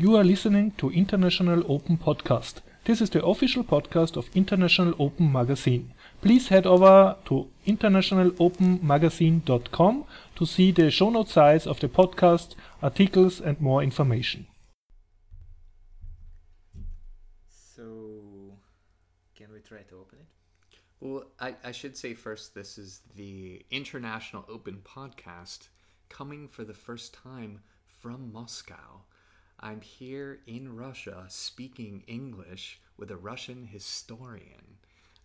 You are listening to International Open Podcast. This is the official podcast of International Open Magazine. Please head over to internationalopenmagazine.com to see the show notes size of the podcast, articles, and more information. So, can we try to open it? Well, I, I should say first, this is the International Open Podcast coming for the first time from Moscow. I'm here in Russia speaking English with a Russian historian.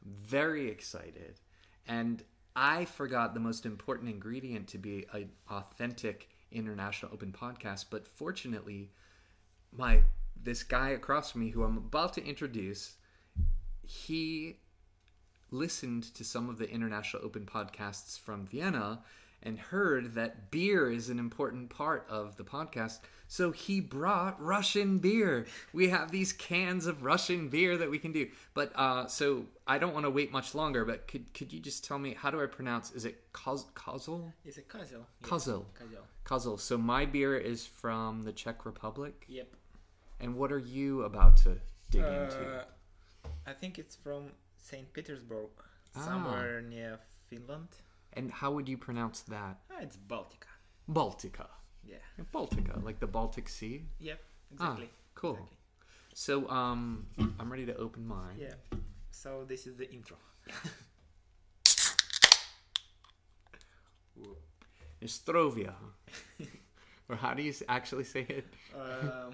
Very excited. And I forgot the most important ingredient to be an authentic International Open Podcast, but fortunately, my this guy across from me who I'm about to introduce, he listened to some of the International Open podcasts from Vienna and heard that beer is an important part of the podcast. So he brought Russian beer. We have these cans of Russian beer that we can do. But uh, so I don't want to wait much longer. But could could you just tell me how do I pronounce? Is it Koz- Kozel? It's a Kozel. Yeah. Kozel. Kozel. Kozel. So my beer is from the Czech Republic. Yep. And what are you about to dig into? Uh, I think it's from St. Petersburg, Ah. somewhere near Finland. And how would you pronounce that? Ah, it's Baltica. Baltica. Yeah. Baltica, like the Baltic Sea. Yep. Ah, Exactly. cool. Exactly. So um, I'm ready to open mine. Yeah. So this is the intro. Estrovia. or how do you actually say it? Um,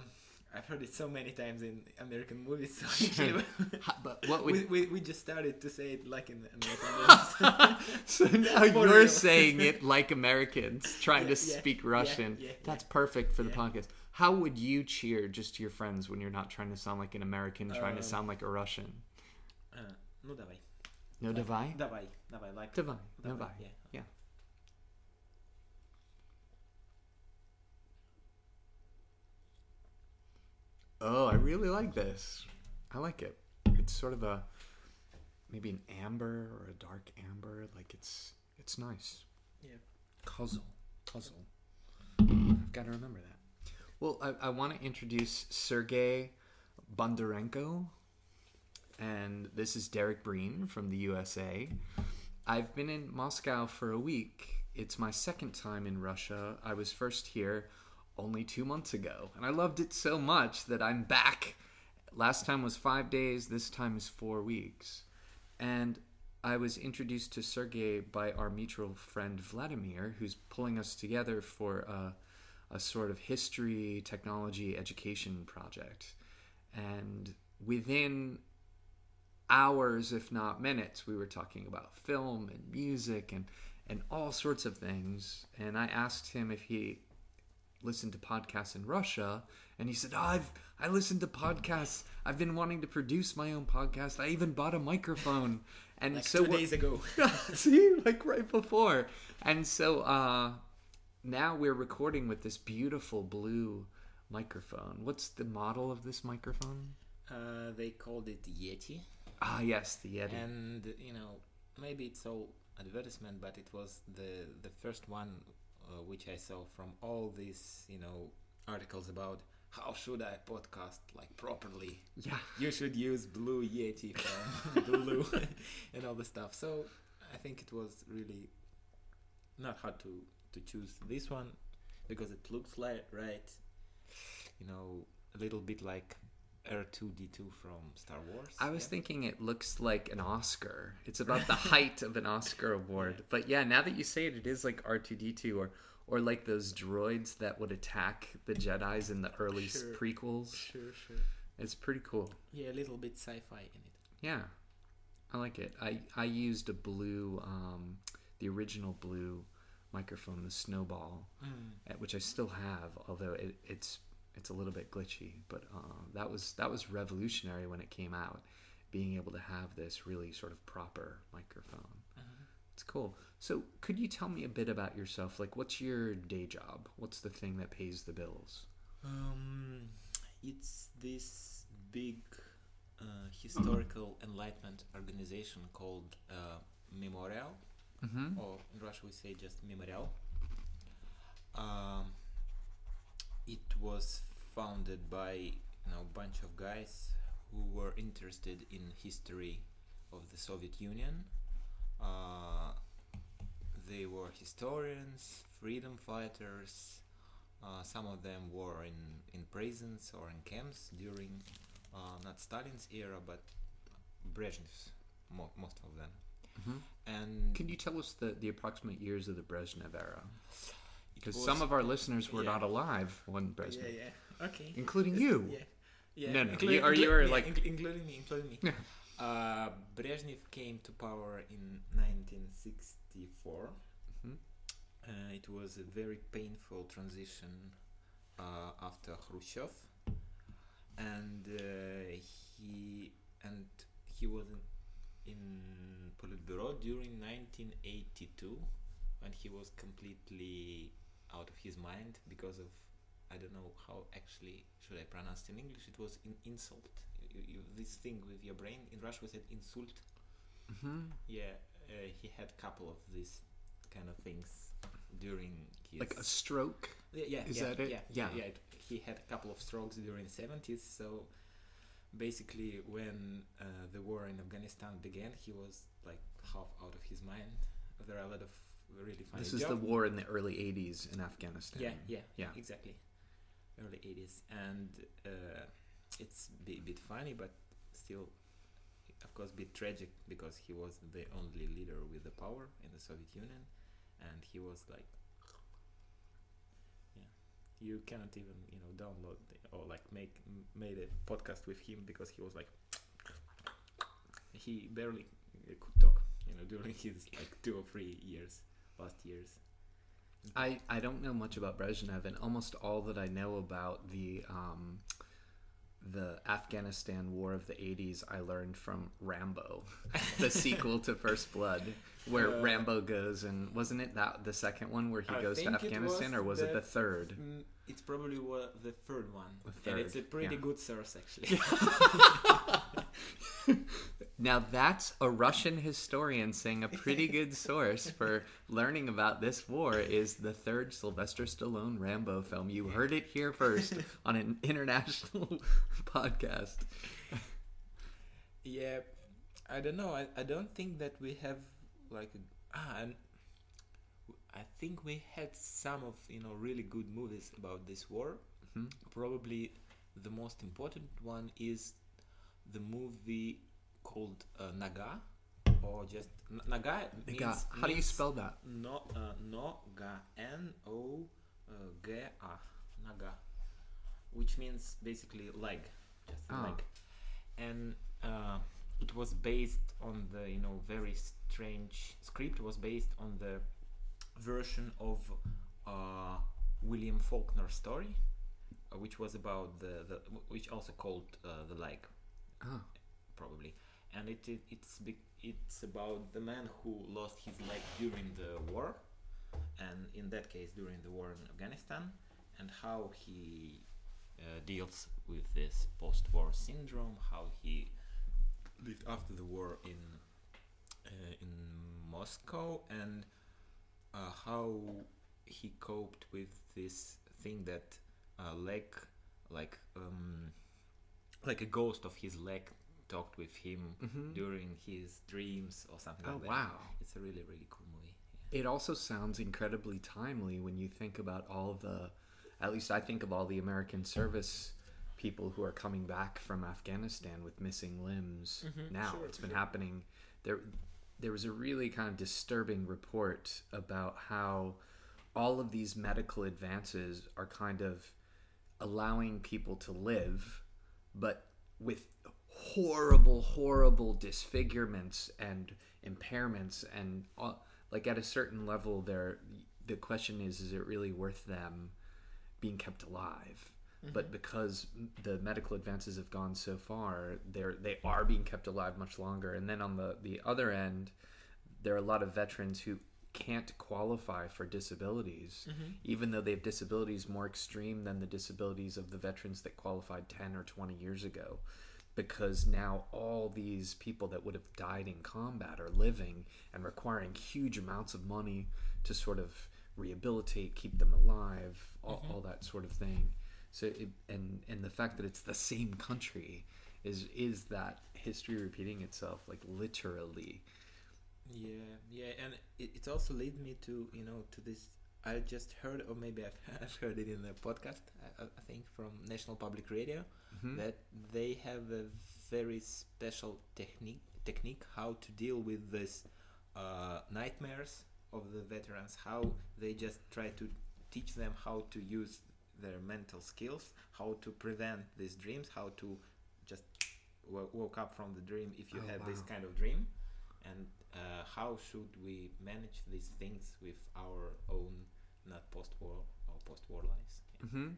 I've heard it so many times in American movies. So actually, Ha- but what we, would we, we just started to say it like in American movies. so now For you're real. saying it like Americans trying to Yeah, yeah, speak yeah, Russian. yeah, yeah. That's perfect for the Yeah. podcast. How would you cheer just to your friends when you're not trying to sound like an American, trying to Um, sound like a Russian? uh, ну давай. No davai? Давай. Давай. Like. Davai. Давай, Davai. yeah. Oh, I really like this. I like it. It's sort of a maybe an amber or a dark amber. Like it's it's nice. Yeah. Puzzle. Puzzle. I've got to remember that. Well, I, I want to introduce Sergey Bondarenko. And this is Derek Breen from the USA. I've been in Moscow for a week. It's my second time in Russia. I was first here only two months ago. And I loved it so much that I'm back. Last time was five days, this time is four weeks. And I was introduced to Sergey by our mutual friend Vladimir, who's pulling us together for a, a sort of history, technology, education project. And within hours, if not minutes, we were talking about film and music and, and all sorts of things. And I asked him if he listened to podcasts in Russia, and he said, oh, "I've I listened to podcasts. I've been wanting to produce my own podcast. I even bought a microphone." And Like so two days ago. See, like right before. And so uh now we're recording with this beautiful blue microphone. What's the model of this microphone? Uh, they called it Yeti, Ah, yes, the Yeti. and you know maybe it's all advertisement, but it was the the first one uh, which I saw from all these you know articles about how should I podcast like properly. yeah. You should use Blue Yeti from Blue and all the stuff. So I think it was really not hard to to choose this one because it looks like right, you know, a little bit like R2D2 from Star Wars. I was yeah. thinking it looks like an Oscar. It's about the height of an Oscar award. But yeah, now that you say it, it is like R2D2 or or like those droids that would attack the Jedi's in the early Sure. prequels. Sure, sure. It's pretty cool. Yeah, a little bit sci-fi in it. Yeah, I like it. I I used a blue, um, the original blue microphone, the Snowball, uh, which I still have, although it, it's it's a little bit glitchy. But um, that was that was revolutionary when it came out, being able to have this really sort of proper microphone. It's cool. So, could you tell me a bit about yourself? Like, what's your day job? What's the thing that pays the bills? Um, it's this big uh, historical enlightenment organization called uh, Memorial, Mm-hmm. or in Russia we say just Memorial. Um, it was founded by you know bunch of guys who were interested in history of the Soviet Union. Uh, they were historians, freedom fighters. Uh, some of them were in, in prisons or in camps during uh, not Stalin's era, but Brezhnev's, mo- most of them. And Can you tell us the, the approximate years of the Brezhnev era? Because some of our listeners were yeah. not alive when Brezhnev, Yeah, yeah. Okay. including you. Yeah. Yeah. No, no, including- you- or you were yeah, like- inclu- including me, including me. Yeah. Uh, Brezhnev came to power in 1964. Mhm. Uh, it was a very painful transition uh, after Khrushchev, and uh, he and he was in, in Politburo during 1982 when he was completely out of his mind because of I don't know how actually should I pronounce it in English. It was in insult. You, you, this thing with your brain in Russian we said insult. hmm Yeah, uh, he had a couple of these kind of things during his Like a stroke. yeah, yeah, Is yeah, that it? Yeah, Yeah. yeah. it- he had a couple of strokes during the seventies. So basically, when uh, the war in Afghanistan began, he was like half out of his mind. There are a lot of really funny. This is the war in the early 80s in Afghanistan. Yeah, yeah, Yeah. exactly. Early eighties, and uh, it's a bit funny, but still, of course, a bit tragic because he was the only leader with the power in the Soviet Union, and he was like, yeah, you cannot even you know download or like make made a podcast with him because he was like, he barely could talk, you know, during his like two or three years, last years. I, I don't know much about Brezhnev, and almost all that I know about the um, the Afghanistan War of the '80s, I learned from Rambo, the sequel to First Blood, where Uh, Rambo goes and wasn't it that the second one where he I goes to Afghanistan, was or was it the the third? Mm, it's probably the third one, The and it's a pretty yeah. good source actually. Now that's a Russian historian saying a pretty good source for learning about this war is the third Sylvester Stallone Rambo film. You heard it here first on an international podcast. yeah, I don't know. I, I don't think that we have like a, ah, and I think we had some of you know really good movies about this war. Mhm. Probably the most important one is the movie called uh, Noga, or just N- Noga. Means, Noga. How do you spell that? No, uh, no, ga, N O uh, noga, which means basically leg, just a Ah. leg, and uh, it was based on the you know very strange script. Was based on the version of uh, William Faulkner story, uh, which was about the, the which also called uh, the leg Oh. probably and it, it it's be- it's about the man who lost his leg during the war and in that case during the war in Afghanistan and how he uh, deals with this post-war syndrome how he lived after the war in uh, in Moscow and uh, how he coped with this thing that uh, leg like um, like a ghost of his leg talked with him Mhm. during his dreams or something Oh like that. wow. It's a really really cool movie. It also sounds incredibly timely when you think about all the, at least I think of all the American service people who are coming back from Afghanistan with missing limbs. Mhm, now sure, it's been sure. happening. There, there was a really kind of disturbing report about how all of these medical advances are kind of allowing people to live, but with horrible, horrible disfigurements and impairments, and all, like at a certain level, there, the question is: Is it really worth them being kept alive? Mm-hmm. But because the medical advances have gone so far, they're they are being kept alive much longer. And then on the the other end, there are a lot of veterans who can't qualify for disabilities, mm-hmm. even though they have disabilities more extreme than the disabilities of the veterans that qualified 10 or 20 years ago. Because now all these people that would have died in combat are living and requiring huge amounts of money to sort of rehabilitate, keep them alive, all, mm-hmm. all that sort of thing. So it, and and the fact that it's the same country is is that history repeating itself like literally. Yeah, yeah, and it, it also led me to you know to this. I just heard, or maybe I've, I've heard it in a podcast. I, I think from National Public Radio Mhm. that they have a very special technique technique how to deal with this uh, nightmares of the veterans. How they just try to teach them how to use their mental skills, how to prevent these dreams, how to just w- woke up from the dream if you Oh, have this kind of dream, and uh, how should we manage these things with our own not post-war or post-war lives. Yeah. hmm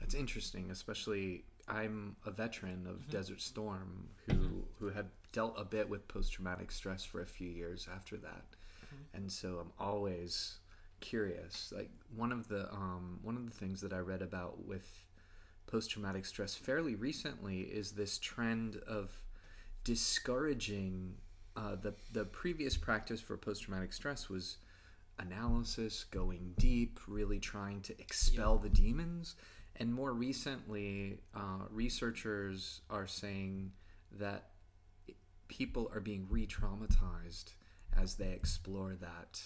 That's interesting, especially I'm a veteran of Mhm. Desert Storm who Mhm. who had dealt a bit with post traumatic stress for a few years after that. Mhm. And so I'm always curious. Like one of the um, one of the things that I read about with post traumatic stress fairly recently is this trend of discouraging uh, the the previous practice for post traumatic stress was analysis, going deep, really trying to expel the demons. And more recently, uh, researchers are saying that people are being re traumatized as they explore that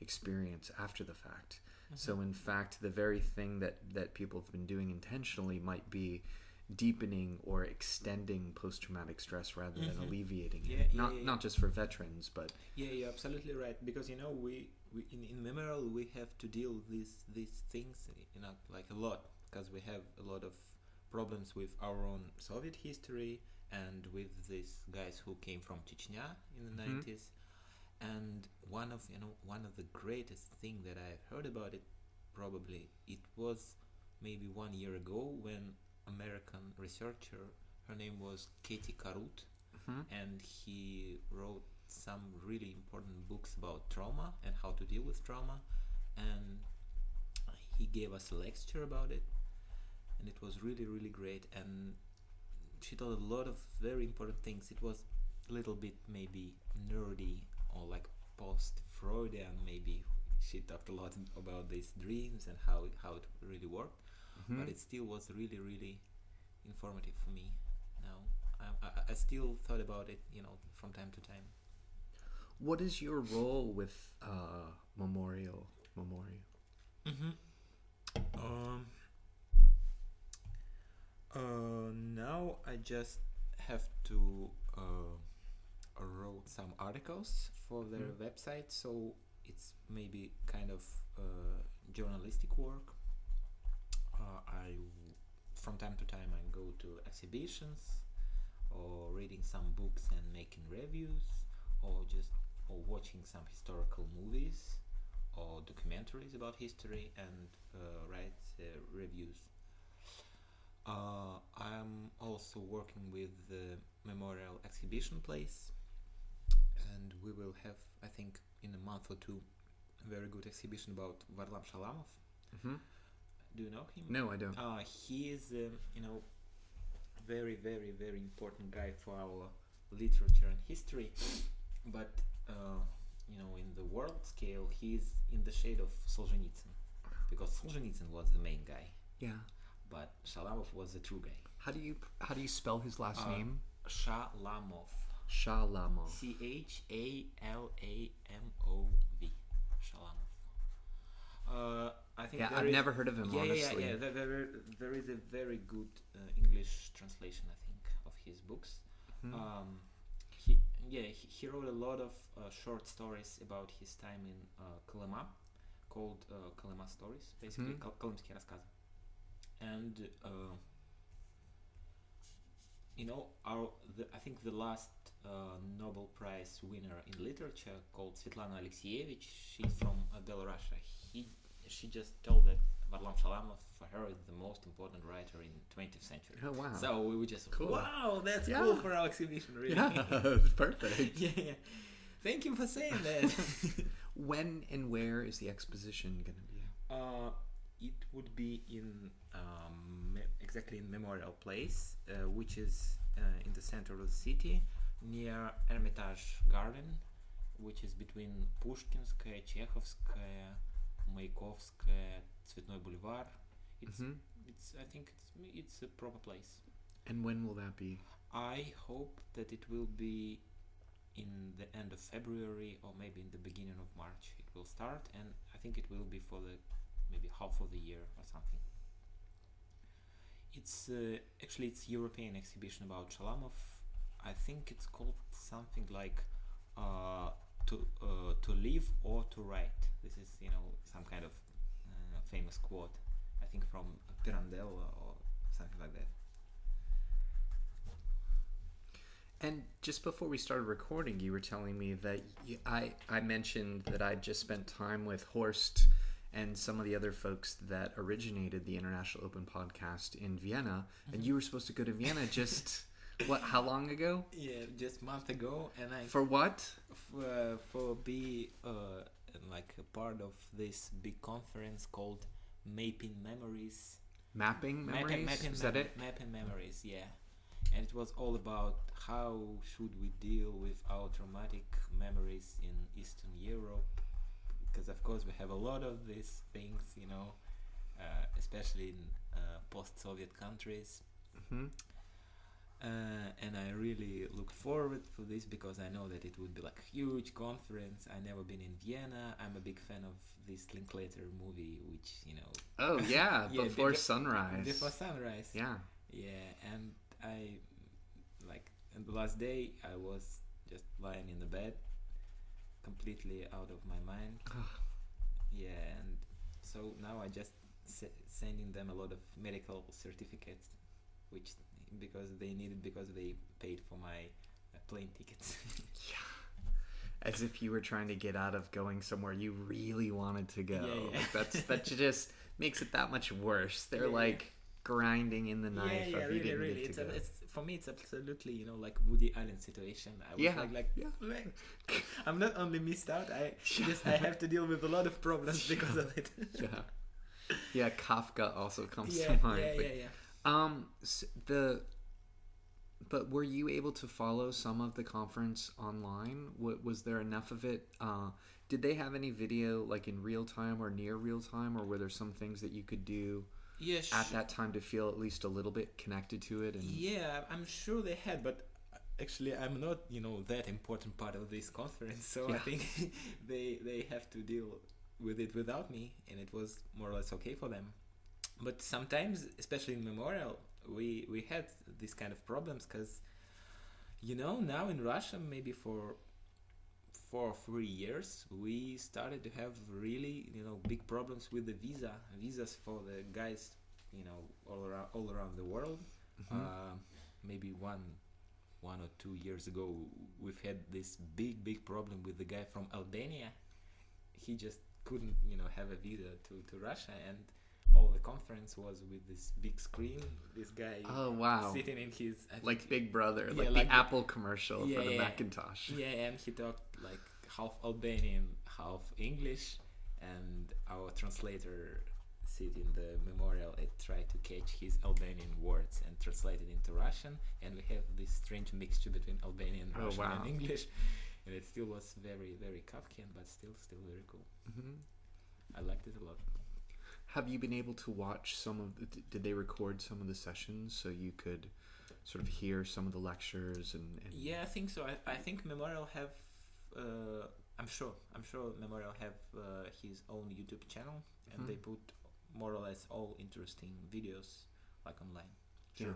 experience after the fact. So, in fact, the very thing that, that people have been doing intentionally might be deepening or extending post traumatic stress rather than Mhm. alleviating Yeah, it. yeah, not, yeah, not just for veterans, but. Yeah, you're absolutely right. Because you know, we, we in, in Memorial we have to deal with these these things, you know, like a lot because we have a lot of problems with our own Soviet history and with these guys who came from Chechnya in the Mhm. 90s. And one of you know one of the greatest thing that I've heard about it, probably it was maybe one year ago when American researcher, her name was Cathy Caruth, Mhm. and he wrote some really important books about trauma and how to deal with trauma. And he gave us a lecture about it. And it was really really great. And she told a lot of very important things. It was a little bit maybe nerdy or like post freudian maybe. She talked a lot about these dreams and how it, how it really worked. But it still was really really informative for me now I, I, I still thought about it you know from time to time What is your role with uh, Memorial? Memorial. Mm-hmm. Um. Uh, now I just have to uh, wrote some articles for their Mhm. website, so it's maybe kind of uh, journalistic work. I, from time to time, I go to exhibitions, or reading some books and making reviews, or just or watching some historical movies or documentaries about history and uh, write uh, reviews. Uh, I'm also working with the Memorial Exhibition Place, and we will have, I think, in a month or two, a very good exhibition about Varlam Shalamov. hmm Do you know him? No, I don't. Uh, he is, um, you know, very, very, very important guy for our literature and history. But uh, you know, in the world scale, he's in the shade of Solzhenitsyn, because Solzhenitsyn was the main guy, Yeah. but Shalamov was the true guy. How do you how do you spell his last Uh, name? Shalamov. Shalamov. C H A L A M O V. Shalamov. Uh, I think Yeah, there I've is- never heard of him. yeah, yeah, honestly. yeah, yeah. There, there, there is a very good uh, English translation, I think, of his books. Mhm. Um, he, yeah, he, he wrote a lot of uh, short stories about his time in uh, Kolema, called uh, Kolema Stories, basically, Mhm. Kol- Kolymskie рассказы. And uh, you know, our the, I think the last uh, Nobel Prize winner in literature, called Svetlana Alexievich, she's from uh, Belarus. He she just told that Varlam Shalamov for her is the most important writer in 20th century. Oh wow. So we were just Cool. wow, that's Yeah. cool for our exhibition, really. yeah, perfect. yeah, yeah. Thank you for saying that. When and where is the exposition going to be? uh, it would be in um, exactly in Memorial Place, uh, which is uh, in the center of the city, near Hermitage Garden, which is between Pushkinskaya, Chekhovskaya, Mayakovskaya, Цветной бульвар. It's Mhm. it's I think it's it's a proper place. And when will that be? I hope that it will be in the end of February or maybe in the beginning of March. It will start, and I think it will be for the maybe half of the year or something. It's uh, actually it's European exhibition about Shalamov. I think it's called something like uh, to uh, to live or to write. This is you know some kind of uh, famous quote. I think from Pirandello or something like that. And just before we started recording, you were telling me that you, I I mentioned that I'd just spent time with Horst and some of the other folks that originated the International Open Podcast in Vienna, and you were supposed to go to Vienna just what? How long ago? Yeah, just month ago, and I For what? uh, for be uh, like a part of this big conference called Mapping Memories. Mapping memories? Mapping, mapping Is that it? Mapping Memories, yeah. And it was all about how should we deal with our traumatic memories in Eastern Europe, because of course we have a lot of these things, you know, uh, especially in uh, post-Soviet countries. hmm Uh, and I really look forward for this because I know that it would be like a huge conference. I never been in Vienna. I'm a big fan of this Linklater movie, which you know, Oh yeah, Yeah, before sunrise. Before Sunrise. Yeah. Yeah, and I like and the last day I was just lying in the bed, completely out of my mind. yeah, and so now I just se- sending them a lot of medical certificates, which because they needed because they paid for my uh, plane tickets. yeah. As if you were trying to get out of going somewhere you really wanted to go. Yeah, yeah. Like that's that just makes it that much worse. They're Yeah, like grinding in the knife yeah, yeah, really, didn't really. It's, a, it's for me, it's absolutely you know like Woody Allen situation. I was Yeah, like, like yeah. like, I'm not only missed out. I just I have to deal with a lot of problems because of it. yeah. Yeah, Kafka also comes to mind. yeah, yeah, yeah. Um, the but were you able to follow some of the conference online? Wa was there enough of it? Uh, did they have any video like in real time or near real time, or were there some things that you could do Yeah, at that time to feel at least a little bit connected to it? And yeah, I'm sure they had, but uh, actually, I'm not, you know, that important part of this conference. So I think they they have to deal with it without me, and it was more or less okay for them. But sometimes, especially in Memorial, we we had these kind of problems because, you know, now in Russia, maybe for four or three years, we started to have really, you know, big problems with the visa visas for the guys, you know, all around all around the world. Uh, maybe one one or two years ago, we've had this big big problem with the guy from Albania. He just couldn't, you know, have a visa to to Russia, and all the conference was with this big screen. This guy oh wow, sitting in his I think like Big Brother, Yeah, like, the Apple commercial Yeah, for the yeah. Macintosh. Yeah, and he talked like half Albanian, half English, and our translator sit in the memorial and try to catch his Albanian words and translate it into Russian, and we have this strange mixture between Albanian, Oh, Russian, wow. and English, and it still was very, very Kafkian, but still, still very cool. Mhm. I liked it a lot. Have you been able to watch some of? The, did they record some of the sessions so you could sort of hear some of the lectures and? and Yeah, I think so. I, I think Memorial have. Uh, I'm sure. I'm sure Memorial have uh, his own YouTube channel, and Mhm. they put more or less all interesting videos like online. Yeah.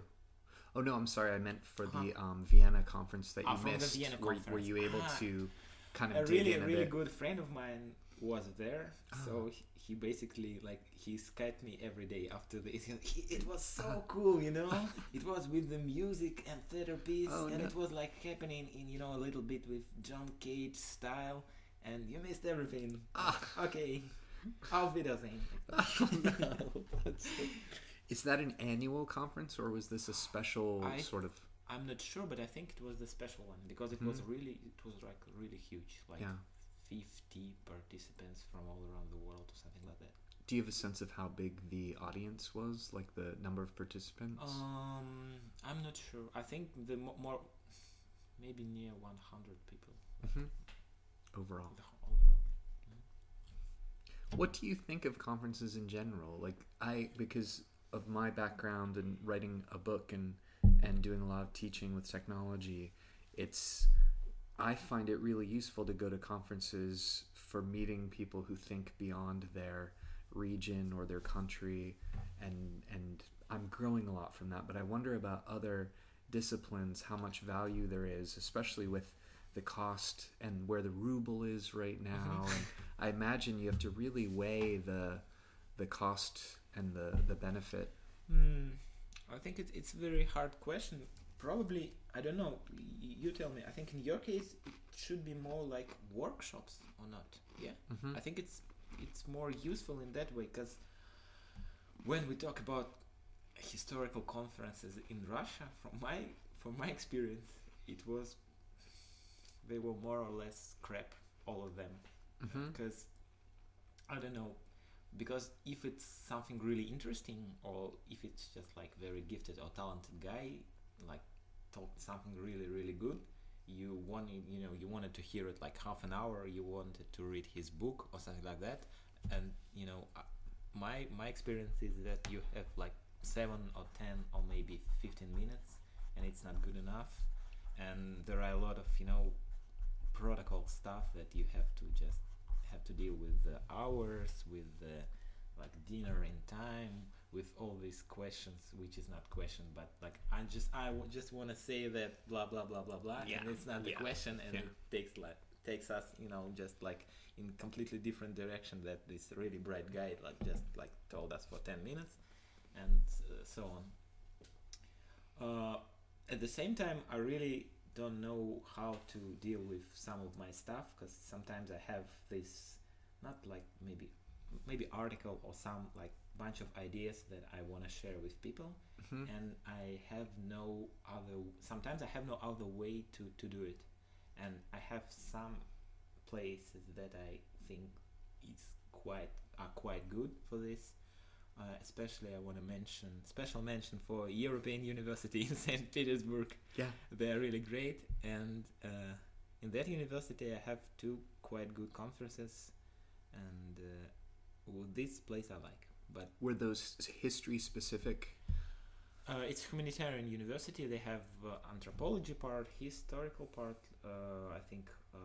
Oh no, I'm sorry. I meant for the Uh-huh. um, Vienna conference that Ah, you missed. Were, were you able Ah. to kind of A dig really, in a really good friend of mine was there, Ah. so he, he basically like he skyped me every day after the. He, it was so Uh-huh. cool, you know. it was with the music and theater piece, Oh, and no. it was like happening in you know a little bit with John Cage style, and you missed everything. Ah. Okay, auf Wiedersehen. Is that an annual conference or was this a special I- sort of? I'm not sure, but I think it was the special one because it was really, it was like really huge, like Yeah. 50 participants from all around the world or something like that. Do you have a sense of how big the audience was, like the number of participants? Um, I'm not sure. I think the mo- more, maybe near 100 people Mhm. Overall, the whole- all what do you think of conferences in general? Like I, because of my background and writing a book and and doing a lot of teaching with technology, it's I find it really useful to go to conferences for meeting people who think beyond their region or their country and and I'm growing a lot from that but I wonder about other disciplines how much value there is especially with the cost and where the ruble is right now and I imagine you have to really weigh the the cost and the the benefit. Hmm, I think it's it's a very hard question. Probably I don't know. You tell me. I think in your case it should be more like workshops or not. Yeah. Mhm. I think it's it's more useful in that way because when we talk about historical conferences in Russia, from my from my experience, it was they were more or less crap, all of them because I don't know because if it's something really interesting or if it's just like very gifted or talented guy like told something really really good. You wanted you know you wanted to hear it like half an hour you wanted to read his book or something like that. And you know uh, my my experience is that you have like 7 or 10 or maybe 15 minutes and it's not good enough. And there are a lot of you know protocol stuff that you have to just have to deal with the hours, with the like dinner in time, with all these questions, which is not question, but like I just I w- just want to say that blah blah blah blah blah, Yeah, and it's not the yeah, question, and yeah. it takes like takes us, you know, just like in completely different direction that this really bright guy like just like told us for ten minutes, and uh, so on. Uh, at the same time, I really don't know how to deal with some of my stuff because sometimes I have this not like maybe maybe article or some like bunch of ideas that I want to share with people Mhm. and I have no other sometimes I have no other way to to do it and I have some places that I think is quite are quite good for this uh, especially I want to mention special mention for European University in St. Petersburg Yeah. they're really great and uh, in that university i have two quite good conferences and uh, this place i like but Were those history specific? uh, it's humanitarian university they have uh, anthropology part historical part uh, i think uh,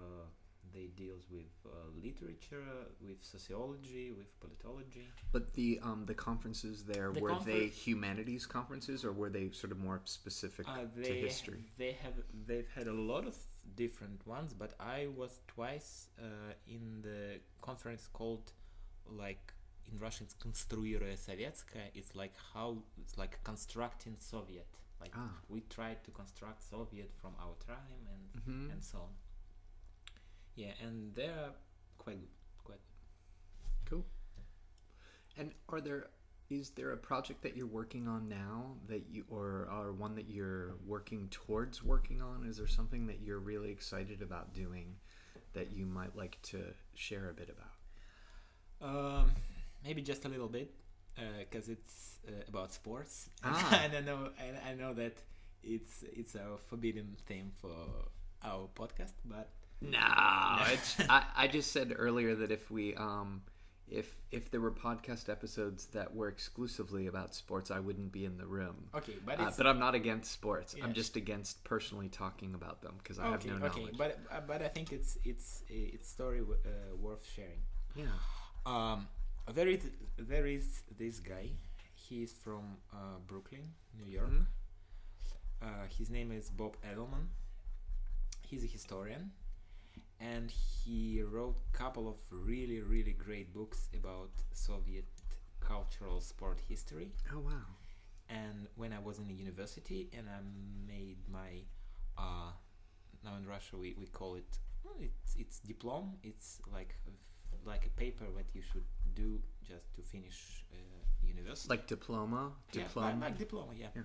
they deals with uh, literature with sociology with politology But the um the conferences there The were they humanities conferences or were they sort of more specific Uh, to they history? they have they've had a lot of different ones, but I was twice uh, in the conference called like in Russian it's конструируя советское. It's like how it's like constructing Soviet. Like Ah. we tried to construct Soviet from our time and Mhm. and so on. Yeah, and they're quite good. Quite Cool. And are there is there a project that you're working on now that you or or one that you're working towards working on? Is there something that you're really excited about doing that you might like to share a bit about? Um, maybe just a little bit, because it's uh, about sports. Ah. and I know, and I know that it's it's a forbidden theme for our podcast, but No, I, I just said earlier that if we um if if there were podcast episodes that were exclusively about sports, I wouldn't be in the room. okay, but Uh, but I'm not against sports. I'm just against personally talking about them because I have okay, no okay, knowledge. but uh, but I think it's it's it's story uh, worth sharing. yeah. Um, there is there is this guy. He's from uh, Brooklyn, New York. Mhm. Uh, his name is Bob Edelman. He's a historian, and he wrote a couple of really really great books about Soviet cultural sport history. Oh wow. And when I was in the university, and I made my uh, now in Russia we, we call it it's it's diploma. It's like like a paper that you should do just to finish uh, university. Like diploma, Yeah, diploma. like, like diploma, yeah. Yeah.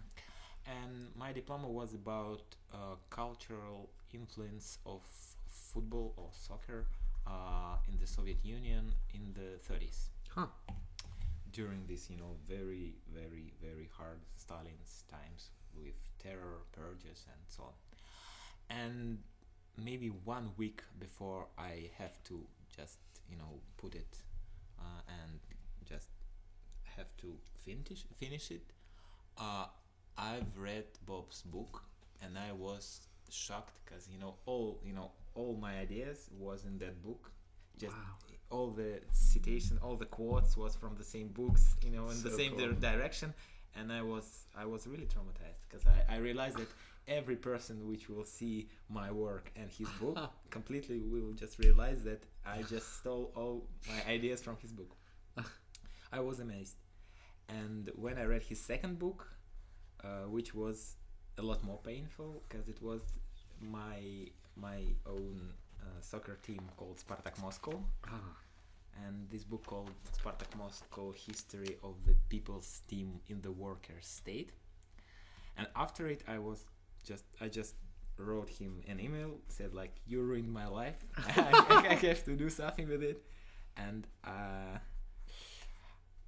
And my diploma was about uh, cultural influence of football or soccer uh, in the Soviet Union in the 30s huh. during this, you know, very, very, very hard Stalin's times with terror, purges, and so on. And maybe one week before I have to just, you know, put it uh, and just have to finish finish it. Uh, I've read Bob's book, and I was shocked because you know all you know all my ideas was in that book. Just Wow. all the citation, all the quotes was from the same books, you know, in the same cool. di- direction, and I was I was really traumatized because I, I realized that every person which will see my work and his book completely will just realize that I just stole all my ideas from his book. I was amazed, and when I read his second book, uh, which was a lot more painful because it was my my own uh, soccer team called Spartak Moscow Ah, and this book called Spartak Moscow History of the People's Team in the Workers' State. And after it, I was just I just wrote him an email said like you ruined my life. I, I have to do something with it, and uh,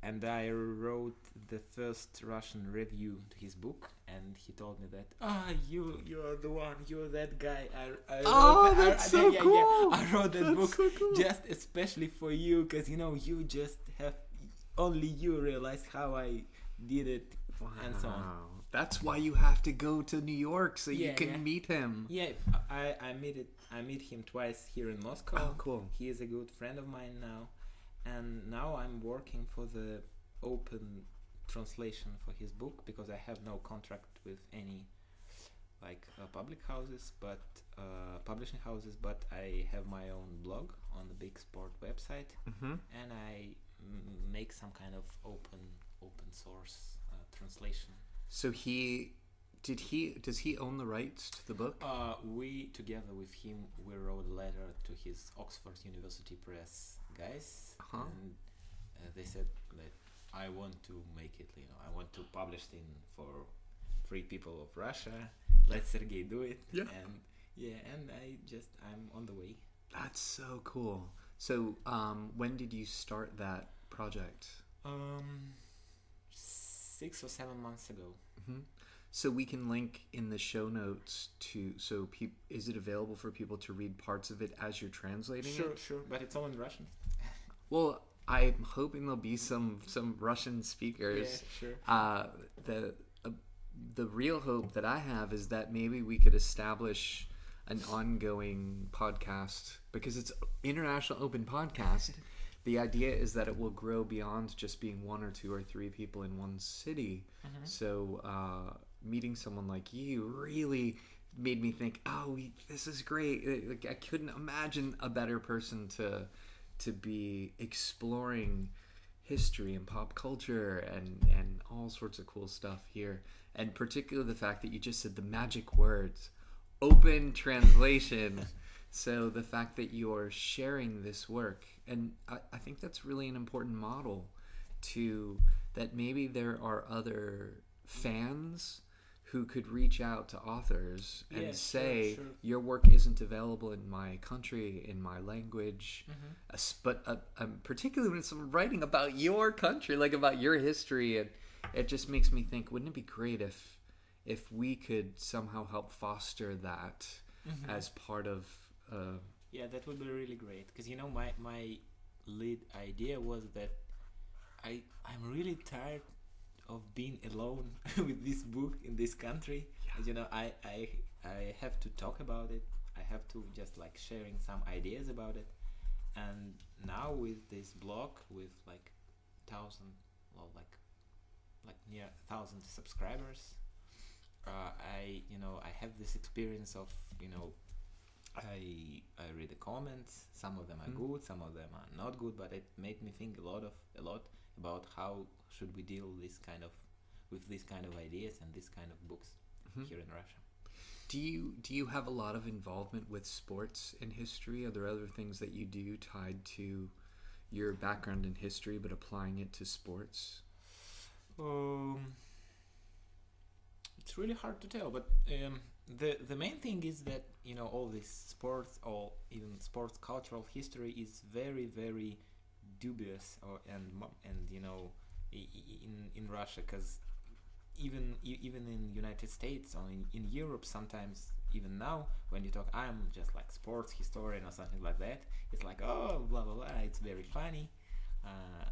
and I wrote the first Russian review to his book, and he told me that ah you you're the one you're that guy. I, I Oh, wrote, that's I- so yeah, yeah, cool. I wrote that That's book so cool. just especially for you because you know you just have only you realize how I did it and so on. That's why you have to go to New York so you can yeah. meet him. Yeah, I I meet it. I meet him twice here in Moscow. Oh, cool. He is a good friend of mine now, and now I'm working for the open translation for his book because I have no contract with any like uh, public houses, but uh, publishing houses. But I have my own blog on the Big Sport website, Mm-hmm. and I mm, make some kind of open open source uh, translation. So he did he does he own the rights to the book? Uh, we together with him we wrote a letter to his Oxford University Press guys, Uh-huh. and uh, they said that I want to make it. You know, I want to publish it in for free people of Russia. Let Sergey do it. Yeah. And yeah, and I just I'm on the way. That's so cool. So um, when did you start that project? Um, six or seven months ago. hmm So we can link in the show notes to so peop- is it available for people to read parts of it as you're translating Sure, it? sure, but it's all in Russian. Well, I'm hoping there'll be some some Russian speakers. Yeah, sure. Uh, the uh, the real hope that I have is that maybe we could establish an ongoing podcast because it's international open podcast. the idea is that it will grow beyond just being one or two or three people in one city. So uh, meeting someone like you really made me think, oh, we, this is great. Like, I couldn't imagine a better person to to be exploring history and pop culture and and all sorts of cool stuff here and particularly the fact that you just said the magic words open translation so the fact that you're sharing this work and I, I think that's really an important model to that maybe there are other fans who could reach out to authors and Yeah, say sure. your work isn't available in my country in my language Mm-hmm. but uh, um, particularly when it's writing about your country like about your history and it just makes me think wouldn't it be great if if we could somehow help foster that Mm-hmm. as part of uh, Yeah, that would be really great because you know my my lead idea was that I I'm really tired of being alone with this book in this country. And, You know, I I I have to talk about it. I have to just like sharing some ideas about it. And now with this blog with like thousand well like like near thousand subscribers, uh, I you know I have this experience of you know I I read the comments. Some of them are Mm. good, some of them are not good. But it made me think a lot of a lot about how should we deal this kind of with this kind of ideas and this kind of books Mhm. here in Russia. do you do you have a lot of involvement with sports in history are there other things that you do tied to your background in history but applying it to sports Um, it's really hard to tell, but um, the the main thing is that you know all this sports or even sports cultural history is very very dubious or and and you know in in Russia because even even in United States or in, in Europe sometimes even now when you talk I'm just like sports historian or something like that it's like oh blah blah blah it's very funny uh,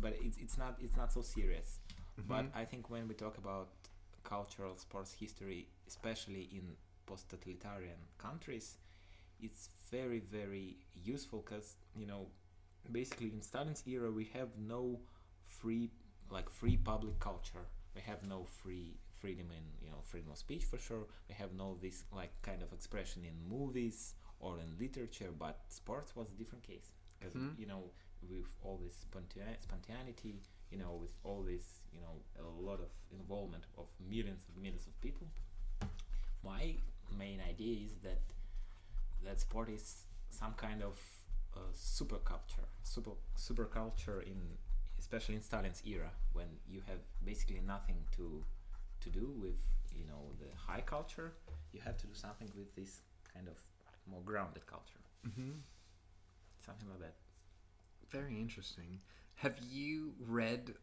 but it's it's not it's not so serious. But Mhm. I think when we talk about cultural sports history, especially in post-totalitarian countries, it's very very useful because you know basically in Stalin's era we have no free like free public culture. We have no free freedom in you know freedom of speech for sure. We have no this like kind of expression in movies or in literature, but sports was a different case because Mhm. you know with all this spontan- spontaneity, you know with all this you know a lot of involvement of millions of millions of people. My main idea is that that sport is some kind of uh, super culture, super super culture in especially in Stalin's era when you have basically nothing to to do with you know the high culture. You have to do something with this kind of more grounded culture, hmm something like that. Very interesting. Have you read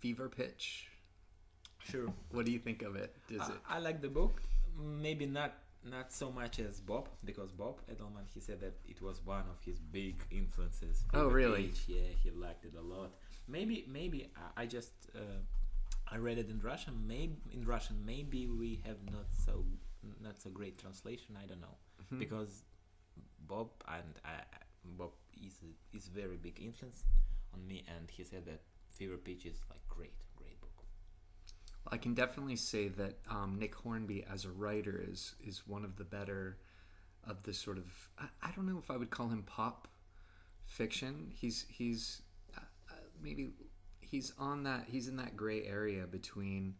Fever Pitch? Sure. What do you think of it? Does I, it? I like the book. Maybe not not so much as Bob because Bob Edelman he said that it was one of his big influences. Oh, really? Pitch, Yeah, he liked it a lot. Maybe maybe I- I just uh, I read it in Russian. Maybe in Russian maybe we have not so not so great translation. I don't know Mhm. because Bob and I, Bob is a, is very big influence on me, and he said that Fever Pitch is like great. I can definitely say that um, Nick Hornby as a writer is is one of the better of the sort of I, I don't know if I would call him pop fiction. He's he's uh, uh, maybe he's on that he's in that gray area between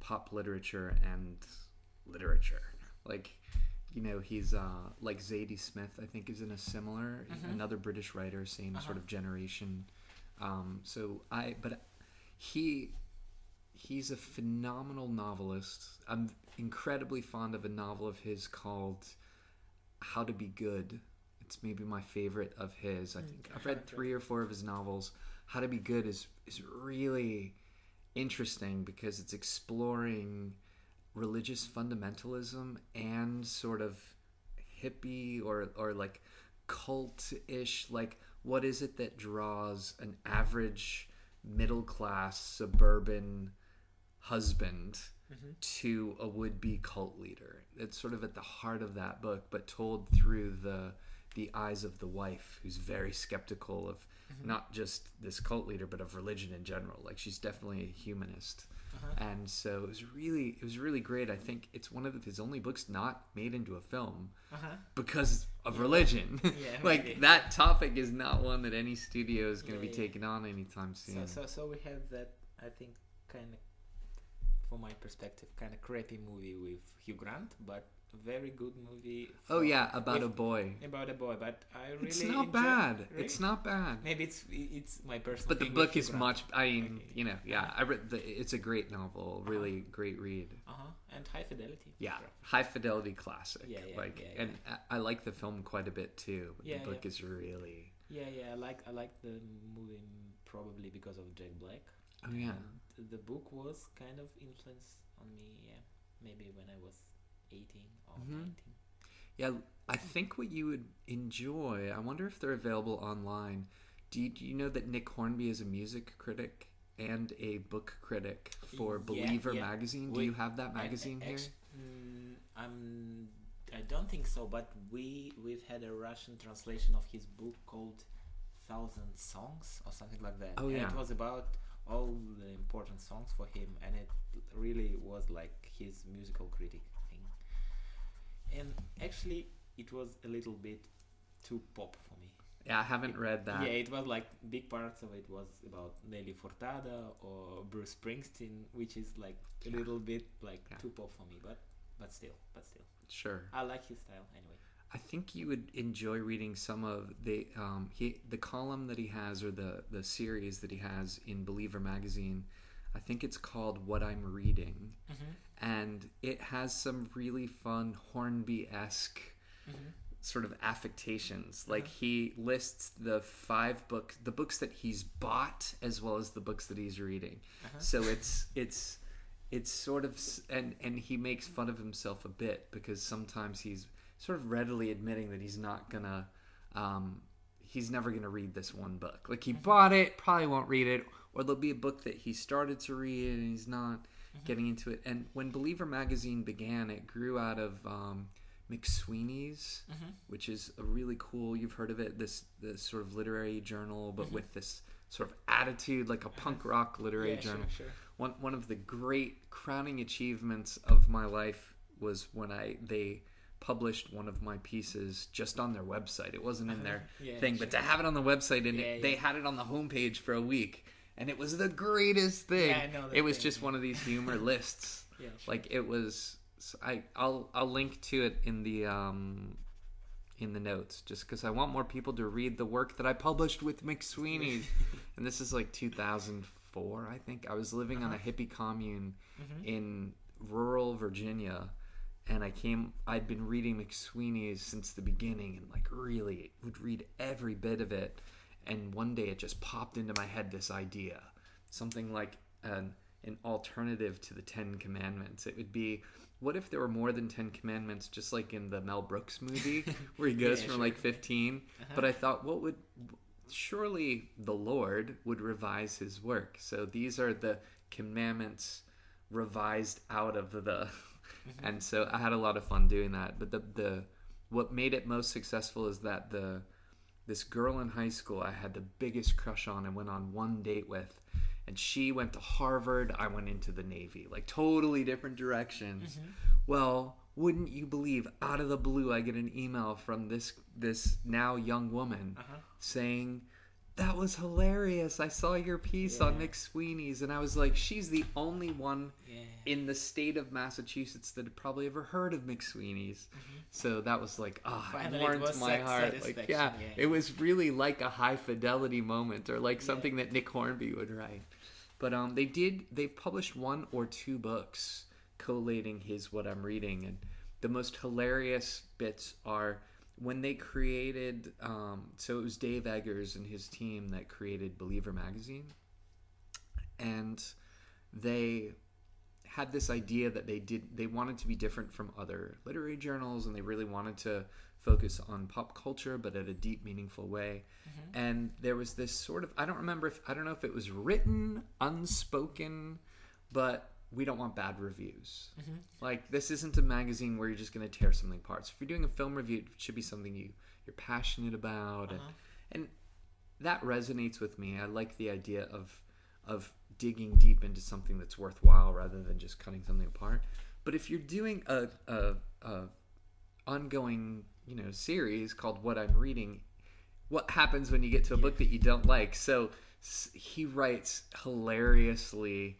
pop literature and literature. Like you know he's uh, like Zadie Smith I think is in a similar another British writer same sort of generation. Um, so I but he he's a phenomenal novelist. I'm incredibly fond of a novel of his called How to Be Good. It's maybe my favorite of his. I think I've read three or four of his novels. How to Be Good is is really interesting because it's exploring religious fundamentalism and sort of hippie or or like cult-ish like what is it that draws an average middle class suburban husband mm-hmm. to a would-be cult leader. It's sort of at the heart of that book but told through the the eyes of the wife who's very skeptical of mm-hmm. not just this cult leader but of religion in general. Like she's definitely a humanist. Uh-huh. And so it was really it was really great. I think it's one of his only books not made into a film Uh-huh. because of religion. Yeah, like maybe. that topic is not one that any studio is going to Yeah, be yeah. taking on anytime So, soon. so, so we have that, I think, kind of, from my perspective, kind of crappy movie with Hugh Grant, but very good movie. oh yeah about a boy about a boy. But I really it's not bad Really? it's not bad Maybe it's it's my personal. but the book is Grant. much i mean Okay. you know yeah i read the, it's a great novel really great read Uh-huh. And high fidelity. yeah for- high fidelity classic Yeah, yeah, like yeah, and I, I like the film quite a bit too but Yeah, the book yeah. is really Yeah, yeah. I like I like the movie probably because of Jack Black. oh yeah And the book was kind of influence on me. Yeah, maybe when I was eighteen or Mhm. nineteen. Yeah, I think what you would enjoy. I wonder if they're available online. Do you, do you know that Nick Hornby is a music critic and a book critic for Believer yeah. magazine? Do We- you have that I- magazine I- here? actu- mm, I'm. I don't think so, but we we've had a Russian translation of his book called Thousand Songs or something like that. Oh, And yeah. it was about all the important songs for him, and it really was like his musical critic thing. And actually, it was a little bit too pop for me. Yeah, I haven't read that. Yeah, it was like big parts of it was about Nelly Furtado or Bruce Springsteen, which is like a Yeah. little bit like Yeah. too pop for me. But but still, but still, Sure. I like his style anyway. I think you would enjoy reading some of the um, he the column that he has or the the series that he has in Believer magazine. I think it's called What I'm Reading, mm-hmm. and it has some really fun Hornby esque mm-hmm. sort of affectations. Uh-huh. Like he lists the five books, the books that he's bought, as well as the books that he's reading. Uh-huh. So it's it's it's sort of and and he makes fun of himself a bit because sometimes he's sort of readily admitting that he's not gonna um, he's never gonna read this one book. Like he mm-hmm. bought it, probably won't read it, or there'll be a book that he started to read and he's not mm-hmm. getting into it. And when Believer magazine began, it grew out of um, McSweeney's, mm-hmm. which is a really cool. You've heard of it? This this sort of literary journal, but with this sort of attitude, like a punk rock literary Yeah, sure, journal. sure. One one of the great crowning achievements of my life was when I they published one of my pieces just on their website. It wasn't in their Yeah, thing, but to have it on the website and Yeah, it, they had it on the homepage for a week, and it was the greatest thing. Yeah, I know it was just one of these humor lists. Yeah, sure. Like it was. I I'll I'll link to it in the um in the notes just because I want more people to read the work that I published with McSweeney's. and this is like 2004, I think. I was living on a Uh-huh. hippie commune Mm-hmm. in rural Virginia. And I came, I'd been reading McSweeney's since the beginning and like really would read every bit of it. And one day it just popped into my head this idea something like an, an alternative to the Ten Commandments. It would be what if there were more than 10 commandments, just like in the Mel Brooks movie where he goes Yeah, from sure. like 15? Uh-huh. But I thought, what would surely the Lord would revise his work. So these are the commandments revised out of the and so I had a lot of fun doing that. But the the what made it most successful is that the this girl in high school I had the biggest crush on and went on one date with and she went to Harvard, I went into the Navy. Like totally different directions. Well, wouldn't you believe out of the blue I get an email from this this now young woman Uh-huh. saying that was hilarious. I saw your piece on Yeah. McSweeney's and I was like she's the only one Yeah. in the state of Massachusetts that had probably ever heard of McSweeney's. So that was like, ah, Mm-hmm. Finally, it warmed my heart. Like, yeah, yeah. it was really like a high fidelity moment, or like something that Nick Hornby would write. But um, they did. They've published one or two books collating his what I'm reading, and the most hilarious bits are when they created. Um, so it was Dave Eggers and his team that created Believer magazine, and they had this idea that they did they wanted to be different from other literary journals and they really wanted to focus on pop culture but at a deep meaningful way and there was this sort of i don't remember if i don't know if it was written unspoken but we don't want bad reviews mm-hmm. like this isn't a magazine where you're just going to tear something apart so if you're doing a film review it should be something you you're passionate about and, uh-huh. and that resonates with me. I like the idea of of digging deep into something that's worthwhile rather than just cutting something apart. But if you're doing a, a, a ongoing you know series called What I'm Reading, what happens when you get to a book that you don't like? So he writes hilariously,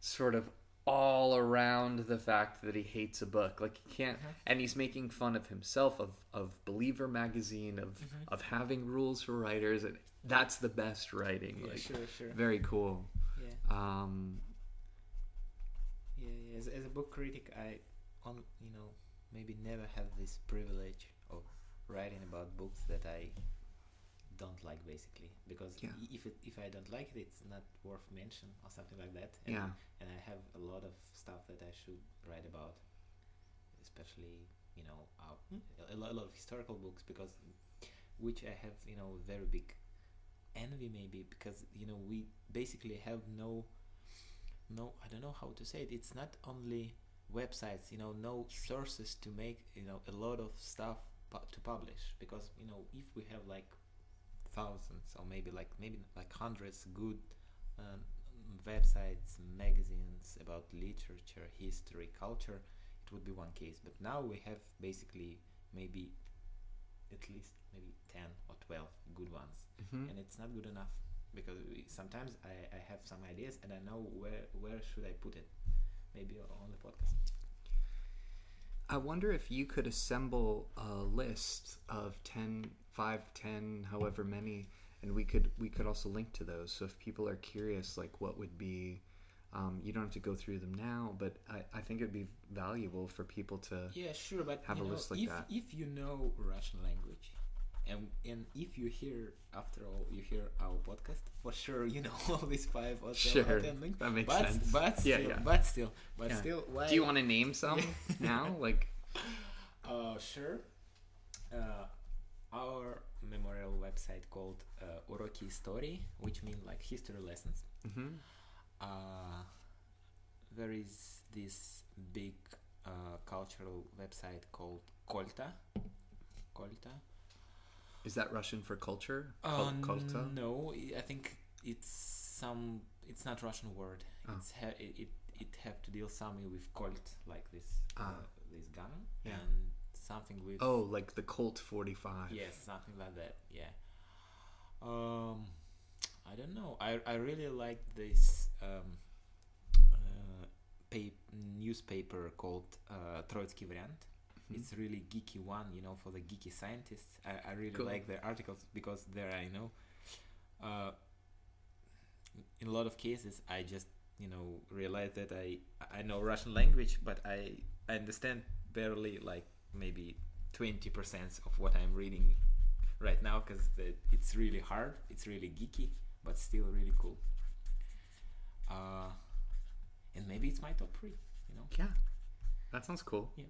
sort of all around the fact that he hates a book like he can't and he's making fun of himself of of believer magazine of of having rules for writers and that's the best writing Yeah, like sure, sure. very cool Yeah. um Yeah, yeah. As, as a book critic, I, on you know, maybe never have this privilege of writing about books that I don't like, basically, because Yeah. if it, if I don't like it, it's not worth mention or something like that. And, Yeah. And I have a lot of stuff that I should write about, especially you know, our, hmm. a, lot, a lot of historical books because which I have you know very big envy maybe because you know we basically have no no i don't know how to say it it's not only websites you know no sources to make you know a lot of stuff pu- to publish because you know if we have like thousands or maybe like maybe like hundreds good um, websites magazines about literature history culture. It would be one case. But now we have basically maybe at least maybe 10 or 12 good ones. Mhm. and it's not good enough because we, sometimes I, I have some ideas and I know where where should I put it. Maybe on the podcast. I wonder if you could assemble a list of 10, 5, 10, however many, and we could we could also link to those. So if people are curious, like what would be, um, you don't have to go through them now, but I, I think it'd be valuable for people to. yeah sure but Have a know, list like if, that. if you know Russian language and and if you hear after all you hear our podcast for sure you know all these five or seven Sure, or ten links that makes but, sense. but Yeah, still yeah. but still but Yeah. still why Do you want to name some now? Like, Uh, sure. Uh, our memorial website called uh, Uroki Istorii, which means like history lessons. Mm-hmm. Uh, there is this big uh, cultural website called Colta. Colta. Is that Russian for culture? Uh, Kol- Colta? no, I- think it's some. It's not Russian word. Oh. It's ha- it, it it have to deal something with Colt, like this uh, Ah. this gun, Yeah. and something with Oh, like the Colt 45. Yes, something like that. Yeah. Um, I don't know. I I really like this um, uh, pa- newspaper called uh, Troitsky Variant. Mhm. It's really geeky one, you know, for the geeky scientists. I, I really Cool. like their articles because there I know. Uh, in a lot of cases, I just you know realize that I I know Russian language, but I I understand barely like maybe twenty percent of what I'm reading right now because it's really hard. It's really geeky, but still really cool. Uh, and maybe it's my top three. You know. Yeah, that sounds cool. Yeah.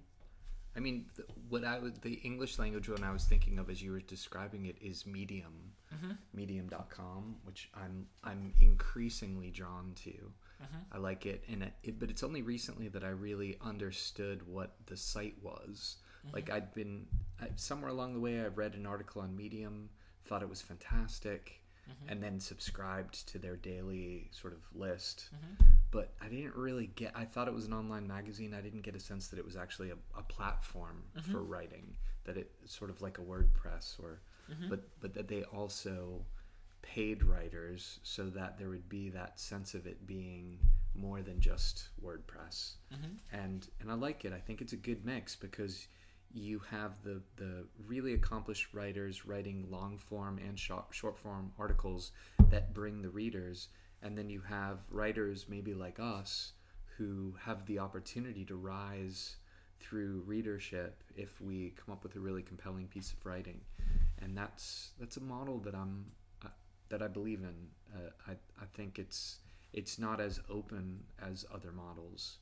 I mean, th- what I would the English language one I was thinking of as you were describing it is Medium, Mm-hmm. Medium.com, which I'm I'm increasingly drawn to. Mm-hmm. I like it, and it, it, but it's only recently that I really understood what the site was. Mm-hmm. Like I'd been I, somewhere along the way, I read an article on Medium, thought it was fantastic, Mm-hmm. and then subscribed to their daily sort of list. Mm-hmm. But I didn't really get. I thought it was an online magazine. I didn't get a sense that it was actually a, a platform Mm-hmm. for writing. That it sort of like a WordPress, or Mm-hmm. but but that they also paid writers so that there would be that sense of it being more than just WordPress Mm-hmm. and and I like it. I think it's a good mix because you have the the really accomplished writers writing long form and short short form articles that bring the readers, and then you have writers maybe like us who have the opportunity to rise through readership if we come up with a really compelling piece of writing, and that's that's a model that I'm uh, that I believe in. Uh, I I think it's it's not as open as other models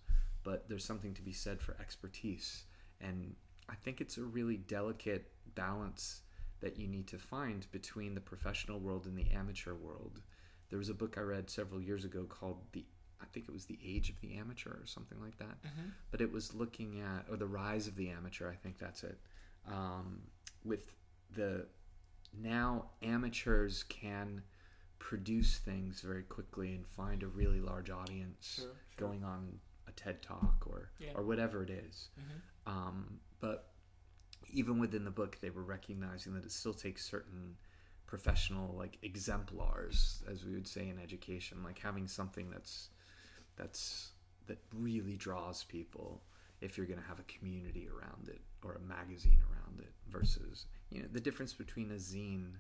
but there's something to be said for expertise. And I think it's a really delicate balance that you need to find between the professional world and the amateur world. There was a book I read several years ago called the I think it was The Age of the Amateur or something like that. Mm-hmm. But it was looking at or the rise of the amateur, I think that's it. Um, with the now amateurs can produce things very quickly and find a really large audience Sure, going on a TED talk or Yeah. or whatever it is. Mm-hmm. Um, but even within the book, they were recognizing that it still takes certain professional like exemplars, as we would say in education, like having something that's that's that really draws people if you're going to have a community around it or a magazine around it versus you know the difference between a zine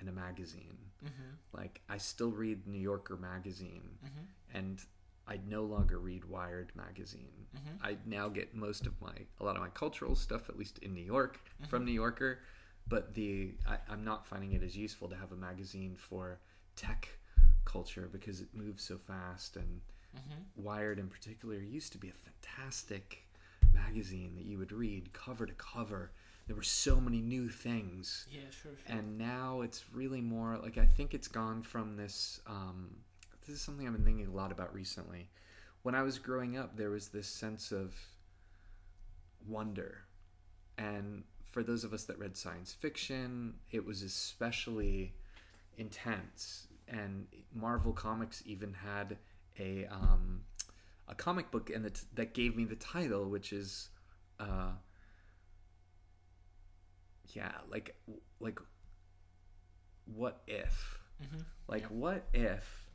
and a magazine Mm-hmm. like i still read new yorker magazine Mm-hmm. and I no longer read Wired magazine. Mhm. I now get most of my a lot of my cultural stuff, at least in New York, from New Yorker. But the I, I'm not finding it as useful to have a magazine for tech culture because it moves so fast. And Mm-hmm. Wired, in particular, used to be a fantastic magazine that you would read cover to cover. There were so many new things Yeah, sure, sure. and now it's really more like I think it's gone from this. Um, this is something I've been thinking a lot about recently. When I was growing up, there was this sense of wonder, and for those of us that read science fiction, it was especially intense. And Marvel Comics even had a um, a comic book, and that that gave me the title, which is. Uh, yeah, like like what if? mm-hmm. Like Yeah. what if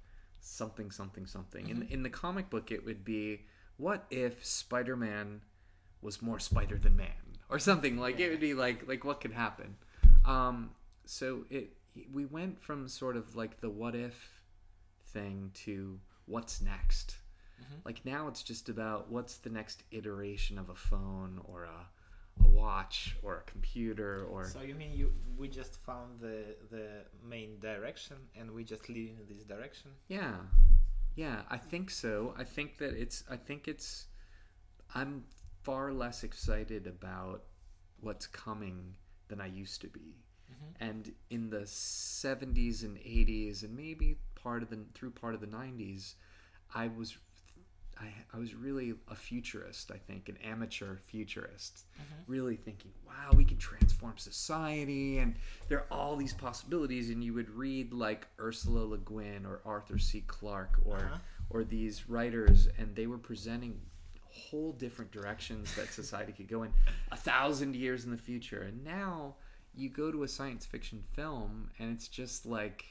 something something something. In in the comic book it would be what if Spider-Man was more spider than man or something like it would be like like what could happen. Um so it we went from sort of like the what if thing to what's next. Mhm. Like now it's just about what's the next iteration of a phone or a a watch or a computer or So you mean you we just found the the main direction and we just lead in this direction? Yeah. Yeah, I think so. I think that it's I think it's I'm far less excited about what's coming than I used to be. Mm-hmm. and in the 70s and 80s and maybe part of the through part of the 90s i was I, I was really a futurist i think an amateur futurist really thinking wow we can transform society and there are all these possibilities and you would read like ursula le guin or arthur c. Clarke or Uh-huh. or these writers and they were presenting whole different directions that society could go in a thousand years in the future. And now you go to a science fiction film and it's just like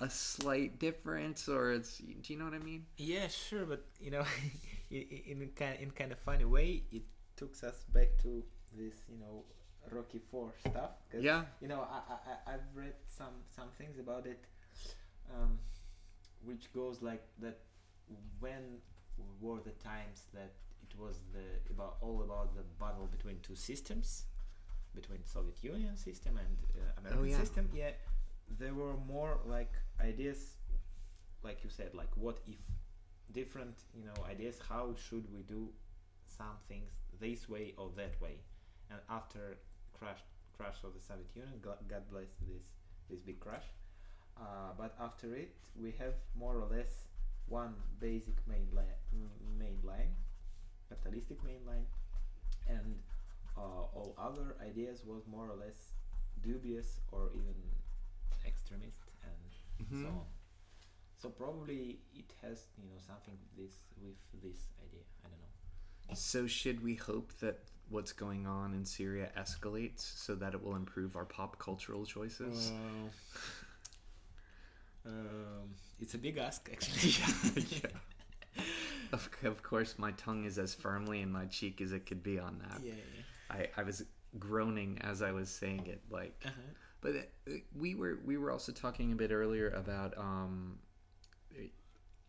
a slight difference or it's do you know what i mean Yeah, sure, but you know, in kind in kind of funny way, it took us back to this, you know, Rocky Four stuff. 'cause, Yeah. You know, I, I I've read some some things about it, um, which goes like that. When were the times that it was the about all about the battle between two systems, between Soviet Union system and uh, American yeah. system? Yeah, there were more like ideas like you said, like what if different, you know, ideas, how should we do some things this way or that way? And after crash crash of the Soviet Union, God, bless this this big crash. Uh, but after it, we have more or less one basic main line, main line, capitalistic main line, and uh, all other ideas was more or less dubious or even extremist and so Mhm. on. So probably it has you know something with this with this idea. I don't know. so should we hope that what's going on in syria escalates so that it will improve our pop cultural choices um, it's a big ask actually. yeah. Of, of course my tongue is as firmly in my cheek as it could be on that yeah. I, I was groaning as i was saying it like. Uh-huh. But we were we were also talking a bit earlier about um,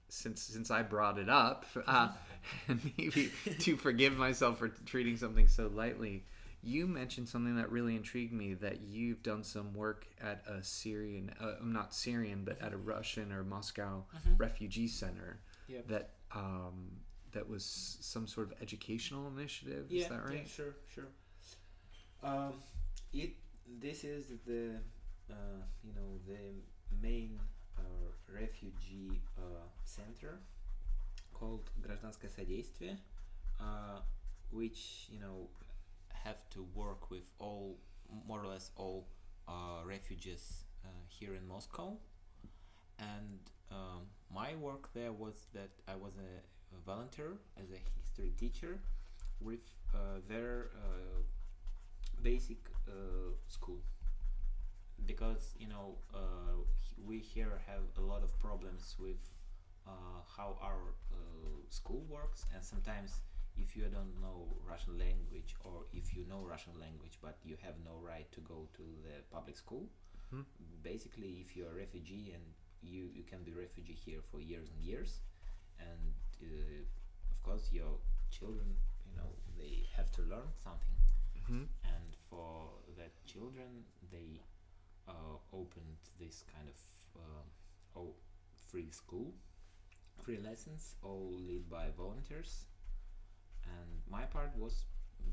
since since I brought it up, uh, and maybe to forgive myself for treating something so lightly. You mentioned something that really intrigued me that you've done some work at a Syrian, uh, not Syrian, but at a Russian or Moscow refugee center Yep. that um, that was some sort of educational initiative. yeah, Is that right? Yeah, sure, sure. Um, it this is the uh, you know the main uh, refugee uh, center called Гражданское содействие, uh, which you know have to work with all more or less all uh, refugees uh, here in Moscow, and um, my work there was that I was a, a volunteer as a history teacher with uh, their uh, basic uh, school because you know uh, we here have a lot of problems with uh, how our uh, school works and sometimes if you don't know Russian language or if you know Russian language but you have no right to go to the public school Mhm. basically if you're a refugee and you, you can be refugee here for years and years and uh, of course your children you know they have to learn something Mhm. and for the children they uh, opened this kind of uh, oh, free school. Free lessons all led by volunteers. And my part was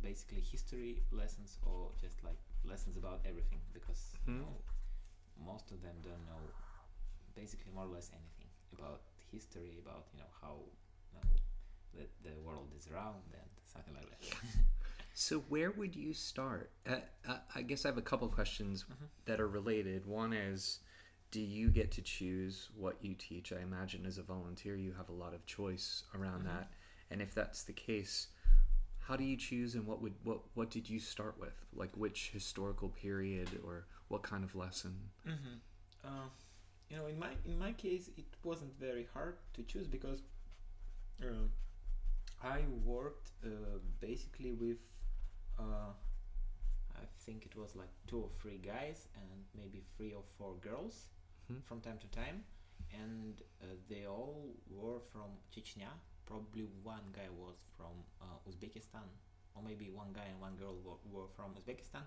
basically history lessons or just like lessons about everything because you Mhm. know most of them don't know basically more or less anything about history about you know how you know, the, the world is round and something like that So where would you start? Uh, uh, I guess I have a couple questions Mhm. that are related. One is, do you get to choose what you teach? I imagine as a volunteer, you have a lot of choice around Mhm. that. And if that's the case, how do you choose, and what would what what did you start with? Like which historical period or what kind of lesson? Mm-hmm. Uh, you know, in my in my case, it wasn't very hard to choose because uh, I worked uh, basically with uh, I think it was like two or three guys and maybe three or four girls Mhm. from time to time, and uh, they all were from Chechnya. Probably one guy was from uh, Uzbekistan, or maybe one guy and one girl were, were from Uzbekistan,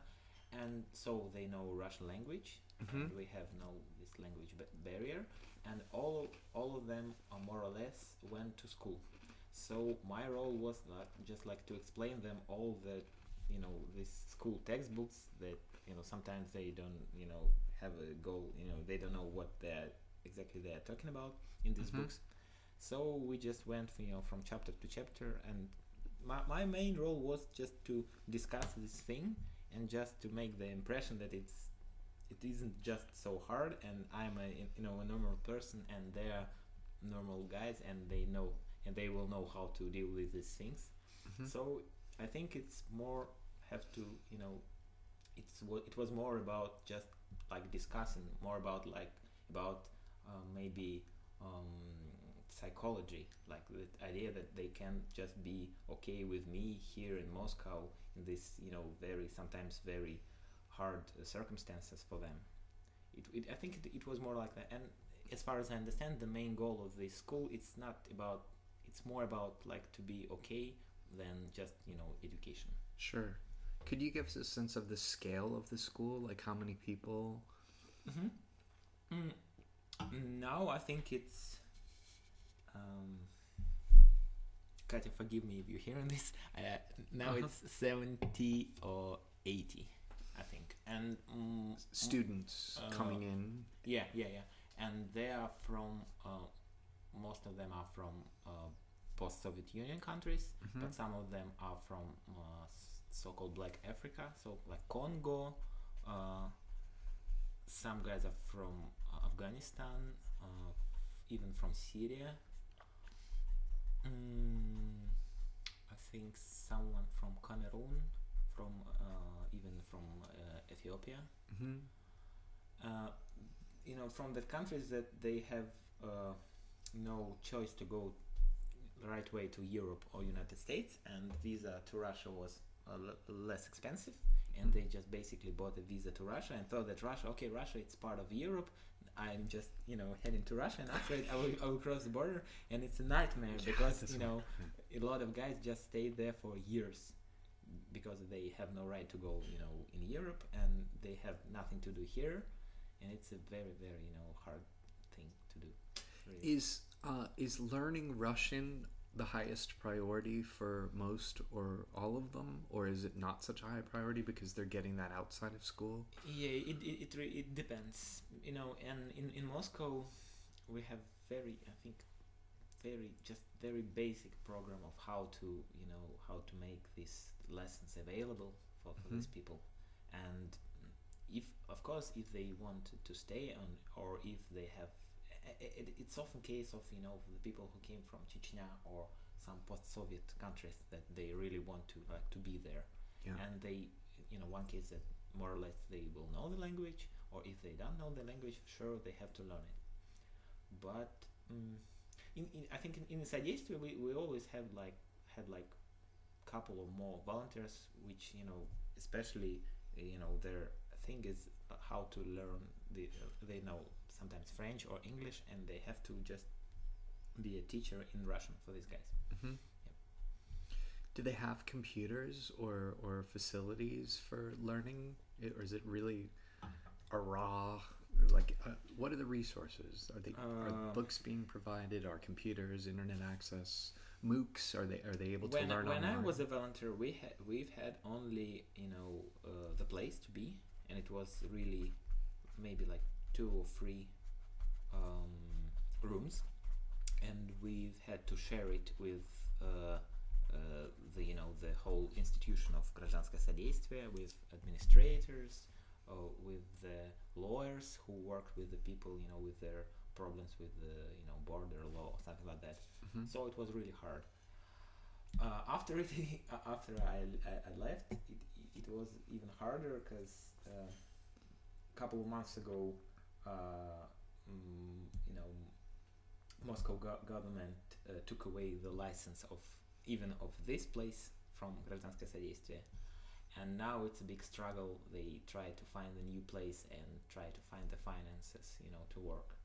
and so they know Russian language, Mhm. and we have no this language ba- barrier, and all all of them uh, more or less went to school. So my role was like, just like to explain them all the you know these school textbooks that you know sometimes they don't you know have a goal you know they don't know what they're exactly they're talking about in these Mhm. books so we just went you know from chapter to chapter and my, my main role was just to discuss this thing and just to make the impression that it's it isn't just so hard and i'm a you know a normal person and they're normal guys and they know and they will know how to deal with these things Mhm. so i think it's more have to you know it's it was more about just like discussing more about like about uh, maybe um, psychology like the idea that they can just be okay with me here in moscow in this you know very sometimes very hard uh, circumstances for them. It, it, i think it, it was more like that. And as far as i understand the main goal of this school it's not about it's more about like to be okay than just you know education Sure. Could you give us a sense of the scale of the school? Like how many people? Mm-hmm. Mm, now I think it's. Um, Katya, forgive me if you're hearing this. Uh, now Uh-huh. it's 70 or 80, I think. And mm, Students Uh, coming in. yeah, yeah, yeah. And they are from, uh, most of them are from uh, post Soviet Union countries, Mhm. but some of them are from uh, so called Black Africa, so like Congo. Uh, some guys are from uh, Afghanistan, uh, even from Syria. Mm, I think someone from Cameroon, from uh, even from uh, Ethiopia hmm uh, you know, from the countries that they have uh, no choice to go the right way to Europe or United States, and visa to Russia was uh, l- less expensive, and they just basically bought a visa to Russia and thought that Russia, okay, Russia, it's part of Europe. I'm just, you know, heading to Russia, and after it, I will, I will cross the border, and it's a nightmare because you know a lot of guys just stay there for years because they have no right to go, you know, in Europe, and they have nothing to do here, and it's a very, very, you know, hard thing to do. really. Is uh, is learning Russian the highest priority for most or all of them, or is it not such a high priority because they're getting that outside of school? Yeah, it it it, it depends, you know. And in in Moscow, we have very, I think, very just very basic program of how to you know how to make these lessons available for, for these people, and if of course if they want to, stay on or if they have it, it's often case of you know the people who came from Chechnya or some post-Soviet countries that they really want to like to be there Yeah. and they you know one case that more or less they will know the language or if they don't know the language sure they have to learn it but mm in, in I think in, in Sadistra we, we always have like had like couple or more volunteers which you know especially you know their thing is how to learn the uh, they know sometimes French or English and they have to just be a teacher in Russian for these guys hmm Do they have computers or or facilities for learning, or is it really a raw? Like, uh, what are the resources? Are they are Uh, books being provided? Are computers, internet access, MOOCs? Are they are they able to when, learn when I was a volunteer, we had we've had only you know uh, the place to be, and it was really maybe like two or three um, rooms, and we've had to share it with uh, uh, the you know the whole institution of гражданское содействие, with administrators, uh, with the lawyers who worked with the people, you know, with their problems with the you know border law or something like that. Mhm. So it was really hard. Uh, after it, after I, I, I left, it, it was even harder because uh, a couple of months ago, uh, mm, you know, Moscow go- government uh, took away the license of even of this place from гражданское содействие. And now it's a big struggle. They try to find a new place and try to find the finances, you know, to work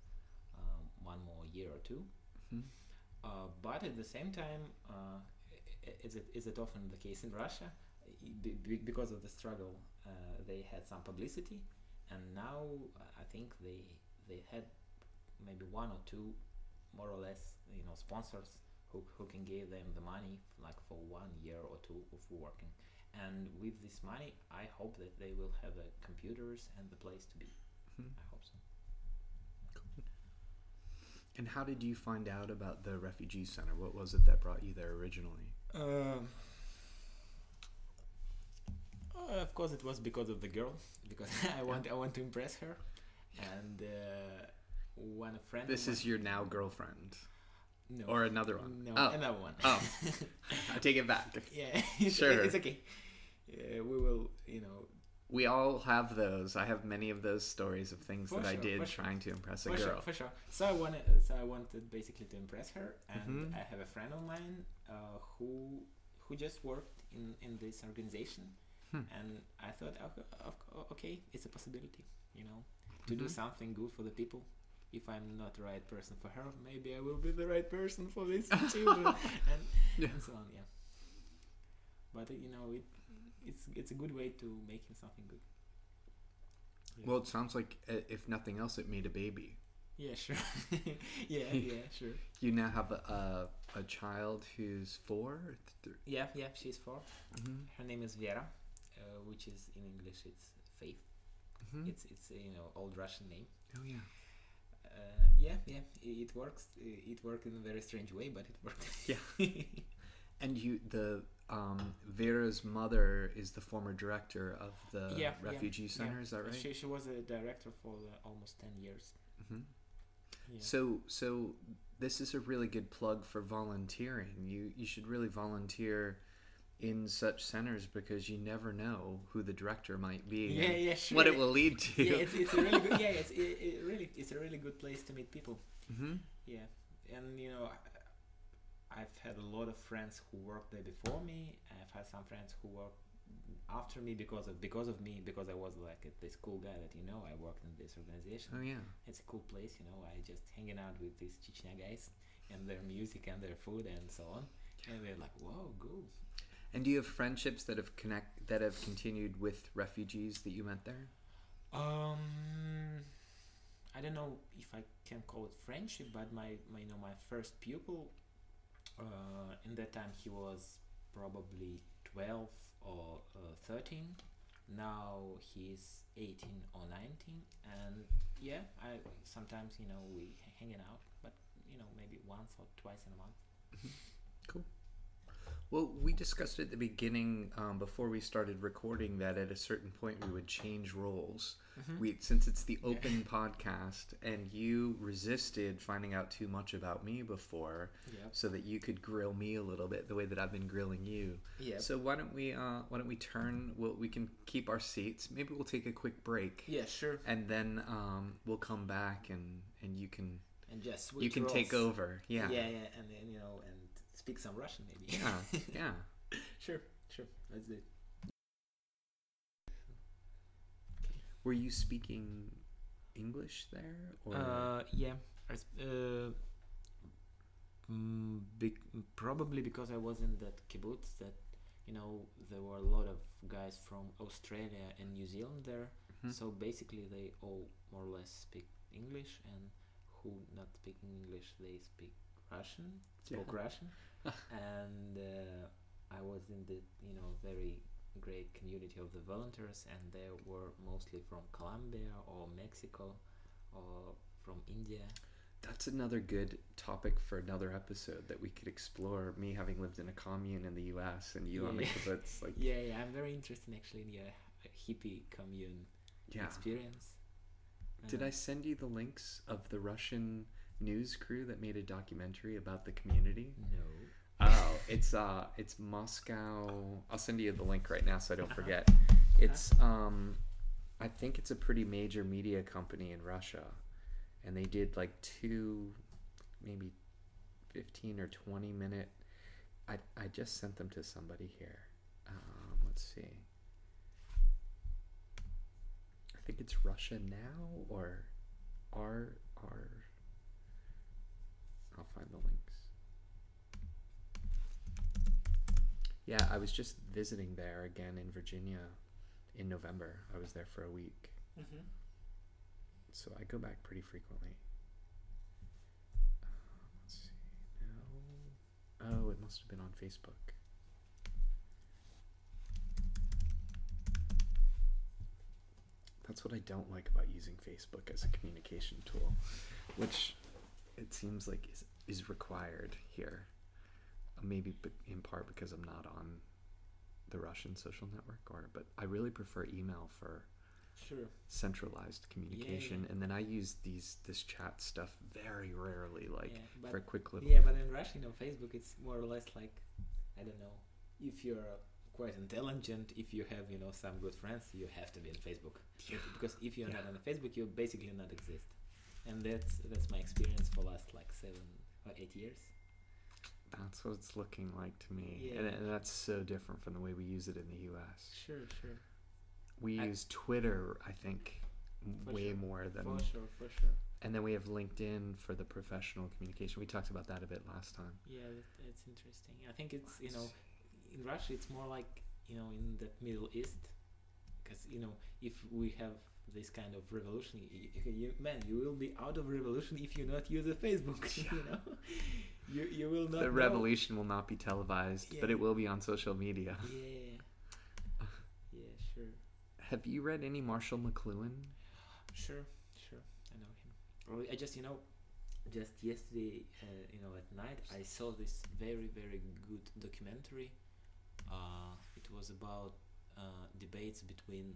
um, one more year or two. Mhm. Uh, but at the same time, uh, i- is it is it often the case in Russia? I- be- be- Because of the struggle, uh, they had some publicity, and now I think they they had maybe one or two, more or less, you know, sponsors who who can give them the money like for one year or two of working, and with this money, I hope that they will have uh, computers and the place to be. Mhm. I hope so. And how did you find out about the refugee center? What was it that brought you there originally? Um, uh, of course, it was because of the girl, because I want I want to impress her, and uh, one friend. This is your now girlfriend, no, or another one? no Oh. another one. Oh. I take it back. yeah, it's, Sure. it's okay. Uh, we will, you know, We all have those. I have many of those stories of things that I did for sure. trying to impress a for girl. sure, for sure. So I wanted, so I wanted basically to impress her, and Mhm. I have a friend of mine uh, who who just worked in in this organization, Hmm. and I thought, okay, okay, it's a possibility, you know, to do Mhm. something good for the people. If I'm not the right person for her, maybe I will be the right person for these children, and, Yeah. and so on. Yeah. But you know, it it's it's a good way to make him something good. Yeah. Well, it sounds like uh, if nothing else, it made a baby. Yeah, sure. yeah, yeah, sure. You now have a a, a child who's four. th- Yeah, yeah, she's 4 Mhm. Her name is Vera, uh, which is in English it's Faith. Mhm. It's it's you know old Russian name. oh yeah. Uh, yeah, yeah, it, it works. It worked in a very strange way, but it worked. Yeah. And you, the um, Vera's mother is the former director of the Yeah, yeah, refugee center. yeah. Is that right? She she was a director for uh, almost ten years. hmm Yeah. So, so this is a really good plug for volunteering. You you should really volunteer in such centers because you never know who the director might be. yeah, yeah, sure. What it will lead to. yeah, it's, it's a really good. Yeah, it's it, it really it's a really good place to meet people. hmm Yeah, and you know, I've had a lot of friends who worked there before me. I've had some friends who worked after me because of because of me because I was like a, this cool guy that you know I worked in this organization. Oh yeah. It's a cool place, you know. I just hanging out with these Chechnya guys and their music and their food and so on, and they're like, "Whoa, cool." And do you have friendships that have connect that have continued with refugees that you met there? Um, I don't know if I can call it friendship, but my, my you know my first pupil, uh, in that time he was probably twelve or uh, thirteen. Now he's eighteen or nineteen, and yeah, I sometimes you know we hanging out, but you know maybe once or twice in a month. Well, we discussed at the beginning um, before we started recording that at a certain point we would change roles. We since it's the open podcast, and you resisted finding out too much about me before, Yeah. so that you could grill me a little bit the way that I've been grilling you. Yeah. So why don't we uh, why don't we turn? We'll, we can keep our seats. Maybe we'll take a quick break, yeah, sure. and then um, we'll come back and and you can And just you can take over. Yeah. Yeah, yeah, and then you know, and speak some Russian maybe. Yeah. yeah. Sure, sure. Let's do it. Were you speaking English there, or Uh, yeah. I sp- uh, mm, bec- probably because I was in that kibbutz that you know there were a lot of guys from Australia and New Zealand there. Mhm. So basically, they all more or less speak English, and who not speaking English, they speak Russian. Spoke Russian, and uh, I was in the you know very great community of the volunteers, and they were mostly from Colombia or Mexico or from India. That's another good topic for another episode that we could explore. Me having lived in a commune in the U.S. and you on the Yeah. kibbutz, like Yeah, yeah, I'm very interested actually in your hippie commune yeah. experience. Did Uh, I send you the links of the Russian news crew that made a documentary about the community? No. It's uh, it's Moscow. I'll send you the link right now so I don't forget. It's um, I think it's a pretty major media company in Russia, and they did like two, maybe fifteen or twenty minute. I I just sent them to somebody here. Um, let's see. I think it's Russia now or R R. I'll find the links. Yeah, I was just visiting there again in Virginia in November. I was there for a week. Mm-hmm. So I go back pretty frequently. Let's see now. Oh, it must have been on Facebook. That's what I don't like about using Facebook as a communication tool, which it seems like is, is required here. Maybe in part because I'm not on the Russian social network, or but I really prefer email for Sure. centralized communication, yeah. and then I use these this chat stuff very rarely, like yeah, but, for a quick little. yeah, but in Russian, know, Facebook, it's more or less like, I don't know, if you're quite intelligent, if you have, you know, some good friends, you have to be on Facebook. Yeah. Because if you're not on Facebook, you basically not exist. And that's that's my experience for last like seven or eight years. That's what it's looking like to me, Yeah. and, and that's so different from the way we use it in the U.S. Sure, sure. We I- use Twitter, I think, way sure. more than, For sure, for sure. and then we have LinkedIn for the professional communication. We talked about that a bit last time. Yeah, it's interesting. I think it's you know, in Russia it's more like you know in the Middle East, because you know if we have this kind of revolution, you, you, man, you will be out of revolution if you not use a Facebook. you know, you you will not. the know. revolution will not be televised, but it will be on social media. Yeah. Yeah, sure, Have you read any Marshall McLuhan? sure, sure. I know him. I just you know, just yesterday, uh, you know, at night, I saw this very very good documentary. Uh, it was about uh, debates between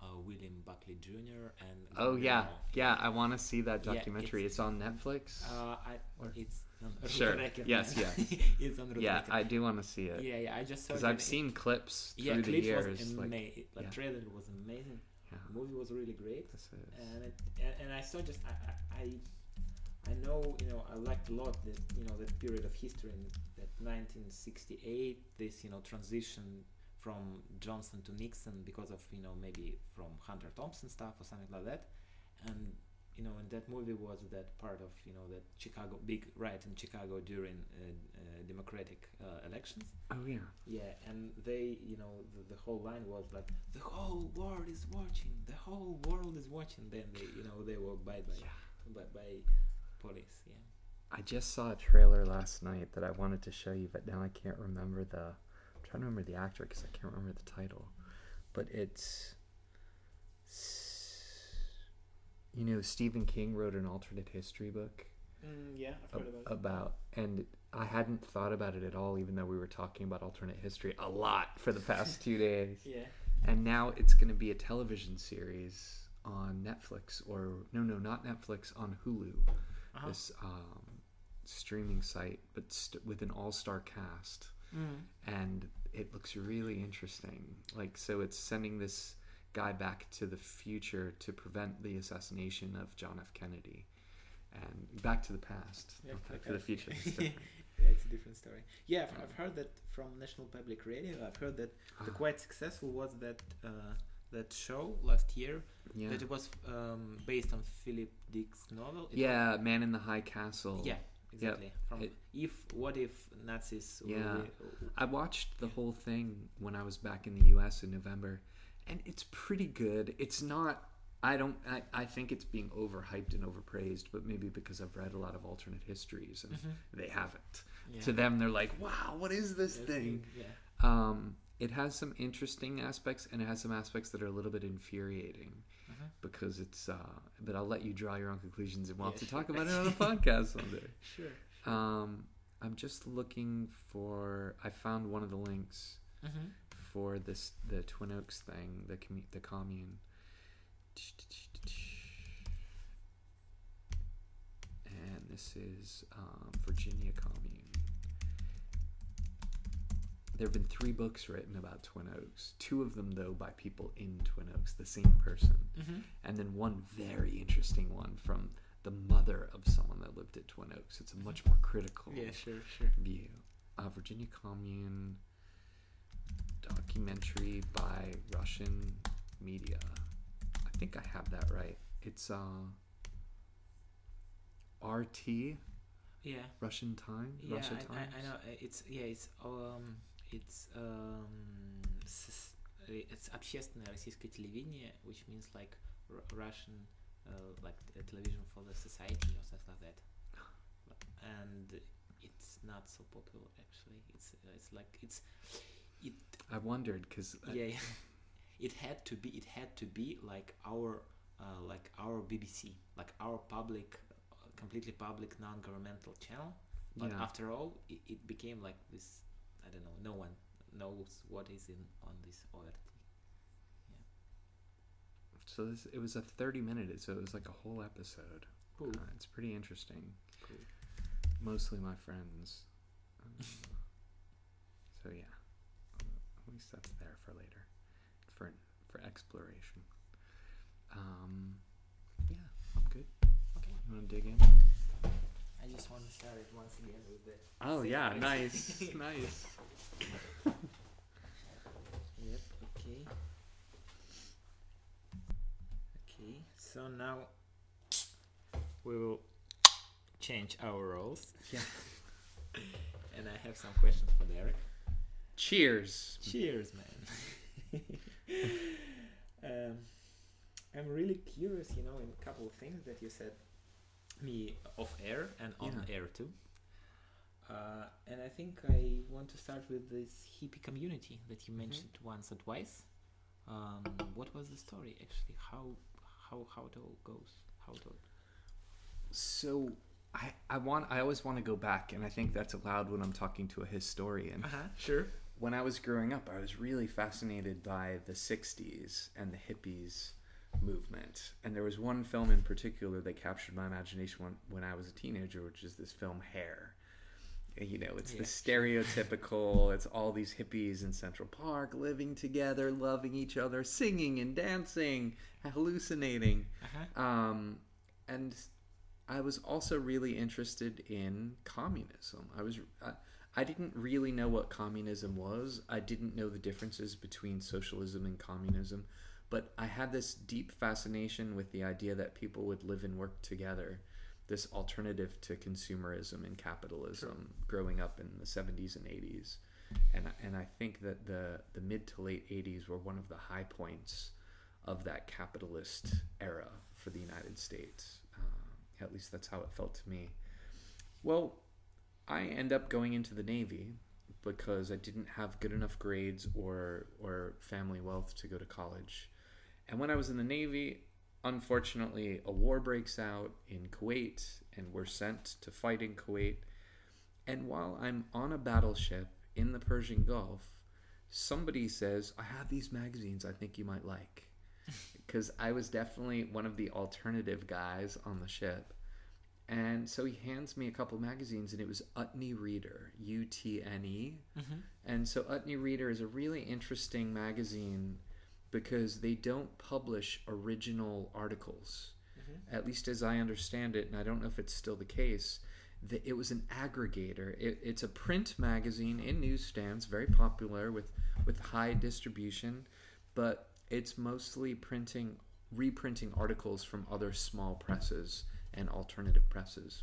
uh, William Buckley Jr. and Oh yeah, yeah. I want to see that Yeah, documentary. it's- it's, on Netflix. Uh, I, it's Sure, yes, yes. it's yeah. I do want to see it yeah, yeah. I just saw because I've it- seen clips through Yeah, the clips years. was like, amazing. The yeah. trailer was amazing. yeah, The movie was really great. this is. and it, and, and I saw just I, I I I know you know I liked a lot that you know that period of history in that 1968 this you know transition from Johnson to Nixon because of you know maybe from Hunter Thompson stuff or something like that and you know and that movie was that part of you know that Chicago big riot in Chicago during uh, uh, democratic uh, elections Oh yeah. yeah, and they, you know, the, the whole line was like, "The whole world is watching. The whole world is watching." Then they, you know, they were by by by, by police. Yeah. I just saw a trailer last night that I wanted to show you, but now I can't remember the. I'm trying to remember the actor because I can't remember the title, but it's. You know, Stephen King wrote an alternate history book Mm, yeah, ab- about, and I hadn't thought about it at all, even though we were talking about alternate history a lot for the past two days. Yeah. And now it's going to be a television series on Netflix, or no, no, not Netflix, on Hulu Uh-huh. this um, streaming site, but st- with an all-star cast, Mm. and it looks really interesting. Like, so it's sending this guy back to the future to prevent the assassination of John F. Kennedy, and back to the past, Yeah, back okay. to the future. It's yeah, it's a different story. Yeah, I've, I've heard that from National Public Radio. I've heard that the Ah, quite successful was that uh, that show last year. yeah, That it was um, based on Philip Dick's novel. It yeah, Man in the High Castle. Yeah, exactly. From It- if what if Nazis? were Yeah. I watched the whole thing when I was back in the U.S. in November, and it's pretty good. It's not. I don't. I, I think it's being overhyped and overpraised, but maybe because I've read a lot of alternate histories and Mhm. they haven't. Yeah. To them, they're like, "Wow, what is this Yes, thing?" Yeah. Um, it has some interesting aspects, and it has some aspects that are a little bit infuriating Mhm. because it's. Uh, but I'll let you draw your own conclusions, and we'll have Yeah, to talk about it on a podcast someday. Sure. Um, I'm just looking for. I found one of the links Mm-hmm. For this the Twin Oaks thing, the commu- the commune. And this is um, Virginia commune. There have been three books written about Twin Oaks. Two of them, though, by people in Twin Oaks, the same person, Mm-hmm. and then one very interesting one from the mother of someone that lived at Twin Oaks. It's a much more critical Yeah, sure, sure. view. Uh, Virginia Commune documentary by Russian media. I think I have that right. It's uh, RT, Yeah. Russian Time, Yeah, Russia I, Times. I, I know. uh, It's yeah, it's um, it's um, s- uh, it's общественное российское телевидение, which means like R- Russian, uh, like uh, television for the society or something like that. And it's not so popular actually. It's uh, it's like it's it I wondered because yeah, yeah. it had to be it had to be like our uh, like our BBC, like our public, uh, completely public non-governmental channel. But Yeah. after all, it, it became like this. I don't know. No one knows what is in on this ORT. So this it was a thirty minute. So it was like a whole episode. Cool. Uh, it's pretty interesting. Cool. Mostly my friends. Um, so yeah, at least that's there for later, for for exploration. Um, yeah, I'm good. Okay. You want to dig in? I just want to start it once again with the. Oh yeah, nice, nice. Yep. Okay. Okay. So now we will change our roles. Yeah. and I have some questions for Derek. Cheers. Cheers, man. um, I'm really curious, you know, in a couple of things that you said me off air and on Yeah. air too. Uh, and I think I want to start with this hippie community that you mentioned once or twice. Um, what was the story actually? How how how it all goes? How it all So I I want I always want to go back, and I think that's allowed when I'm talking to a historian. Uh-huh, sure. When I was growing up, I was really fascinated by the 60s and the hippies movement. And there was one film in particular that captured my imagination when, when I was a teenager, which is this film Hair. You know, it's the stereotypical, it's all these hippies in Central Park living together, loving each other, singing and dancing, hallucinating. Uh-huh. Um, and I was also really interested in communism. I was I, I didn't really know what communism was. I didn't know the differences between socialism and communism, but I had this deep fascination with the idea that people would live and work together. This alternative to consumerism and capitalism growing up in the 70s and 80s. And and I think that the the mid to late 80s were one of the high points of that capitalist era for the United States. Uh, at least that's how it felt to me. Well, I end up going into the Navy because I didn't have good enough grades or or family wealth to go to college. And when I was in the Navy, unfortunately, a war breaks out in Kuwait, and we're sent to fight in Kuwait. And while I'm on a battleship in the Persian Gulf, somebody says, I have these magazines I think you might like. Because I was definitely one of the alternative guys on the ship. And so he hands me a couple magazines, and it was Utne Reader, U T N E. Mm-hmm. And so Utne Reader is a really interesting magazine because they don't publish original articles. At least as I understand it, and I don't know if it's still the case, that it was an aggregator. It, it's a print magazine in newsstands, very popular with, with high distribution, but it's mostly printing, reprinting articles from other small presses and alternative presses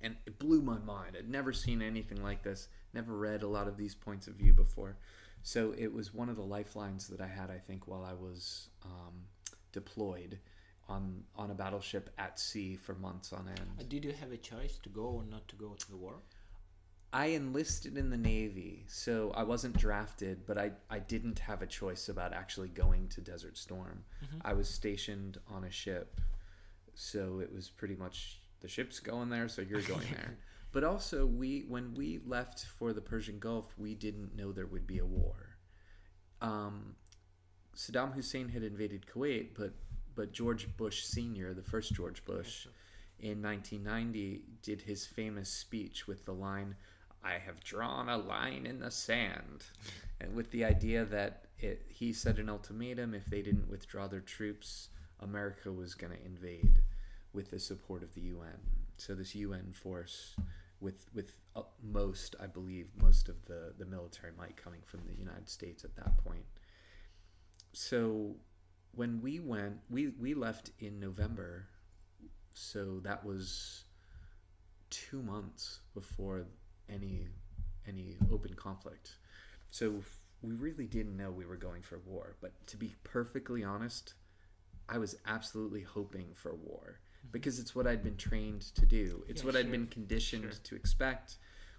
and it blew my mind. I'd never seen anything like this, never read a lot of these points of view before. So it was one of the lifelines that I had, I think, while I was um, deployed on on a battleship at sea for months on Uh, end. did you have a choice to go or not to go to the war? I enlisted in the Navy, so I wasn't drafted, but I, I didn't have a choice about actually going to Desert Storm. I was stationed on a ship, so it was pretty much the ship's going there, so you're going there. But also, we when we left for the Persian Gulf, we didn't know there would be a war. Um, Saddam Hussein had invaded Kuwait, but but George Bush Senior, the first George Bush, in 1990 did his famous speech with the line, "I have drawn a line in the sand," and with the idea that it, he set an ultimatum if they didn't withdraw their troops, America was going to invade with the support of the UN. So this UN force, with with uh, most, I believe, most of the the military might coming from the United States at that point. So when we went, we we left in November, so that was two months before any any open conflict. So we really didn't know we were going for war. But to be perfectly honest, I was absolutely hoping for war mm-hmm. because it's what I'd been trained to do. It's Yeah, what I'd been conditioned Sure. to expect.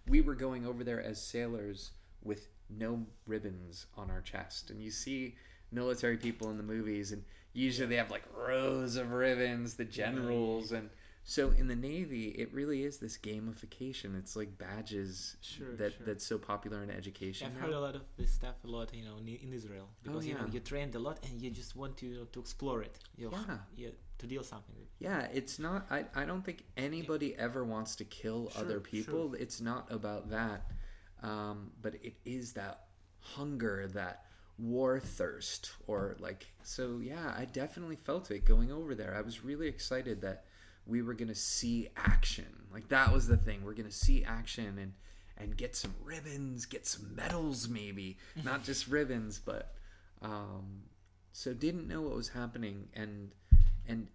We were going over there as sailors with no ribbons on our chest. And you see military people in the movies, and usually they have like rows of ribbons, the generals, and so in the Navy, it really is this gamification. It's like badges Sure, that sure. that's so popular in education. I've now. heard a lot of this stuff a lot, you know, in, Israel because you know Oh, yeah. you trained a lot and you just want to to explore it. You know, Yeah. yeah, to deal something with. Yeah, it's not. I, I don't think anybody ever wants to kill Sure, other people. It's not about that. Um, but it is that hunger, that war thirst, or like. So, yeah, I definitely felt it going over there. I was really excited that we were going to see action. Like, that was the thing. We're going to see action and, and get some ribbons, get some medals, maybe. not just ribbons, but. Um, so, didn't know what was happening. And. And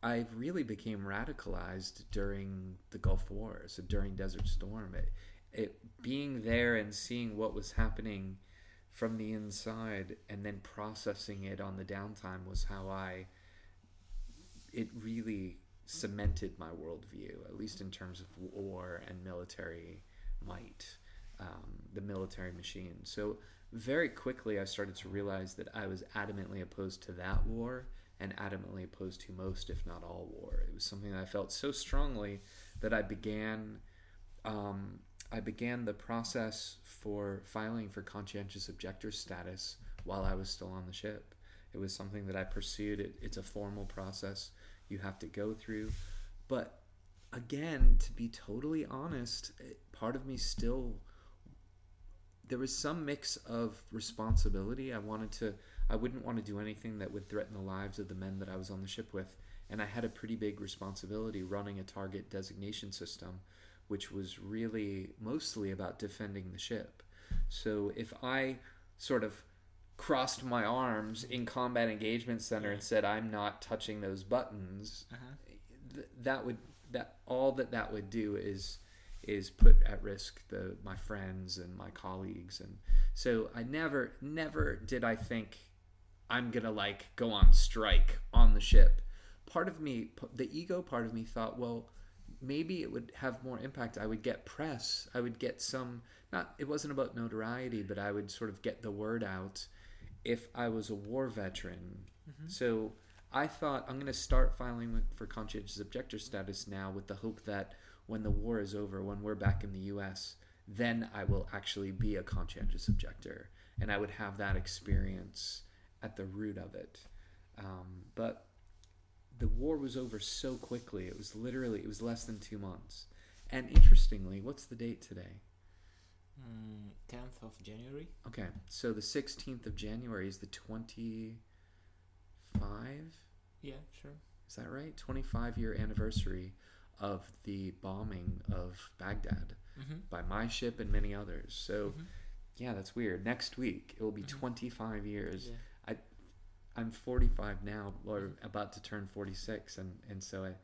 I really became radicalized during the Gulf War, so during Desert Storm. It, it being there and seeing what was happening from the inside and then processing it on the downtime was how I it really cemented my worldview, at least in terms of war and military might, um, the military machine. So very quickly, I started to realize that I was adamantly opposed to that war and adamantly opposed to most, if not all, war. It was something that I felt so strongly that I began. Um, I began the process for filing for conscientious objector status while I was still on the ship. It was something that I pursued. It, it's a formal process you have to go through. But again, to be totally honest, part of me still there was some mix of responsibility. I wanted to I wouldn't want to do anything that would threaten the lives of the men that I was on the ship with. And I had a pretty big responsibility running a target designation system, which was really mostly about defending the ship. So if I sort of crossed my arms in combat engagement center and said I'm not touching those buttons, Uh-huh. th- that would that all that that would do is is put at risk the my friends and my colleagues and so I never never did I think I'm gonna like go on strike on the ship. Part of me, the ego part of me, thought, well, maybe it would have more impact. I would get press. I would get some. Not. It wasn't about notoriety, but I would sort of get the word out if I was a war veteran. So I thought I'm going to start filing for conscientious objector status now, with the hope that when the war is over, when we're back in the U.S., then I will actually be a conscientious objector, and I would have that experience at the root of it. Um, but the war was over so quickly. It was literally it was less than two months. And interestingly, what's the date today? Mm, 10th of January. Okay, so the 16th of January is the 25. Yeah, sure. Is that right? 25 year anniversary of the bombing of Baghdad Mm-hmm. by my ship and many others. So, Mhm. yeah, that's weird. Next week it will be Mhm. 25 years. Yeah. I'm 45 now, or about to turn 46, and and so I,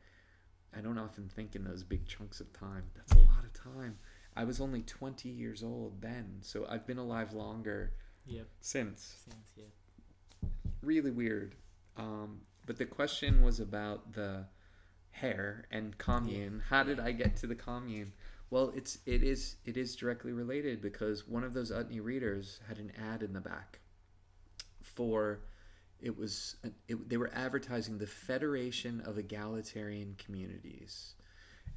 I don't often think in those big chunks of time. That's a lot of time. I was only 20 years old then, so I've been alive longer Yep. since. Since yeah. Really weird. Um, but the question was about the hair and commune. How did I get to the commune? Well, it's it is it is directly related because one of those Utne readers had an ad in the back for it was it, they were advertising the Federation of Egalitarian Communities,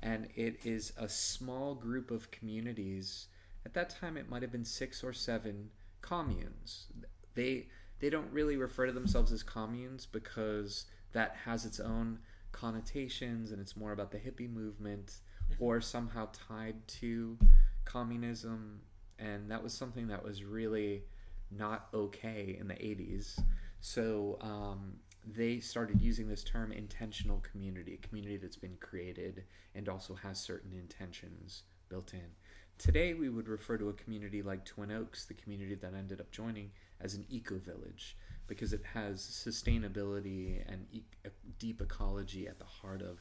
and it is a small group of communities. At that time, it might have been six or seven communes. They they don't really refer to themselves as communes because that has its own connotations and it's more about the hippie movement or somehow tied to communism and that was something that was really not okay in the 80s so um, they started using this term intentional community a community that's been created and also has certain intentions built in today we would refer to a community like twin oaks the community that ended up joining as an eco village because it has sustainability and e- a deep ecology at the heart of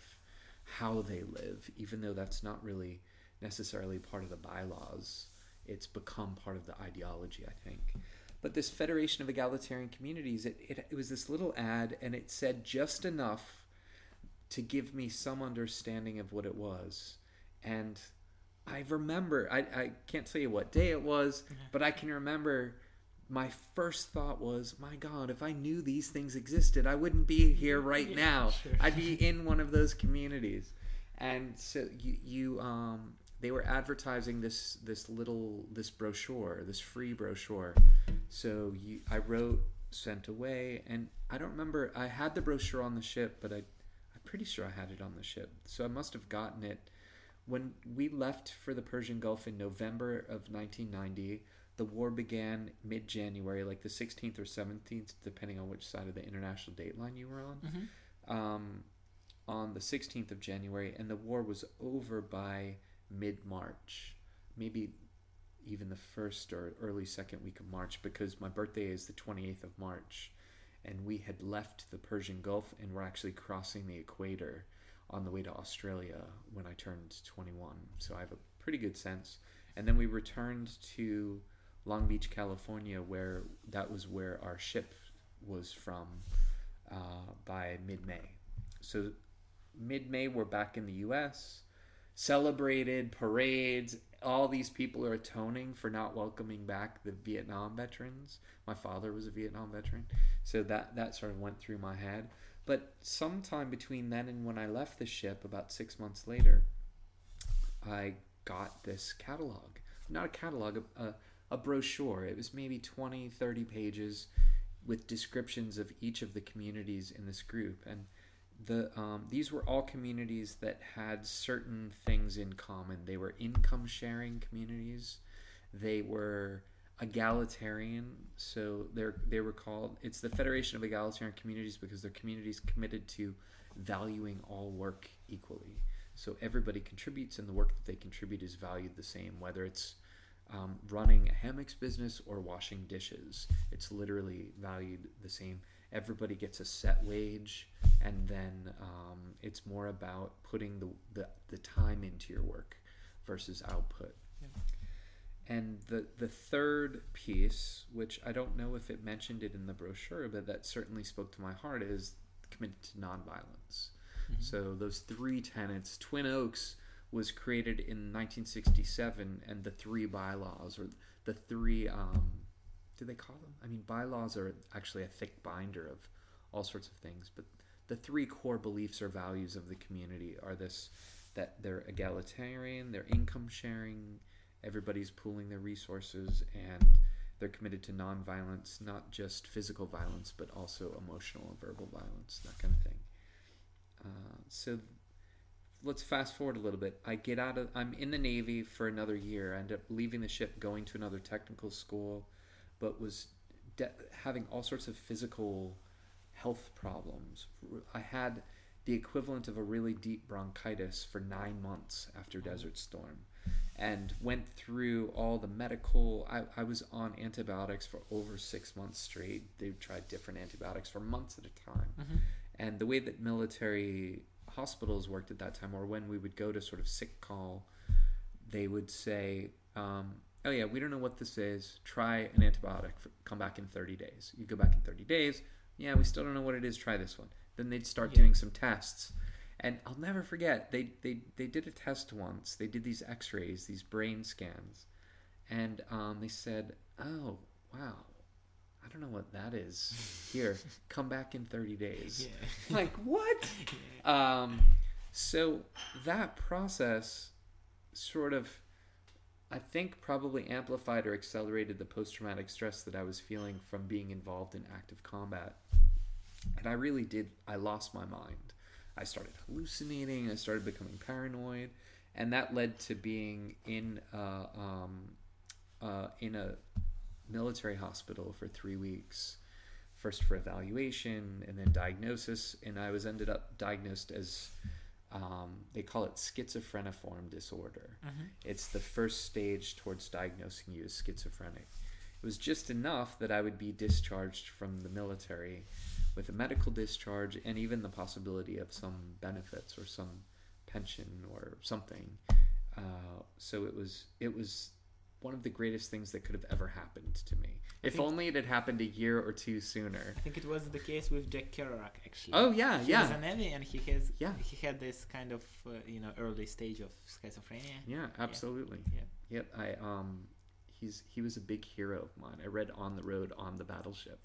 how they live, even though that's not really necessarily part of the bylaws. It's become part of the ideology, I think. But this Federation of Egalitarian Communities, it, it, it was this little ad, and it said just enough to give me some understanding of what it was. And I remember, I, I can't tell you what day it was, but I can remember my first thought was, my God, if I knew these things existed, I wouldn't be here right Yeah, now. sure. I'd be in one of those communities. And so you, you um, they were advertising this this little this brochure, this free brochure. So you, I wrote, sent away, and I don't remember. I had the brochure on the ship, but I, I'm pretty sure I had it on the ship. So I must have gotten it when we left for the Persian Gulf in November of 1990. The war began mid January, like the 16th or 17th, depending on which side of the international date line you were on. Mhm. Um, on the 16th of January, and the war was over by mid March, maybe even the first or early second week of March, because my birthday is the 28th of March, and we had left the Persian Gulf and were actually crossing the equator on the way to Australia when I turned 21. So I have a pretty good sense. And then we returned to Long Beach, California, where that was where our ship was from uh, by mid May. So mid May, we're back in the U.S. Celebrated parades. All these people are atoning for not welcoming back the Vietnam veterans. My father was a Vietnam veteran, so that that sort of went through my head. But sometime between then and when I left the ship, about six months later, I got this catalog. Not a catalog, a, a, a brochure. It was maybe 20, 30 pages with descriptions of each of the communities in this group. And the um, these were all communities that had certain things in common. They were income sharing communities. They were egalitarian. So they're they were called. It's the Federation of Egalitarian Communities because they're communities committed to valuing all work equally. So everybody contributes, and the work that they contribute is valued the same, whether it's um, running a hammocks business or washing dishes. It's literally valued the same. Everybody gets a set wage, and then um, it's more about putting the, the, the time into your work versus output. And the, the third piece, which I don't know if it mentioned it in the brochure, but that certainly spoke to my heart, is committed to nonviolence. So those three tenets, Twin Oaks was created in 1967, and the three bylaws, or the three, um, do they call them? I mean, bylaws are actually a thick binder of all sorts of things, but the three core beliefs or values of the community are this: that they're egalitarian, they're income sharing, everybody's pooling their resources, and they're committed to nonviolence, not just physical violence, but also emotional and verbal violence, that kind of thing. Uh, so let's fast forward a little bit. I get out of I'm in the Navy for another year. I end up leaving the ship, going to another technical school, but was de- having all sorts of physical health problems. I had the equivalent of a really deep bronchitis for nine months after Desert Storm and went through all the medical. I, I was on antibiotics for over six months straight. They tried different antibiotics for months at a time. Mhm. And the way that military hospitals worked at that time, or when we would go to sort of sick call, they would say, um, "Oh yeah, we don't know what this is. Try an antibiotic. For, come back in 30 days." You go back in 30 days. Yeah, we still don't know what it is. Try this one. Then they'd start Yeah. doing some tests, and I'll never forget. They they they did a test once. They did these X-rays, these brain scans, and um, they said, "Oh wow." I don't know what that is. Here, come back in 30 days Yeah. like what Yeah. um so that process sort of i think probably amplified or accelerated the post-traumatic stress that i was feeling from being involved in active combat. And i really did i lost my mind. I started hallucinating i started becoming paranoid and that led to being in uh, um, uh, in a military hospital for three weeks first for evaluation and then diagnosis and i was ended up diagnosed as um, they call it schizophreniform disorder. Mhm. it's the first stage towards diagnosing you as schizophrenic. It was just enough that i would be discharged from the military with a medical discharge and even the possibility of some benefits or some pension or something. Uh, so it was it was one of the greatest things that could have ever happened to me if only it had happened a year or two sooner I think it was the case with Jack Kerouac actually. oh yeah He yeah Navy and he has Yeah. he had this kind of uh, you know early stage of schizophrenia. yeah absolutely Yeah. Yep, I um he's he was a big hero of mine. I read On the Road on the Battleship.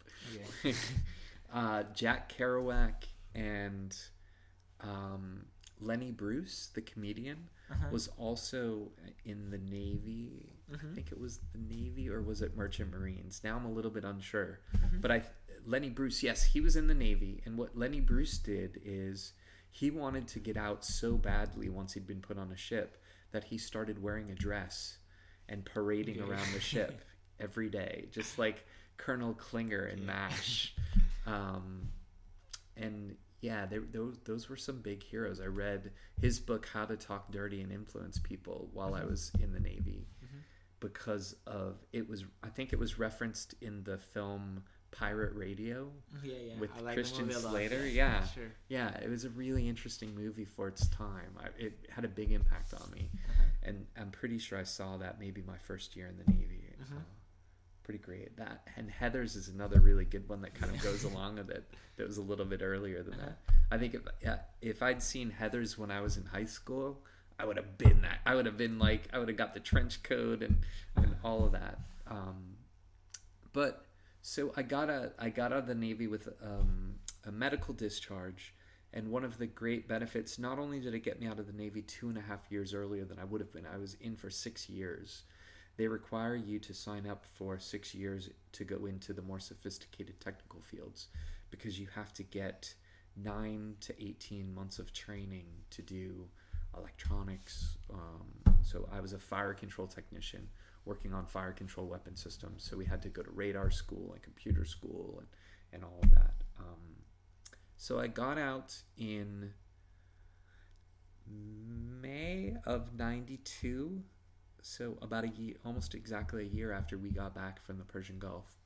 Yeah. uh, Jack Kerouac and um, Lenny Bruce, the comedian, Uh-huh. was also in the Navy. I Mhm. think it was the Navy or was it Merchant Marines? Now I'm a little bit unsure. Mhm. But I Lenny Bruce, yes, he was in the Navy, and what Lenny Bruce did is he wanted to get out so badly once he'd been put on a ship that he started wearing a dress and parading Yeah. around the ship every day, just like Colonel Klinger in Yeah. MASH. Um, and yeah, they, those those were some big heroes. I read his book How to Talk Dirty and Influence People while I Mhm. was in the Navy Mhm. because of it was I think it was referenced in the film Pirate Radio. Yeah, yeah. With like Christian Slater, yeah. Sure. Yeah, it was a really interesting movie for its time. I, it had a big impact on me, Uh-huh. and I'm pretty sure I saw that maybe my first year in the Navy. Mhm. Uh, pretty great. That and Heathers is another really good one that kind of goes along with it. That was a little bit earlier than that. I think if yeah, if I'd seen Heathers when I was in high school, I would have been that. I would have been like I would have got the trench coat and and all of that. Um, but so I got a I got out of the Navy with um, a medical discharge, and one of the great benefits not only did it get me out of the Navy two and a half years earlier than I would have been, I was in for six years. They require you to sign up for six years to go into the more sophisticated technical fields because you have to get nine to 18 months of training to do electronics. Um, so I was a fire control technician working on fire control weapon systems. So we had to go to radar school and computer school and, and all of that. Um, so I got out in May of 92. So about a year, almost exactly a year after we got back from the Persian Gulf.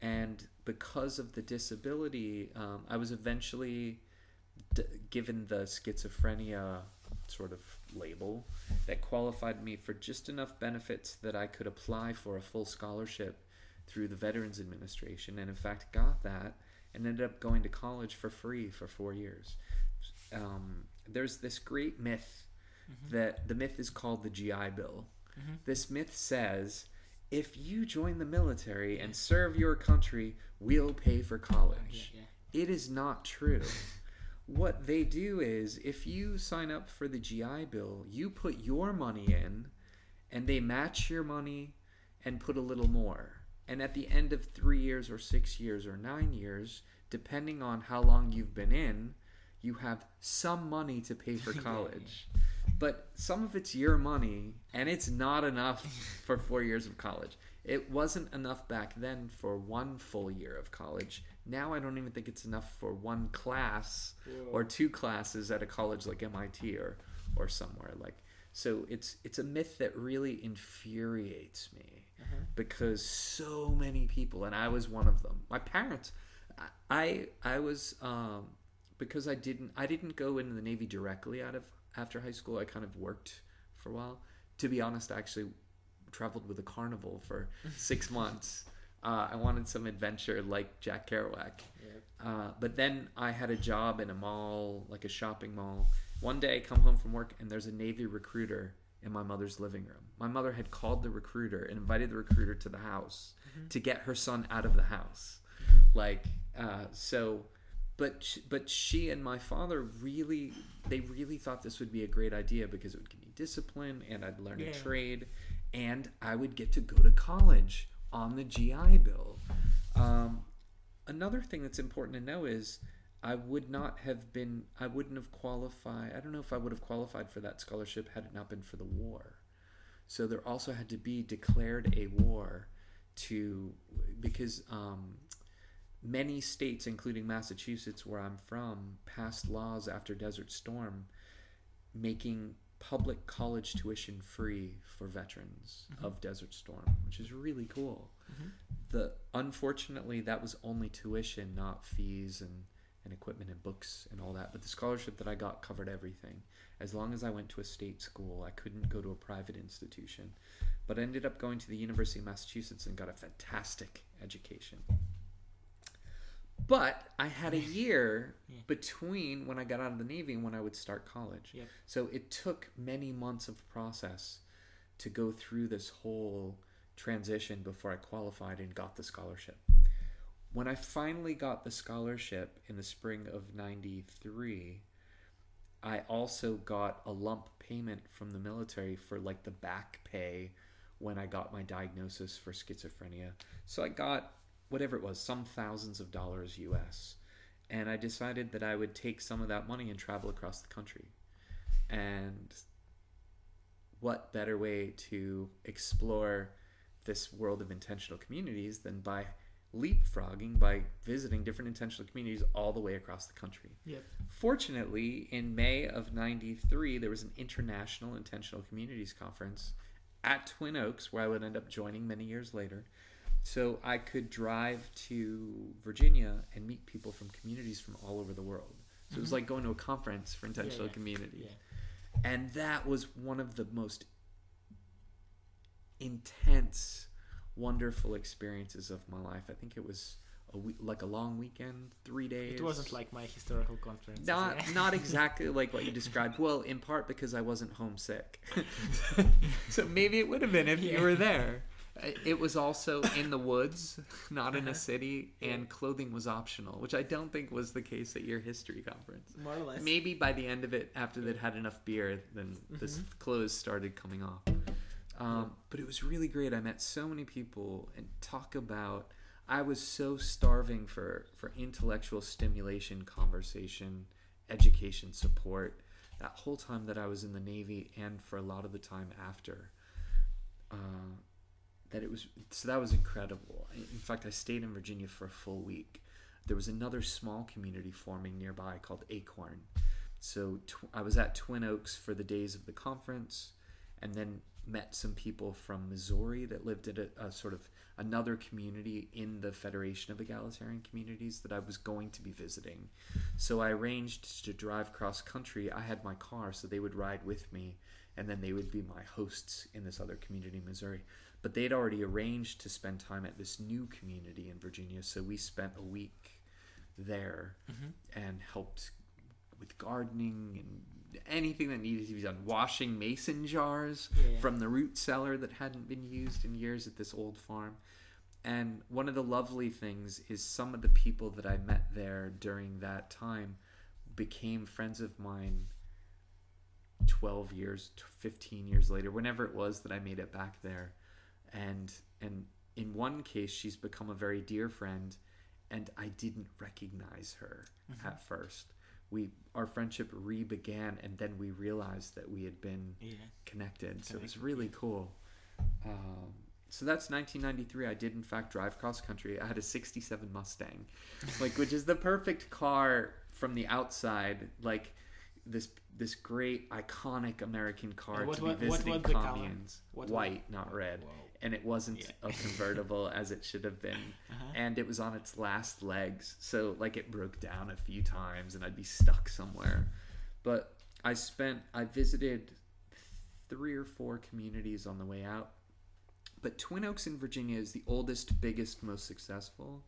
And because of the disability, um, I was eventually d- given the schizophrenia sort of label that qualified me for just enough benefits that I could apply for a full scholarship through the Veterans Administration, and in fact got that and ended up going to college for free for four years. Um, there's this great myth that the myth is called the GI Bill. Mhm. This myth says if you join the military and serve your country, we'll pay for college. Yeah, yeah. It is not true. what they do is if you sign up for the GI Bill, you put your money in and they match your money and put a little more. And at the end of three years or six years or nine years, depending on how long you've been in, you have some money to pay for college. But some of it's your money, and it's not enough for four years of college. It wasn't enough back then for one full year of college. Now I don't even think it's enough for one class or two classes at a college like MIT or or somewhere like. So it's it's a myth that really infuriates me Uh-huh. because so many people, and I was one of them. My parents, I I was um, because I didn't I didn't go into the Navy directly out of after high school. I kind of worked for a while. To be honest, I actually traveled with a carnival for six months. Uh, I wanted some adventure like Jack Kerouac. Yep. Uh, but then I had a job in a mall, like a shopping mall. One day I come home from work and there's a Navy recruiter in my mother's living room. My mother had called the recruiter and invited the recruiter to the house to get her son out of the house. Like, uh, so, but sh- but she and my father really, they really thought this would be a great idea because it would give me discipline and I'd learn a trade and I would get to go to college on the GI Bill. Um, another thing that's important to know is I would not have been, I wouldn't have qualified. I don't know if I would have qualified for that scholarship had it not been for the war. So there also had to be declared a war to, because um, many states, including Massachusetts, where I'm from, passed laws after Desert Storm making public college tuition free for veterans of Desert Storm, which is really cool. Mhm. The unfortunately that was only tuition, not fees and and equipment and books and all that. But the scholarship that I got covered everything. As long as I went to a state school, I couldn't go to a private institution. But I ended up going to the University of Massachusetts and got a fantastic education. But I had a year Yeah. between when I got out of the Navy and when I would start college. Yep. So it took many months of process to go through this whole transition before I qualified and got the scholarship. When I finally got the scholarship in the spring of 93, I also got a lump payment from the military for like the back pay when I got my diagnosis for schizophrenia. So I got whatever it was, some thousands of dollars US. And I decided that I would take some of that money and travel across the country. And what better way to explore this world of intentional communities than by leapfrogging by visiting different intentional communities all the way across the country. Yep. Fortunately, in May of 93, there was an international intentional communities conference at Twin Oaks where I would end up joining many years later. So I could drive to Virginia and meet people from communities from all over the world. So it was mm-hmm. like going to a conference for intentional yeah. community. Yeah. And that was one of the most intense, wonderful experiences of my life. I think it was a week, like a long weekend, three days. It wasn't like my historical conference. not not exactly like what you described. Well, in part because I wasn't homesick. so maybe it would have been if you were there. Uh, It was also in the woods, not in a Uh-huh. city, and clothing was optional, which I don't think was the case at your history conference. more or less. Maybe by the end of it, after they'd had enough beer, then the s clothes started coming off. Um, But it was really great. I met so many people and talk about. I was so starving for for intellectual stimulation, conversation, education, support. That whole time that I was in the Navy, and for a lot of the time after. Uh, it was so that was incredible. In fact, I stayed in Virginia for a full week. There was another small community forming nearby called Acorn. So tw- I was at Twin Oaks for the days of the conference, and then met some people from Missouri that lived at a, a sort of another community in the Federation of Egalitarian Communities that I was going to be visiting. So I arranged to drive cross country. I had my car, so they would ride with me, and then they would be my hosts in this other community in Missouri. But they'd already arranged to spend time at this new community in Virginia, so we spent a week there mm-hmm. and helped with gardening and anything that needed to be done. Washing mason jars Yeah. from the root cellar that hadn't been used in years at this old farm. And one of the lovely things is some of the people that I met there during that time became friends of mine 12 years, 15 years later, whenever it was that I made it back there. And and in one case she's become a very dear friend and I didn't recognize her at first. We our friendship re-began and then we realized that we had been Yeah. connected. So it was really cool. Um, so that's 1993. I did in fact drive cross country. I had a '67 Mustang, like which is the perfect car from the outside, like this this great iconic American car what to be what visiting was the color? communes. What was- White, not red, Wow. And it wasn't Yeah. a convertible as it should have been. Uh-huh. And it was on its last legs, so like it broke down a few times, and I'd be stuck somewhere. But I spent, I visited three or four communities on the way out. But Twin Oaks in Virginia is the oldest, biggest, most successful.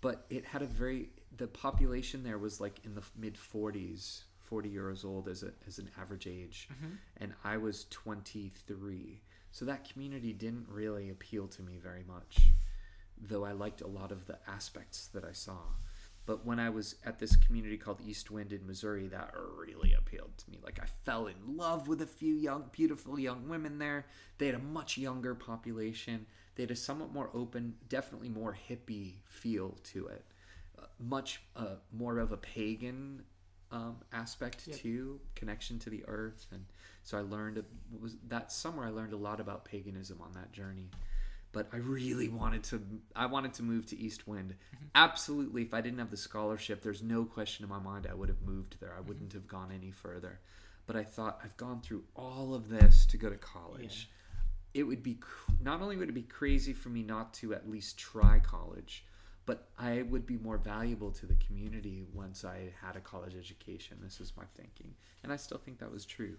But it had a very, the population there was like in the mid 40s, 40 years old as, a, as an average age. Mm-hmm. And I was 23. So that community didn't really appeal to me very much, though I liked a lot of the aspects that I saw. But when I was at this community called East Wind in Missouri, that really appealed to me. Like I fell in love with a few young, beautiful young women there. They had a much younger population. They had a somewhat more open, definitely more hippie feel to it. Uh, much uh, more of a pagan um, aspect Yep. to connection to the earth, and so I learned was that summer. I learned a lot about paganism on that journey but I really wanted to I wanted to move to East Wind. Mm-hmm. Absolutely, if I didn't have the scholarship, there's no question in my mind I would have moved there. I mm-hmm. wouldn't have gone any further. But I thought I've gone through all of this to go to college. It would be not only would it be crazy for me not to at least try college, but I would be more valuable to the community once I had a college education. This was my thinking, and I still think that was true.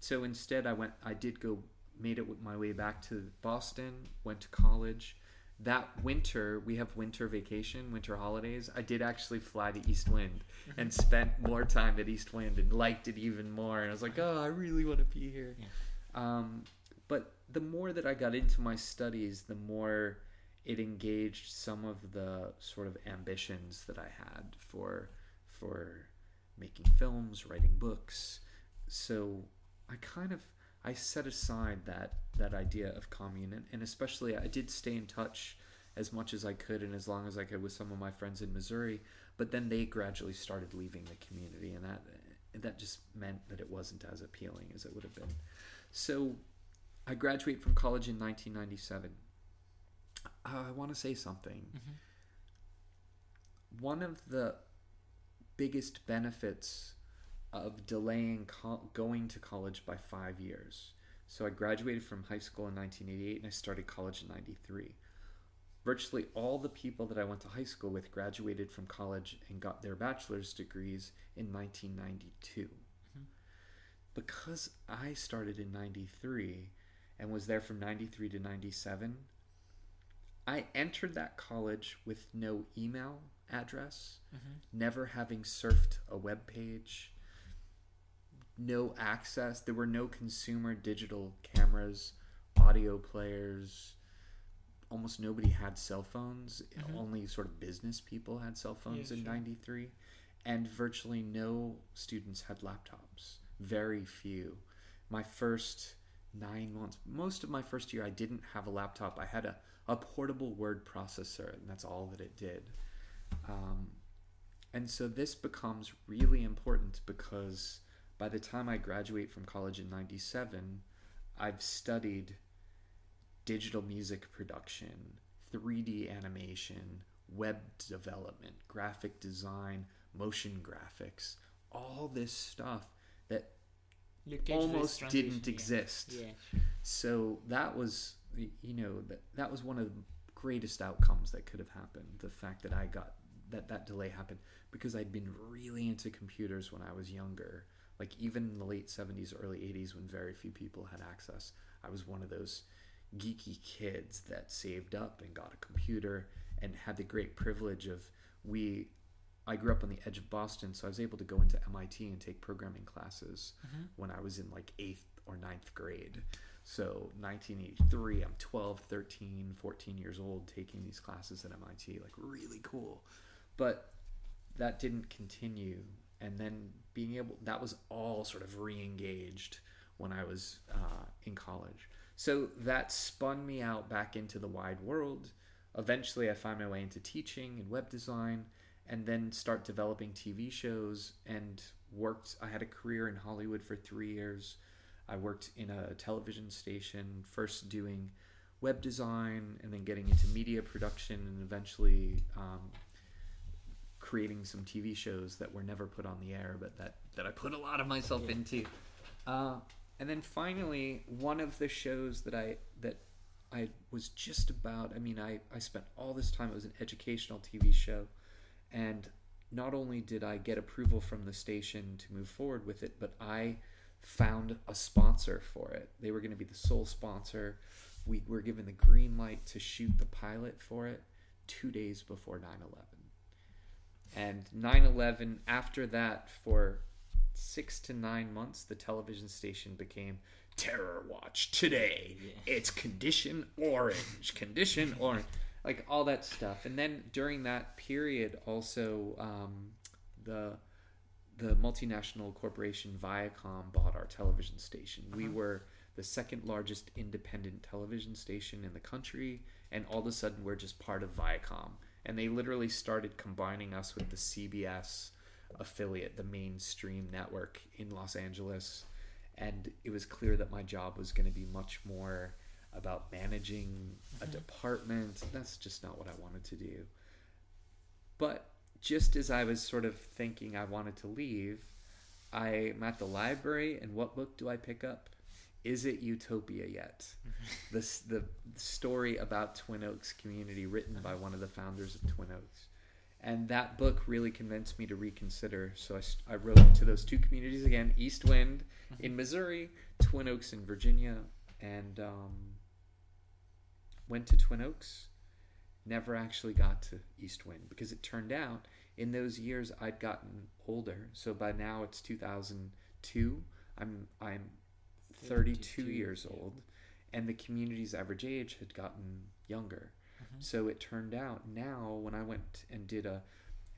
So instead, I went. I did go made it my way back to Boston, went to college. That winter, we have winter vacation, winter holidays. I did actually fly to East Wind and spent more time at East Wind and liked it even more. And I was like, oh, I really want to be here. Yeah. Um, but the more that I got into my studies, the more it engaged some of the sort of ambitions that I had for for making films, writing books. So I kind of I set aside that that idea of commune, and, and especially I did stay in touch as much as I could and as long as I could with some of my friends in Missouri. But then they gradually started leaving the community, and that that just meant that it wasn't as appealing as it would have been. So I graduate from college in 1997. Uh, I want to say something. Mhm. One of the biggest benefits of delaying co- going to college by five years. So I graduated from high school in 1988 and I started college in 93. Virtually all the people that I went to high school with graduated from college and got their bachelor's degrees in 1992. Mm-hmm. Because I started in 93 and was there from 93 to 97, I entered that college with no email address, mm-hmm. never having surfed a web page, no access. There were no consumer digital cameras, audio players. Almost nobody had cell phones. Mhm. Only sort of business people had cell phones Yeah, in sure. 93. And virtually no students had laptops. Very few. My first nine months, most of my first year, I didn't have a laptop. I had a, a portable word processor, and that's all that it did. Um, and so this becomes really important because by the time I graduate from college in 97, I've studied digital music production, 3D animation, web development, graphic design, motion graphics, all this stuff that You catch this almost didn't yeah. exist. Yeah. So that was, you know, that that was one of the greatest outcomes that could have happened. The fact that I got that that delay happened because I'd been really into computers when I was younger. Like even in the late seventies, early eighties, when very few people had access, I was one of those geeky kids that saved up and got a computer and had the great privilege of we. I grew up on the edge of Boston, so I was able to go into MIT and take programming classes Mhm. when I was in like eighth or ninth grade. So 1983, I'm 12, 13, 14 years old taking these classes at MIT, like really cool. But that didn't continue. And then being able, that was all sort of re engaged when I was uh, in college. So that spun me out back into the wide world. Eventually, I found my way into teaching and web design and then start developing TV shows and worked. I had a career in Hollywood for three years. I worked in a television station, first doing web design and then getting into media production and eventually um, creating some TV shows that were never put on the air, but that, that I put a lot of myself Yeah. into. Uh, and then finally, one of the shows that I that I was just about. I mean, I I spent all this time. It was an educational TV show, and not only did I get approval from the station to move forward with it, but I found a sponsor for it. They were going to be the sole sponsor. We were given the green light to shoot the pilot for it two days before 9 11. And 9 11, after that, for six to nine months, the television station became Terror Watch today. Yeah. It's condition orange, condition orange, like all that stuff. And then during that period, also um, the the multinational corporation Viacom bought our television station. We Uh-huh. were the second largest independent television station in the country, and all of a sudden we're just part of Viacom. And they literally started combining us with the CBS affiliate, the mainstream network in Los Angeles. And it was clear that my job was going to be much more about managing a Mhm. department. That's just not what I wanted to do. But just as I was sort of thinking I wanted to leave, I'm at the library, and what book do I pick up? Is it Utopia yet? This the story about Twin Oaks community written by one of the founders of Twin Oaks. And that book really convinced me to reconsider. So I, I wrote to those two communities again East Wind in Missouri, Twin Oaks in Virginia, and um, went to Twin Oaks. Never actually got to East Wind because it turned out in those years I'd gotten older. So by now it's 2002. I'm I'm 32 32, years old, and the community's average age had gotten younger. Mhm. So it turned out now when I went and did a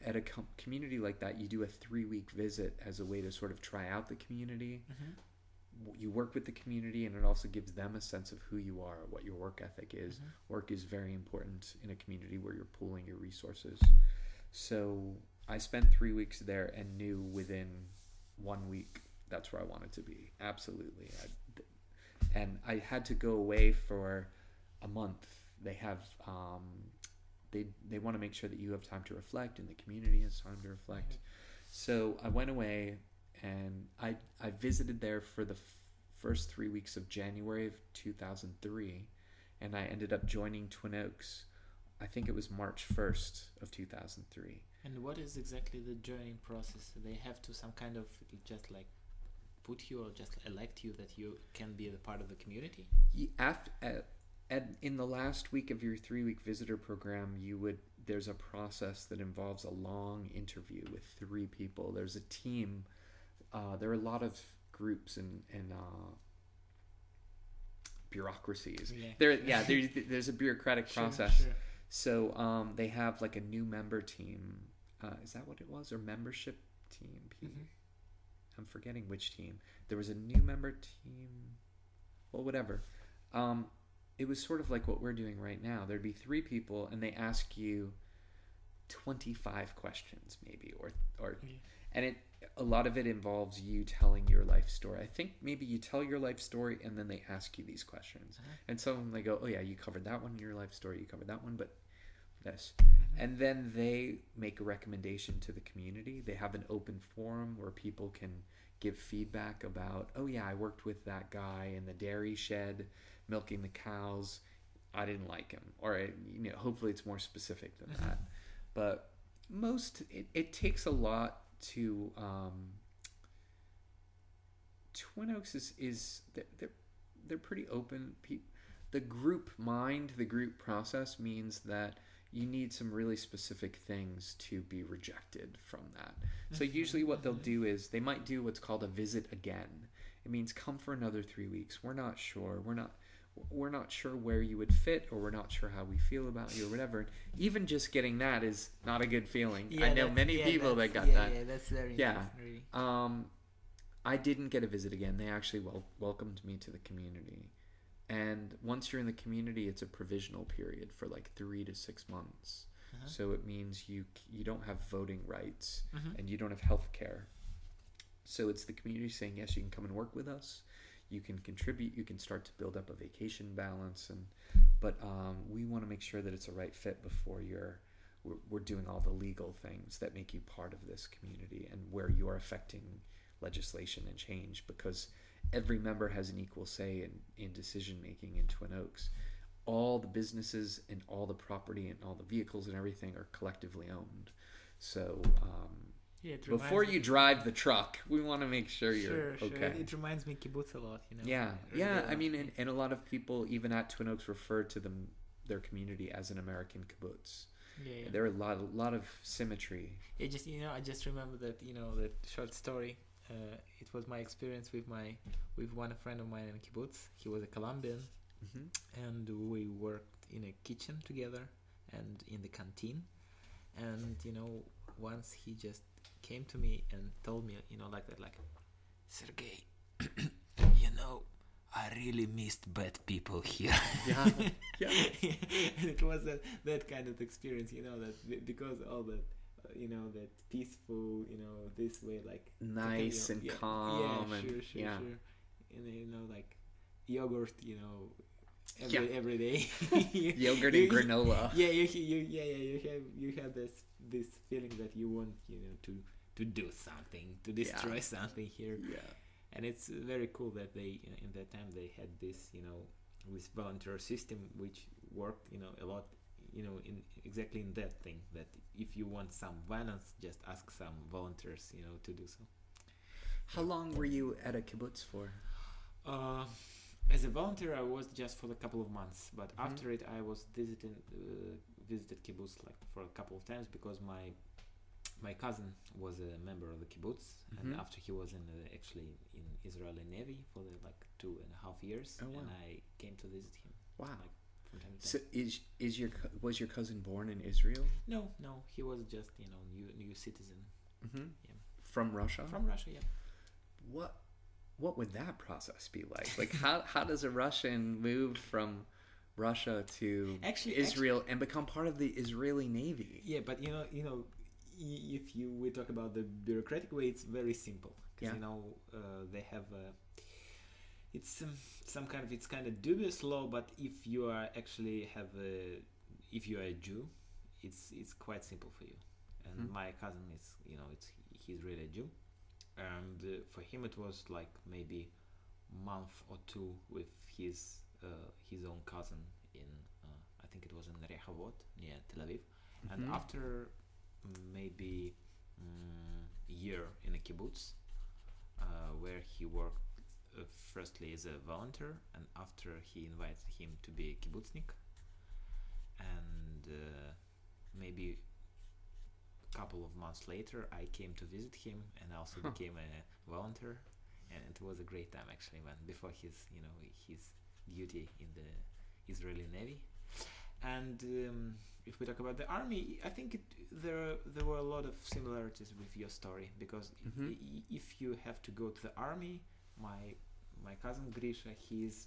at a com- community like that, you do a three week visit as a way to sort of try out the community. Mhm. You work with the community, and it also gives them a sense of who you are, what your work ethic is. Mhm. Work is very important in a community where you're pooling your resources. So I spent three weeks there and knew within one week that's where I wanted to be. Absolutely. I, and I had to go away for a month. They have um, they they want to make sure that you have time to reflect and the community has time to reflect. So I went away and I I visited there for the f- first three weeks of January of 2003, and I ended up joining Twin Oaks. I think it was March 1st of 2003. And what is exactly the joining process? They have to some kind of just like put you or just elect you that you can be a part of the community. After, at, at, in the last week of your three week visitor program, you would there's a process that involves a long interview with three people. There's a team. Uh, there are a lot of groups and and uh, bureaucracies. Yeah. There, yeah, there's, there's a bureaucratic Sure, process. sure. So um, they have like a new member team. Uh, is that what it was, or membership team? Mhm. I'm forgetting which team. There was a new member team. Well, whatever. Um, it was sort of like what we're doing right now. There'd be three people, and they ask you 25 questions, maybe, or or, Yeah. and it a lot of it involves you telling your life story. I think maybe you tell your life story, and then they ask you these questions, Uh-huh. and some of them they go, "Oh yeah, you covered that one in your life story. You covered that one, but this." Mhm. And then they make a recommendation to the community. They have an open forum where people can give feedback about, oh, yeah, I worked with that guy in the dairy shed milking the cows. I didn't like him. Or, you know, hopefully it's more specific than Mhm. that. But most, it, it takes a lot to. Um, Twin Oaks is, is they're, they're, they're pretty open. Pe- the group mind, the group process means that you need some really specific things to be rejected from that. So Mhm, usually what they'll mhm. do is they might do what's called a visit again. It means come for another 3 weeks. We're not sure. We're not we're not sure where you would fit or we're not sure how we feel about you or whatever. Even just getting that is not a good feeling. I know many yeah, people that got yeah, that. Yeah, that's very Yeah. really. Um, I didn't get a visit again. They actually wel- welcomed me to the community. And once you're in the community, it's a provisional period for like three to six months. Uh-huh. So it means you you don't have voting rights Mhm. and you don't have health care. So it's the community saying yes, you can come and work with us. You can contribute. You can start to build up a vacation balance, and but um, we want to make sure that it's a right fit before you're. We're, we're doing all the legal things that make you part of this community and where you are affecting legislation and change because every member has an equal say in, in decision making in Twin Oaks. All the businesses and all the property and all the vehicles and everything are collectively owned. So um, Yeah, before you me- drive the truck, we want to make sure you're sure, sure. okay. It reminds me kibbutz a lot, you know. yeah, yeah. I mean, and, and a lot of people, even at Twin Oaks, refer to them their community as an American kibbutz. yeah, yeah. There are a lot, a lot of symmetry. Yeah, just you know, I just remember that you know that short story. Uh, it was my experience with my with one friend of mine in kibbutz. He was a Colombian, hmm and we worked in a kitchen together and in the canteen. And you know, once he just came to me and told me, you know, like that, like, Sergey, you know, I really missed bad people here. Yeah, yeah. and it was that, that kind of experience, you know, that because all that, you know, that peaceful, you know, this way, like Nice you and know, calm yeah, and sure, sure, yeah. sure. And then, you know, like yogurt, you know, every Yeah. every day. Yogurt and granola. Yeah, you, you yeah yeah you have you have this this feeling that you want you know to to do something to destroy Yeah. something here Yeah. and it's very cool that they in that time they had this you know this volunteer system which worked you know a lot you know in exactly in that thing that if you want some violence just ask some volunteers you know to do so How long were you at a kibbutz for? uh, as a volunteer i was just for a couple of months but Mhm. after it i was visiting uh, visited kibbutz like for a couple of times because my my cousin was a member of the kibbutz, Mhm. and after he was in the, actually in Israeli Navy for the, like two and a half years, Oh, wow. and I came to visit him Wow. like from time to time. So is is your was your cousin born in Israel? no, no, he was just you know new new citizen Mm-hmm. Yeah. From Russia. from Russia. Yeah. what what would that process be like? Like how how does a Russian move from Russia to Actually- Israel and become part of the Israeli Navy? Yeah, but you know, you know, if you we talk about the bureaucratic way, it's very simple. 'Cause, Yeah. You know, uh, they have a. It's some some kind of it's kind of dubious law, but if you are actually have a, if you are a Jew, it's it's quite simple for you. And Mhm. my cousin is, you know, it's he's really a Jew, and uh, for him it was like maybe month or two with his uh, his own cousin in uh, I think it was in Rehovot near Tel Aviv, and Mhm. after maybe a year in a kibbutz uh, where he worked firstly as a volunteer and after he invited him to be a kibbutznik. And uh, maybe a couple of months later I came to visit him and also became a volunteer. And it was a great time actually when before his you know his duty in the Israeli Navy. And um, if we talk about the army, I think it, there there were a lot of similarities with your story because i- Mhm. i- if you have to go to the army, my my cousin Grisha, he's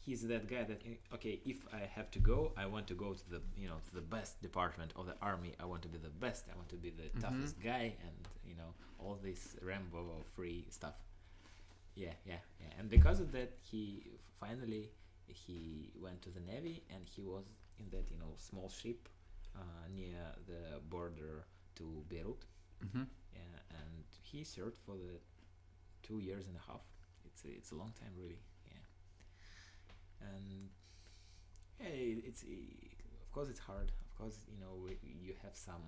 he's that guy that eh, okay, if I have to go, I want to go to the you know to the best department of the army. I want to be the best. I want to be the Mhm. toughest guy, and you know all this Rambo free stuff. Yeah, yeah, yeah. And because of that, he finally he went to the navy, and he was in that you know small ship uh, near the border to Beirut. Mm-hmm. Yeah, and he served for the two years and a half. It's a, it's a long time, really. Yeah, and yeah, it's of course it's hard. Of course, you know you have some.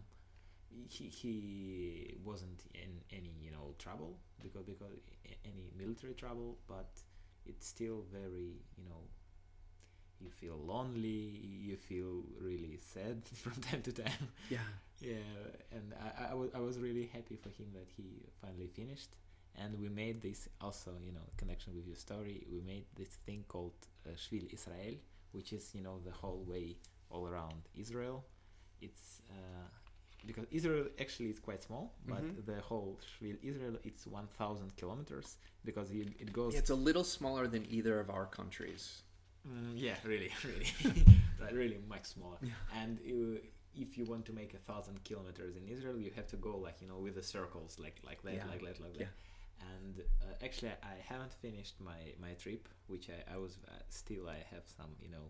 He he wasn't in any you know trouble because because any military trouble, but it's still very you know. You feel lonely. You feel really sad from time to time. Yeah. Yeah, and I, I, was, I was really happy for him that he finally finished. And we made this also, you know, connection with your story. We made this thing called uh, Shvil Israel, which is, you know, the whole way all around Israel. It's uh, because Israel actually is quite small, but Mhm. the whole Shvil Israel it's 1,000 kilometers because it, it goes. It's a little smaller than either of our countries. Mm, yeah, really, really, really much smaller. Yeah. And if you want to make a thousand kilometers in Israel, you have to go like you know with the circles, like like that, Yeah. like that, like that. And uh, actually, I haven't finished my my trip, which I I was uh, still I have some you know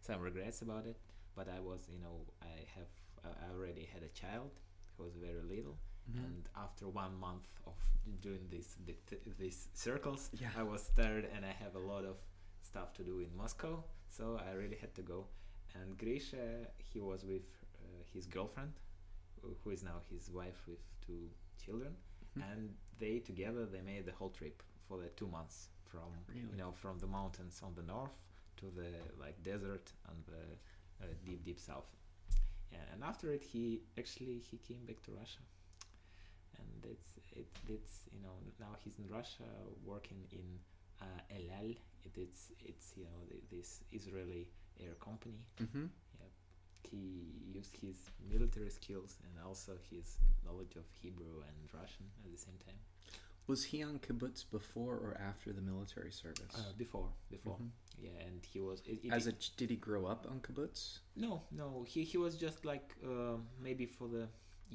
some regrets about it. But I was you know I have I already had a child who was very little. Mm-hmm. And after one month of doing this, the, these circles, Yeah. I was tired and I have a lot of stuff to do in Moscow, so I really had to go. And Grisha, he was with uh, his girlfriend, who- is now his wife with two children, Mhm. and they together they made the whole trip for the two months from Really? you know from the mountains on the north to the like desert and the uh, deep deep south. Yeah, and after it, he actually he came back to Russia, and it's it it's you know now he's in Russia working in uh, El Al. It, it's it's you know th- this Israeli air company. Mm-hmm. He used his military skills and also his knowledge of Hebrew and Russian at the same time. Was he on kibbutz before or after the military service? Uh, before before Mhm. yeah, and he was it, it, As a did he grow up on kibbutz? No, no. He he was just like uh, maybe for the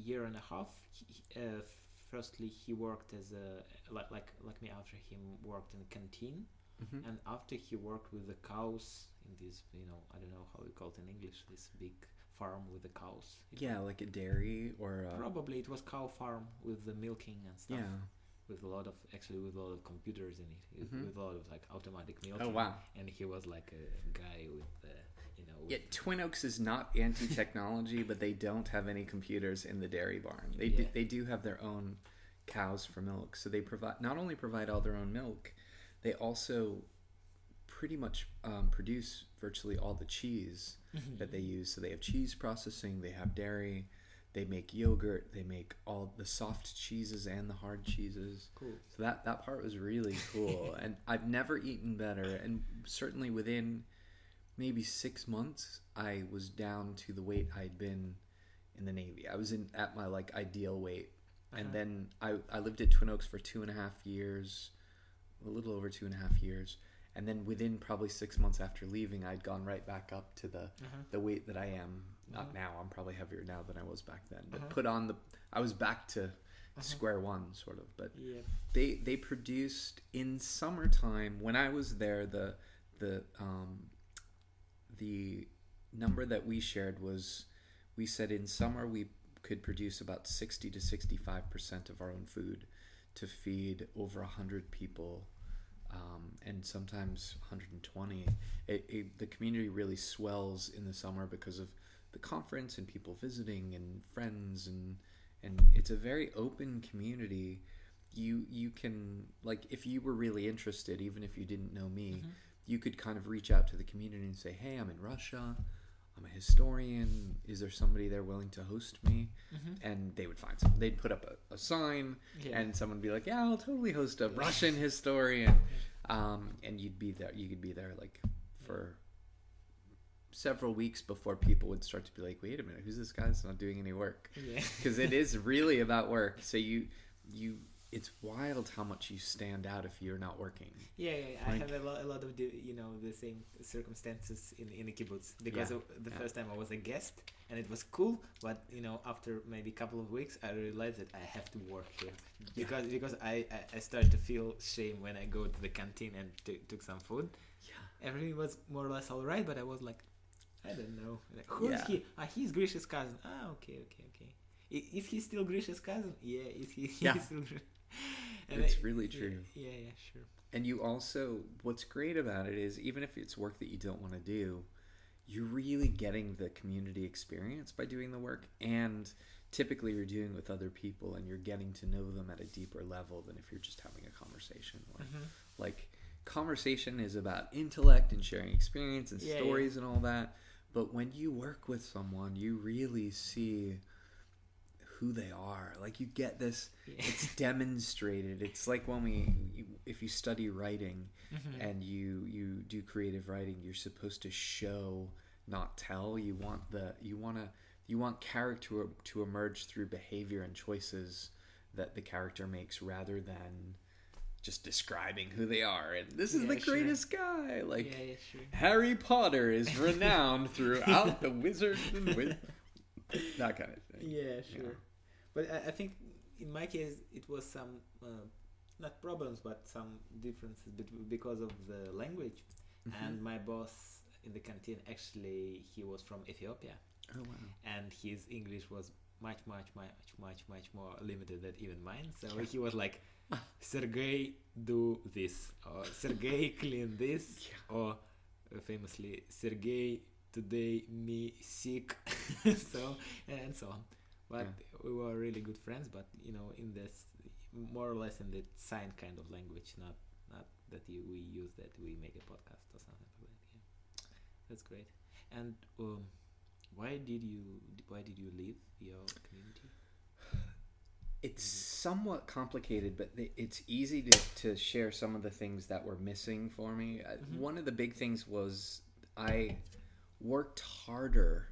year and a half. He- uh, firstly, he worked as a like like like me after him worked in a canteen, Mm-hmm. and after he worked with the cows in this you know I don't know how we call it in English this big farm with the cows. Yeah, like a dairy or a, Probably it was cow farm with the milking and stuff. yeah. With a lot of actually with a lot of computers in it, with- Mhm. with a lot of like automatic milking. Oh wow. And he was like a guy with the, you know. Yeah, Twin Oaks is not anti-technology, but they don't have any computers in the dairy barn. They do, they do have their own cows for milk, so they provide not only provide all their own milk, they also pretty much um, produce virtually all the cheese that they use. So they have cheese processing, they have dairy, they make yogurt. They make all the soft cheeses and the hard cheeses. Cool. So that that part was really cool, and I've never eaten better. And certainly within maybe six months, I was down to the weight I'd been in the Navy. I was in at my like ideal weight, and Uh-huh. then I I lived at Twin Oaks for two and a half years, a little over two and a half years, and then within probably six months after leaving, I'd gone right back up to the Uh-huh. the weight that I am. Not Mhm. now. I'm probably heavier now than I was back then. But Uh-huh. put on the, I was back to square one, sort of. But Yeah. they they produced in summertime when I was there the the um the number that we shared was we said in summer we could produce about 60 to 65 percent of our own food to feed over 100 people um, and sometimes 120 it, it, the community really swells in the summer because of the conference and people visiting and friends and and it's a very open community. You you can like if you were really interested even if you didn't know me Mhm. you could kind of reach out to the community and say hey i'm in russia i'm a historian. Is there somebody there willing to host me? Mhm. and they would find some they'd put up a, a sign Yeah. and someone would be like yeah i'll totally host a russian historian. Um, and you'd be there you could be there like for several weeks before people would start to be like wait a minute who's this guy that's not doing any work? Yeah. because it is really about work. So you you it's wild how much you stand out if you're not working Yeah, yeah, yeah. I Like- have a lot, a lot of the, you know the same circumstances in in the kibbutz because Yeah, the yeah. first time I was a guest and it was cool, but you know after maybe a couple of weeks I realized that I have to work here because because I, I I started to feel shame when I go to the canteen and t- took some food. yeah Everything was more or less all right, but I was like, I don't know, like, who is Yeah. he? Ah, he's Grisha's cousin. Ah, okay, okay, okay. Is he still Grisha's cousin? Yeah, is he? Yeah. He's still... It's I- really true. Yeah, yeah, sure. and you also what's great about it is even if it's work that you don't want to do you're really getting the community experience by doing the work and typically you're doing it with other people and you're getting to know them at a deeper level than if you're just having a conversation like, Mhm. like conversation is about intellect and sharing experience and Yeah, yeah. stories and all that but when you work with someone you really see who they are like you get this Yeah. it's demonstrated it's like when we if you study writing Mhm. and you you do creative writing you're supposed to show not tell you want the you want to you want character to emerge through behavior and choices that the character makes rather than just describing who they are and this is Yeah, the sure. greatest guy like yeah, yeah, sure. Harry Potter is renowned throughout the wizard and with that kind of thing Yeah, sure. But I, I think in my case it was some uh, not problems but some differences because of the language. Mhm. And my boss in the canteen actually he was from Ethiopia, oh wow and his English was much, much, much, much, much more limited than even mine. So he was like, "Sergey, do this," or "Sergey, clean this," Yeah. or uh, famously, "Sergey, today me sick," so and so on. But we were really good friends. But you know, in this more or less in the sign kind of language, not not that you, we use that we make a podcast or something like that. Yeah, that's great. And um, why did you why did you leave your community? It's somewhat complicated, but it's easy to, to share some of the things that were missing for me. Uh, Mhm. One of the big things was I worked harder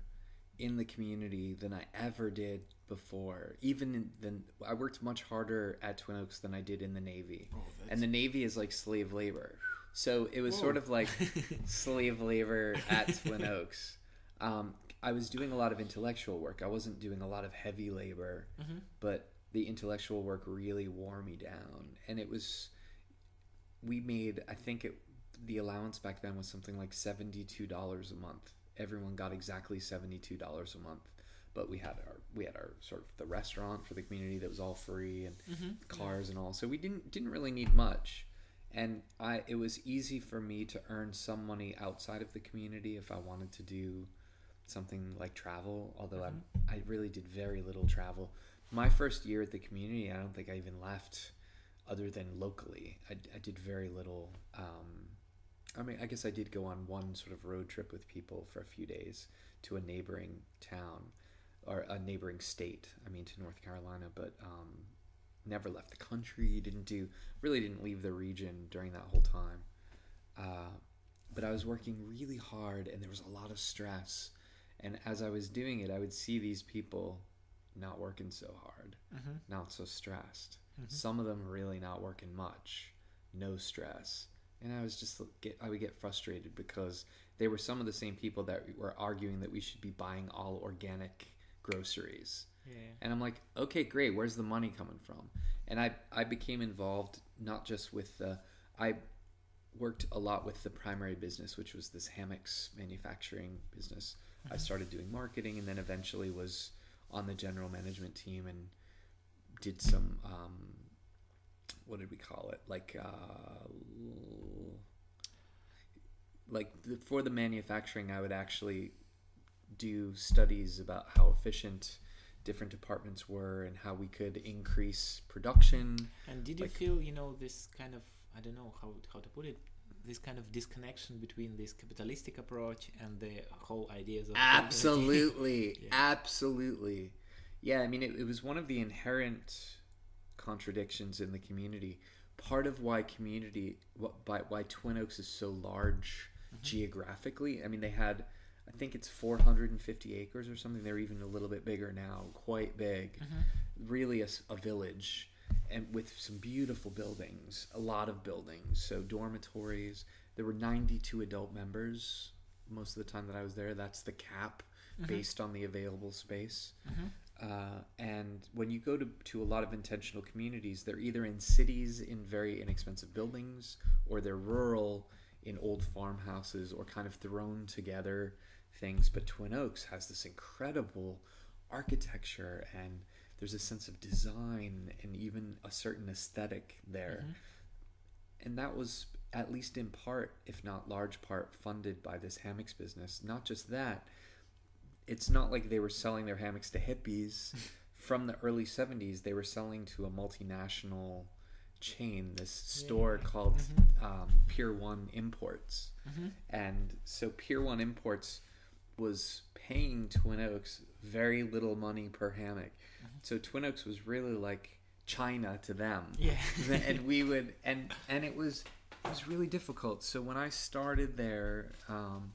in the community than I ever did before. Even in, than I worked much harder at Twin Oaks than I did in the Navy. and the Navy is like slave labor. So it was sort of like slave labor at Twin Oaks. Um, I was doing a lot of intellectual work. I wasn't doing a lot of heavy labor, Mhm. but the intellectual work really wore me down. And it was, we made, I think it, the allowance back then was something like $72 a month. Everyone got exactly $72 a month. But we had our we had our sort of the restaurant for the community that was all free and Mhm. cars and all. So we didn't didn't really need much, and I it was easy for me to earn some money outside of the community if I wanted to do something like travel. Although Mhm. I I really did very little travel. My first year at the community, I don't think I even left, other than locally. I, I did very little. Um, I mean, I guess I did go on one sort of road trip with people for a few days to a neighboring town. Or a neighboring state. I mean, to North Carolina, but um, never left the country. Didn't do really didn't leave the region during that whole time. Uh, but I was working really hard, and there was a lot of stress. And as I was doing it, I would see these people not working so hard, Mhm. not so stressed. Mhm. Some of them really not working much, no stress. And I was just get I would get frustrated because they were some of the same people that were arguing that we should be buying all organic groceries. Yeah. And I'm like, okay, great. Where's the money coming from? And I I became involved not just with the I worked a lot with the primary business, which was this hammocks manufacturing business. I started doing marketing, and then eventually was on the general management team and did some um, what did we call it? Like uh, like the, for the manufacturing, I would actually do studies about how efficient different departments were and how we could increase production. And did you Like- feel, you know, this kind of I don't know how how to put it, this kind of disconnection between this capitalistic approach and the whole ideas of Absolutely, Yeah. absolutely. Yeah, I mean, it, it was one of the inherent contradictions in the community. Part of why community, wh- by why Twin Oaks is so large mm-hmm. geographically. I mean, they had, I think it's 450 acres or something. They're even a little bit bigger now, quite big. Mm-hmm. Really, a village, and with some beautiful buildings, a lot of buildings. So dormitories. There were 92 adult members most of the time that I was there. That's the cap mm-hmm. based on the available space. Mm-hmm. Uh, and when you go to, to a lot of intentional communities, they're either in cities in very inexpensive buildings or they're rural in old farmhouses or kind of thrown together things. But Twin Oaks has this incredible architecture and there's a sense of design and even a certain aesthetic there. Mm-hmm. And that was at least in part, if not large part, funded by this hammocks business. Not just that, it's not like they were selling their hammocks to hippies from the early 70s. They were selling to a multinational chain, this store called mm-hmm. um, Pier One Imports. Mm-hmm. And so Pier One Imports was paying Twin Oaks very little money per hammock. So Twin Oaks was really like China to them. Yeah. and we would and and it was it was really difficult. So when i started there um,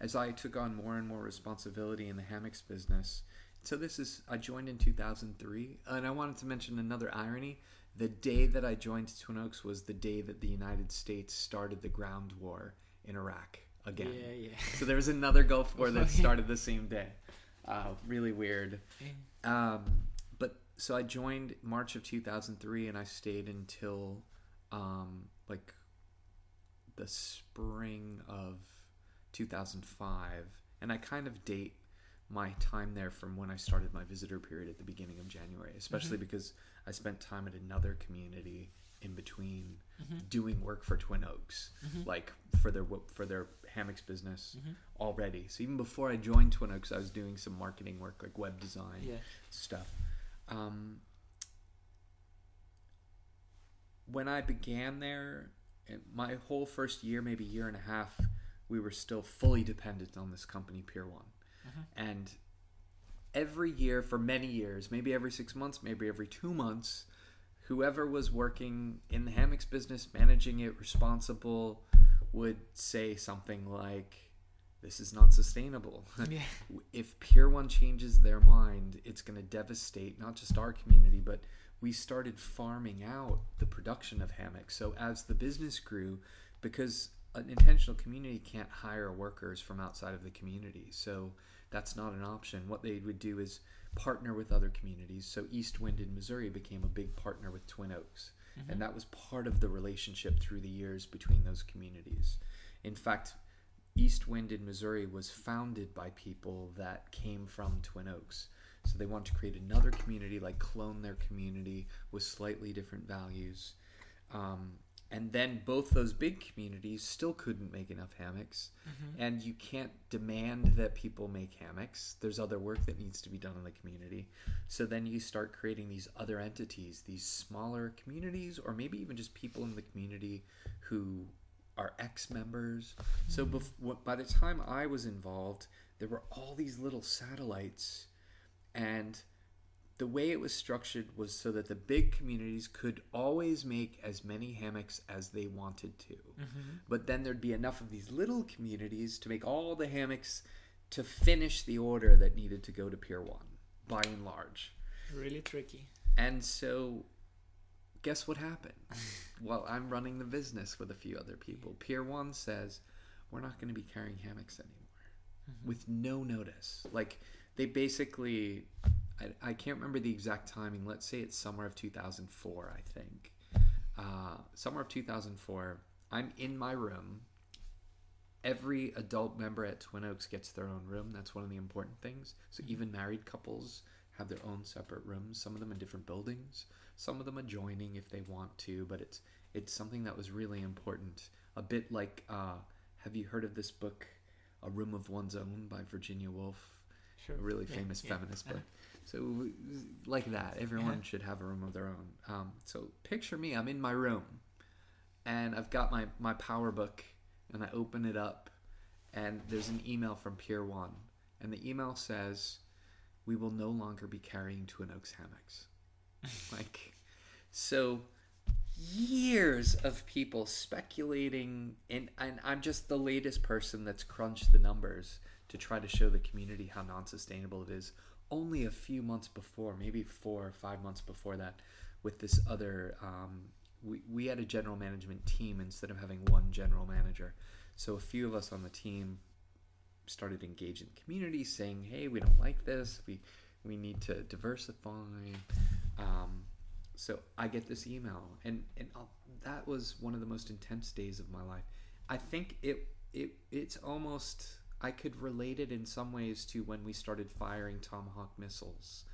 as i took on more and more responsibility in the hammocks business so this is i joined in 2003 and i wanted to mention another irony. The day that i joined twin oaks was the day that the united states started the ground war in iraq again. Yeah, yeah. so there was another gulf war that started the same day. Uh, really weird. Um, but so I joined March of 2003 and I stayed until um, like the spring of 2005. And I kind of date my time there from when I started my visitor period at the beginning of January, especially because I spent time at another community in between mm-hmm. doing work for Twin Oaks, mm-hmm. like for their for their hammocks business mm-hmm. already. So even before I joined Twin Oaks, I was doing some marketing work, like web design Yeah. stuff. Um, when I began there, my whole first year, maybe year and a half, we were still fully dependent on this company, Pier One. And every year for many years, maybe every six months, maybe every two months, whoever was working in the hammocks business, managing it, responsible, would say something like, This is not sustainable. Yeah. if Pier One changes their mind, it's going to devastate not just our community, but we started farming out the production of hammocks. So as the business grew, because an intentional community can't hire workers from outside of the community, so that's not an option. What they would do is partner with other communities. So East Wind in Missouri became a big partner with Twin Oaks, and that was part of the relationship through the years between those communities. In fact, East Wind in Missouri was founded by people that came from Twin Oaks. So they wanted to create another community, like clone their community with slightly different values. Um, and then both those big communities still couldn't make enough hammocks. Mm-hmm. And you can't demand that people make hammocks. There's other work that needs to be done in the community. So then you start creating these other entities, these smaller communities, or maybe even just people in the community who are ex members. So mm-hmm. bef- by the time I was involved, there were all these little satellites and the way it was structured was so that the big communities could always make as many hammocks as they wanted to. Mm-hmm. But then there'd be enough of these little communities to make all the hammocks to finish the order that needed to go to Pier 1, by and large. Really tricky. And so, guess what happened? well, I'm running the business with a few other people. Pier 1 says, we're not going to be carrying hammocks anymore mm-hmm. with no notice. Like, they basically, I, I can't remember the exact timing. Let's say it's summer of 2004, I think. Uh, summer of 2004, I'm in my room. Every adult member at Twin Oaks gets their own room. That's one of the important things. So even married couples have their own separate rooms. Some of them in different buildings. Some of them adjoining if they want to. But it's it's something that was really important. A bit like, uh, have you heard of this book, A Room of One's Own by Virginia Woolf? Sure. a really Yeah, famous yeah. feminist Uh-huh. book. So, like that, everyone Uh-huh. should have a room of their own. Um, so, picture me, I'm in my room, and I've got my, my PowerBook, and I open it up, and there's an email from Pier 1. And the email says, We will no longer be carrying Twin Oaks hammocks. like, so years of people speculating and, and i'm just the latest person that's crunched the numbers to try to show the community how non-sustainable it is only a few months before maybe four or five months before that with this other um, we, we had a general management team instead of having one general manager. So a few of us on the team started engaging the community saying hey we don't like this. We we need to diversify. Um, so I get this email, and and I'll, that was one of the most intense days of my life. I think it it it's almost I could relate it in some ways to when we started firing Tomahawk missiles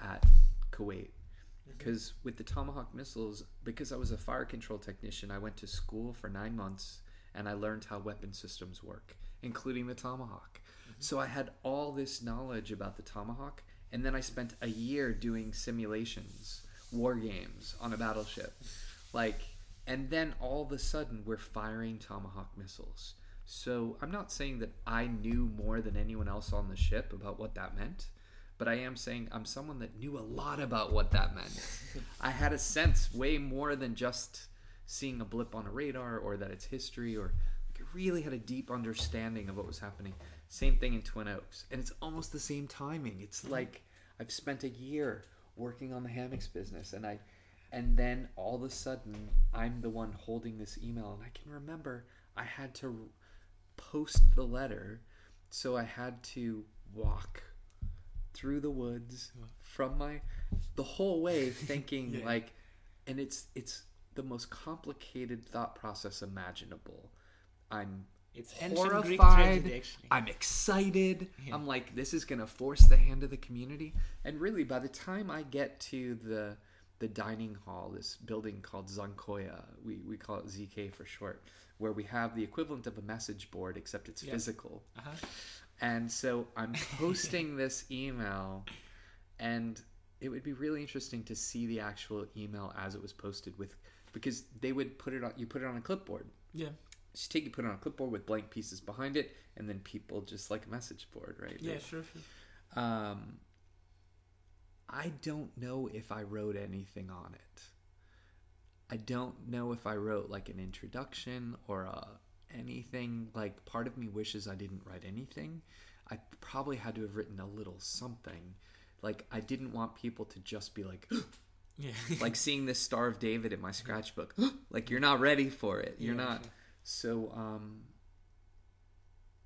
at Kuwait. Mm-hmm. Because with the Tomahawk missiles, because I was a fire control technician, I went to school for nine months and I learned how weapon systems work, including the Tomahawk. Mm-hmm. So I had all this knowledge about the Tomahawk, and then I spent a year doing simulations, war games on a battleship. Like, and then all of a sudden we're firing Tomahawk missiles. So I'm not saying that I knew more than anyone else on the ship about what that meant, but I am saying I'm someone that knew a lot about what that meant. I had a sense way more than just seeing a blip on a radar or that it's history or like I really had a deep understanding of what was happening. Same thing in Twin Oaks. And it's almost the same timing. It's mm-hmm. like I've spent a year working on the hammocks business and I and then all of a sudden I'm the one holding this email and I can remember I had to post the letter so I had to walk through the woods from my the whole way thinking Yeah. like and it's it's the most complicated thought process imaginable. I'm It's horrified. tragedy, i'm excited. Yeah. i'm like this is gonna force the hand of the community. And really by the time i get to the the dining hall this building called Zhankoye we, we call it zk for short where we have the equivalent of a message board except it's Yeah. physical Uh-huh. and so I'm posting this email, and it would be really interesting to see the actual email as it was posted with, because they would put it on. You put it on a clipboard. Yeah. Just take it, put it on a clipboard with blank pieces behind it, and then people just like a message board, right? Yeah, sure, sure. Um, I don't know if I wrote anything on it. I don't know if I wrote like an introduction or a, anything. Like, part of me wishes I didn't write anything. I probably had to have written a little something. Like, I didn't want people to just be like, Yeah. like seeing this Star of David in my scratch book. like, you're not ready for it. You're Yeah, not. sure. So, um,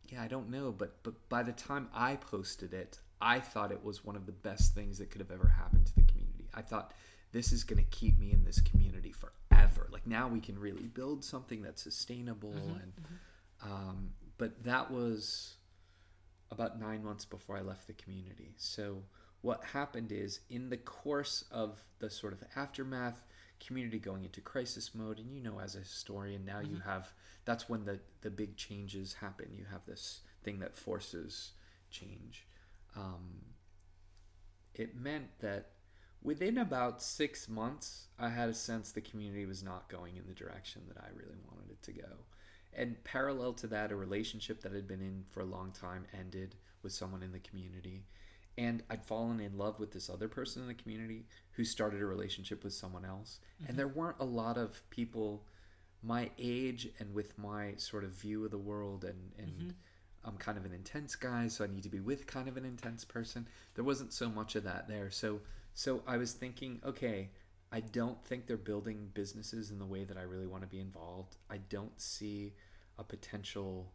yeah, I don't know, but but by the time I posted it, I thought it was one of the best things that could have ever happened to the community. I thought this is going to keep me in this community forever. Like now we can really build something that's sustainable and um, but that was about 9 months before I left the community. So what happened is in the course of the sort of aftermath community going into crisis mode and you know as a historian now you have that's when the the big changes happen you have this thing that forces change um, it meant that within about six months i had a sense the community was not going in the direction that i really wanted it to go and parallel to that a relationship that I'd been in for a long time ended with someone in the community and I'd fallen in love with this other person in the community who started a relationship with someone else. And mm-hmm. there weren't a lot of people my age and with my sort of view of the world and and mm-hmm. I'm kind of an intense guy, so I need to be with kind of an intense person. There wasn't so much of that there. So so I was thinking, okay, I don't think they're building businesses in the way that I really want to be involved. I don't see a potential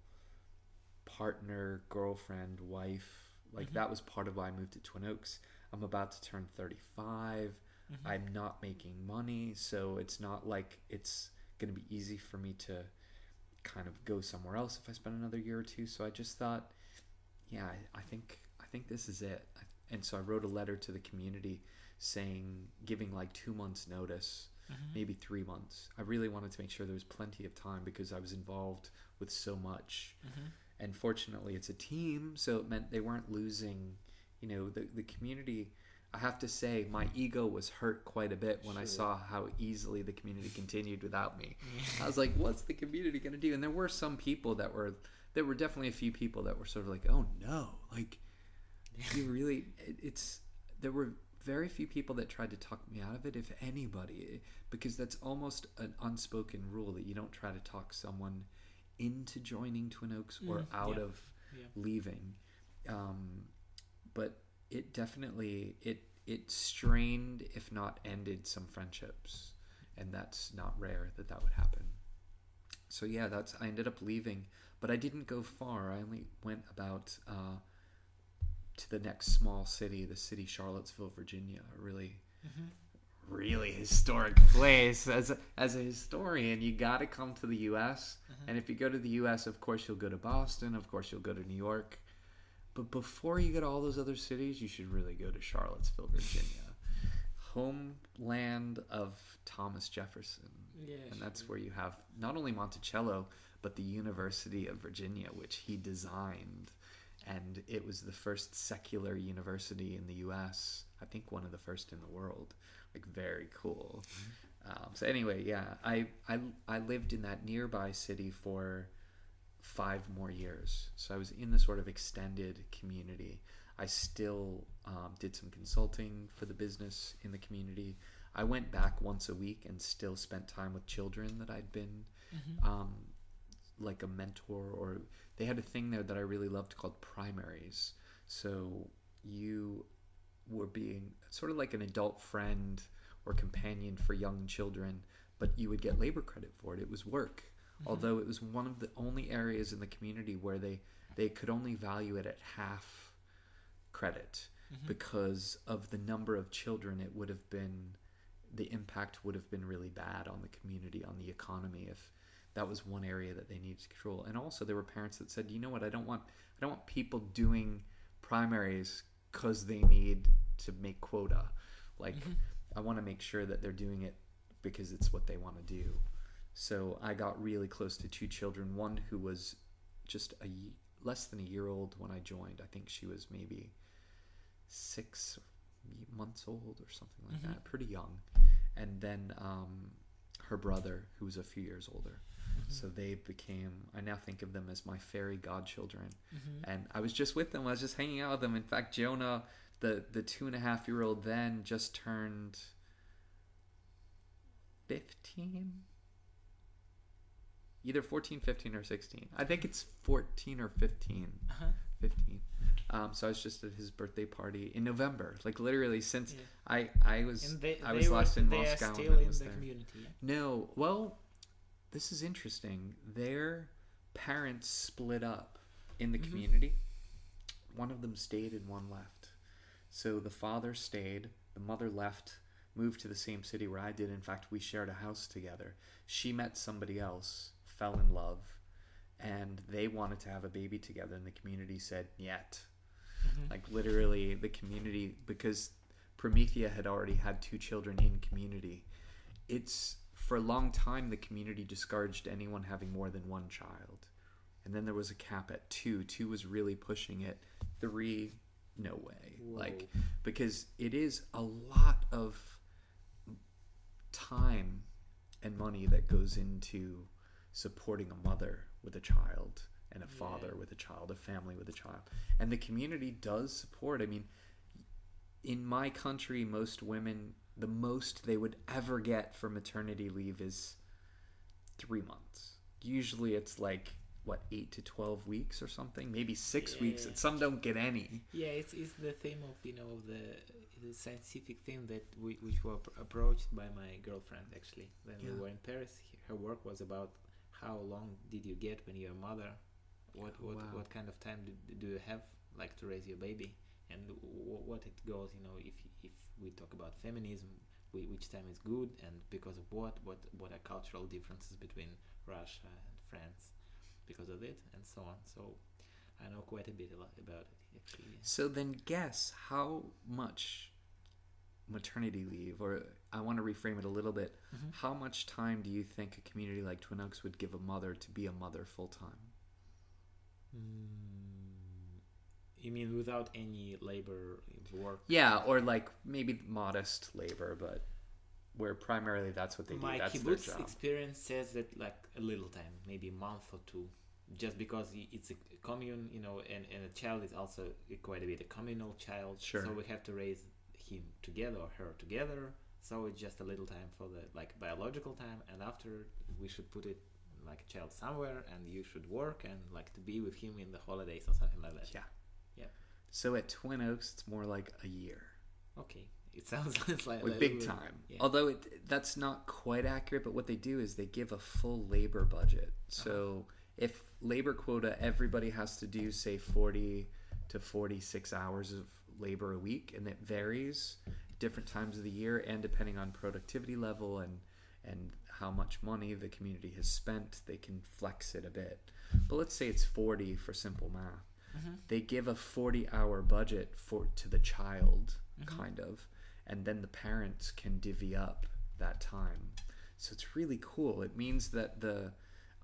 partner, girlfriend, wife. Like mm-hmm. that was part of why I moved to Twin Oaks. I'm about to turn 35. Mm-hmm. I'm not making money, so it's not like it's going to be easy for me to kind of go somewhere else if I spend another year or two. So I just thought, yeah, I, I think I think this is it. And so I wrote a letter to the community saying, giving like two months notice, mm-hmm. maybe three months. I really wanted to make sure there was plenty of time because I was involved with so much. Mm-hmm. And fortunately, it's a team, so it meant they weren't losing. You know, the the community. I have to say, my ego was hurt quite a bit when I saw how easily the community continued without me. I was like, "What's the community going to do?" And there were some people that were, there were definitely a few people that were sort of like, "Oh no!" Like, you really, it, it's there were very few people that tried to talk me out of it, if anybody, because that's almost an unspoken rule that you don't try to talk someone into joining Twin Oaks or Mm, out yeah, of yeah. leaving. Um, but it definitely it it strained, if not ended, some friendships, and that's not rare that that would happen. So yeah, that's I ended up leaving, but I didn't go far. I only went about uh, to the next small city, the city Charlottesville, Virginia. A really, mm-hmm. really historic place. As a, as a historian, you got to come to the U.S. Mm-hmm. And if you go to the U.S., of course you'll go to Boston. Of course you'll go to New York. But before you go to all those other cities, you should really go to Charlottesville, Virginia, homeland of Thomas Jefferson. Yeah, and that's where you have not only Monticello, but the University of Virginia, which he designed. And it was the first secular university in the U.S. I think one of the first in the world. Like very cool. Um, so anyway, yeah, I, I I lived in that nearby city for five more years. So I was in the sort of extended community. I still um, did some consulting for the business in the community. I went back once a week and still spent time with children that I'd been um, like a mentor, or they had a thing there that I really loved called primaries. So you were being sort of like an adult friend or companion for young children, but you would get labor credit for it. It was work mm-hmm. although it was one of the only areas in the community where they they could only value it at half credit mm-hmm. because of the number of children it would have been the impact would have been really bad on the community on the economy if that was one area that they needed to control and also there were parents that said you know what i don't want i don't want people doing primaries because they need to make quota like i want to make sure that they're doing it because it's what they want to do so I got really close to two children. One who was just a less than a year old when I joined. I think she was maybe six months old or something like that, pretty young. And then um, her brother, who was a few years older. So they became. I now think of them as my fairy godchildren. And I was just with them. I was just hanging out with them. In fact, Jonah, the the two and a half year old, then just turned fifteen either 14 15 or 16 i think it's 14 or 15 Uh-huh. 15 um, so i was just at his birthday party in november like literally since Yeah. i i was they, i was last in moscow are still in the there. community. No well this is interesting. Their parents split up in the Mhm. community. One of them stayed and one left. So the father stayed the mother left moved to the same city where i did. In fact we shared a house together. She met somebody else fell in love and they wanted to have a baby together and the community said yet. Mhm. like literally the community because promethea had already had two children in community it's for a long time the community discouraged anyone having more than one child and then there was a cap at two two was really pushing it three no way like because it is a lot of time and money that goes into supporting a mother with a child and a father Yeah. with a child, a family with a child. And the community does support. I mean, in my country, most women, the most they would ever get for maternity leave is three months. Usually it's like, what, eight to 12 weeks or something? Maybe six weeks. Yeah. And some don't get any. Yeah, it's, it's the theme of you know the the scientific theme that we which were approached by my girlfriend actually when Yeah. we were in Paris. Her work was about how long did you get when you're a mother, what what Wow. what kind of time do, do you have like to raise your baby, and w- what it goes. You know, if if we talk about feminism, we, which time is good and because of what what what are cultural differences between Russia and France because of it and so on. So I know quite a bit about it actually. So then guess how much maternity leave, or I want to reframe it a little bit. Mm-hmm. How much time do you think a community like Twin Oaks would give a mother to be a mother full time? Mm, you mean without any labor work? Yeah, or like maybe modest labor, but where primarily that's what they My do. That's their kibbutz job. experience says that like a little time, maybe a month or two, just because it's a commune, you know, and, and a child is also quite a bit a communal child. Sure. So we have to raise him together or her together. So it's just a little time for the like biological time, and after we should put it like a child somewhere, and you should work and like to be with him in the holidays or something like that. Yeah. So at Twin Oaks, it's more like a year, Okay. It sounds like, like like a big time. Yeah. Although it, that's not quite accurate, but what they do is they give a full labor budget. Uh-huh. So if labor quota, everybody has to do say forty to forty-six hours of labor a week, and it varies different times of the year and depending on productivity level and and how much money the community has spent, they can flex it a bit. But let's say it's forty for simple math. Mm-hmm. they give a 40 hour budget for to the child kind of and then the parents can divvy up that time. So it's really cool. It means that the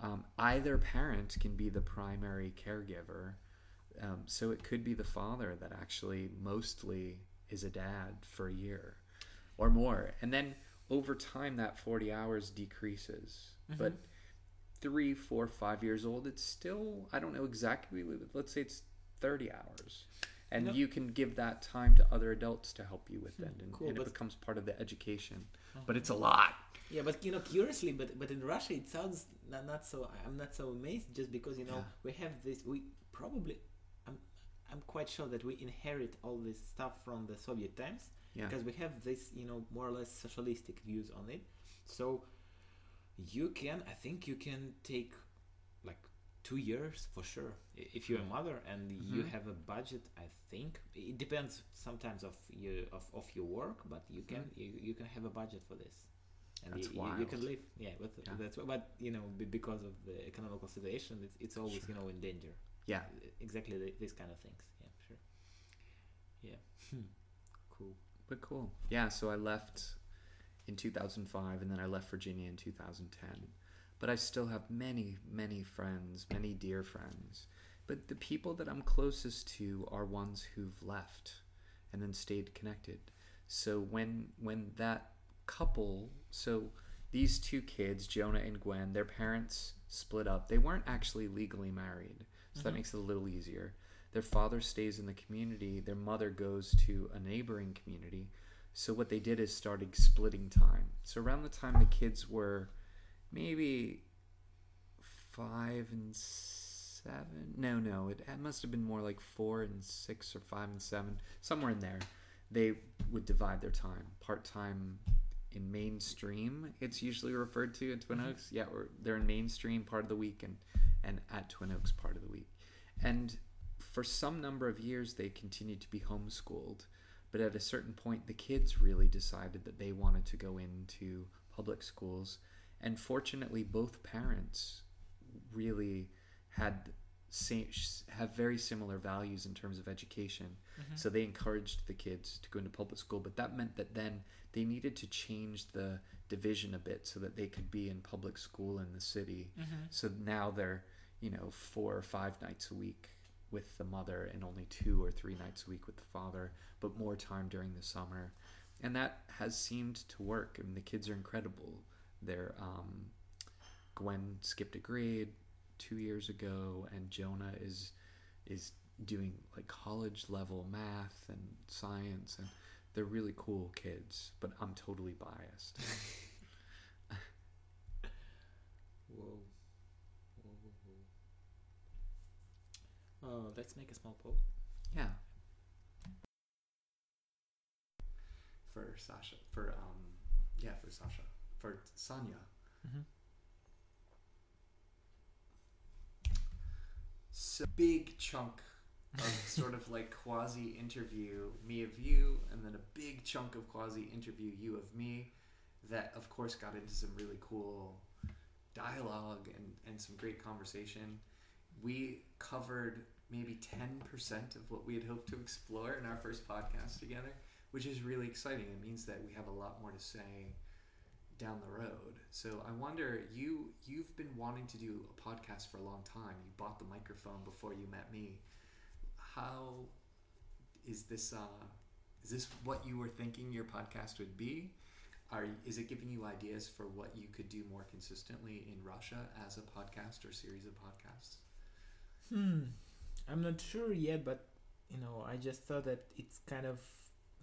um, either parent can be the primary caregiver um, so it could be the father that actually mostly is a dad for a year or more. And then over time that 40 hours decreases. But three, four, five years old, it's still I don't know exactly. Let's say it's thirty hours, and you can give that time to other adults to help you with hmm. it, and, cool, and it becomes part of the education. Uh-huh. But it's a lot. Yeah, but you know, curiously, but but in Russia it sounds not, not so. I'm not so amazed just because you know Yeah. we have this. We probably, I'm I'm quite sure that we inherit all this stuff from the Soviet times Yeah. because we have this you know more or less socialistic views on it. So you can, I think you can take like two years for sure if you're a mm. mother and you Mhm. have a budget. I think it depends sometimes of your of, of your work, but you can mm-hmm. you, you can have a budget for this. And That's you, you, you can live, yeah. But Yeah. that's but you know because of the economical situation, it's, it's always you know in danger. Yeah. Uh, exactly the, these kind of things. Yeah, sure. Yeah, hmm. cool. But cool. Yeah, so I left in 2005 and then I left Virginia in 2010. But I still have many, many friends, many dear friends. But the people that I'm closest to are ones who've left and then stayed connected. So when when that couple, so these two kids, Jonah and Gwen, their parents split up. They weren't actually legally married. So that mm-hmm. makes it a little easier. Their father stays in the community, their mother goes to a neighboring community. So what they did is started splitting time. So around the time the kids were maybe five and seven, no, no, it, it must have been more like four and six or five and seven, somewhere in there. They would divide their time part time in mainstream. It's usually referred to in Twin mm-hmm. Oaks. Yeah, or they're in mainstream part of the week and and at Twin Oaks part of the week. And for some number of years, they continued to be homeschooled. But at a certain point, the kids really decided that they wanted to go into public schools. And fortunately, both parents really had same, have very similar values in terms of education. Mm-hmm. So they encouraged the kids to go into public school. But that meant that then they needed to change the division a bit so that they could be in public school in the city. Mm-hmm. So now they're, you know, four or five nights a week with the mother and only two or three nights a week with the father, but more time during the summer. And that has seemed to work. I mean, the kids are incredible. They're, um, Gwen skipped a grade two years ago, and Jonah is is doing like college level math and science, and they're really cool kids, but I'm totally biased. Whoa. Whoa, whoa, whoa. Uh, let's make a small poll. yeah. For Sasha, for um, yeah, for Sasha, for Sonia. Mm-hmm. So big chunk of sort of like quasi interview me of you, and then a big chunk of quasi interview you of me. That of course got into some really cool dialogue and, and some great conversation. We covered maybe 10% of what we had hoped to explore in our first podcast together, which is really exciting. It means that we have a lot more to say down the road. So I wonder you you've been wanting to do a podcast for a long time. You bought the microphone before you met me. How is this uh is this what you were thinking your podcast would be? Are is it giving you ideas for what you could do more consistently in Russia as a podcast or series of podcasts? Hmm. I'm not sure yet, but you know, I just thought that it's kind of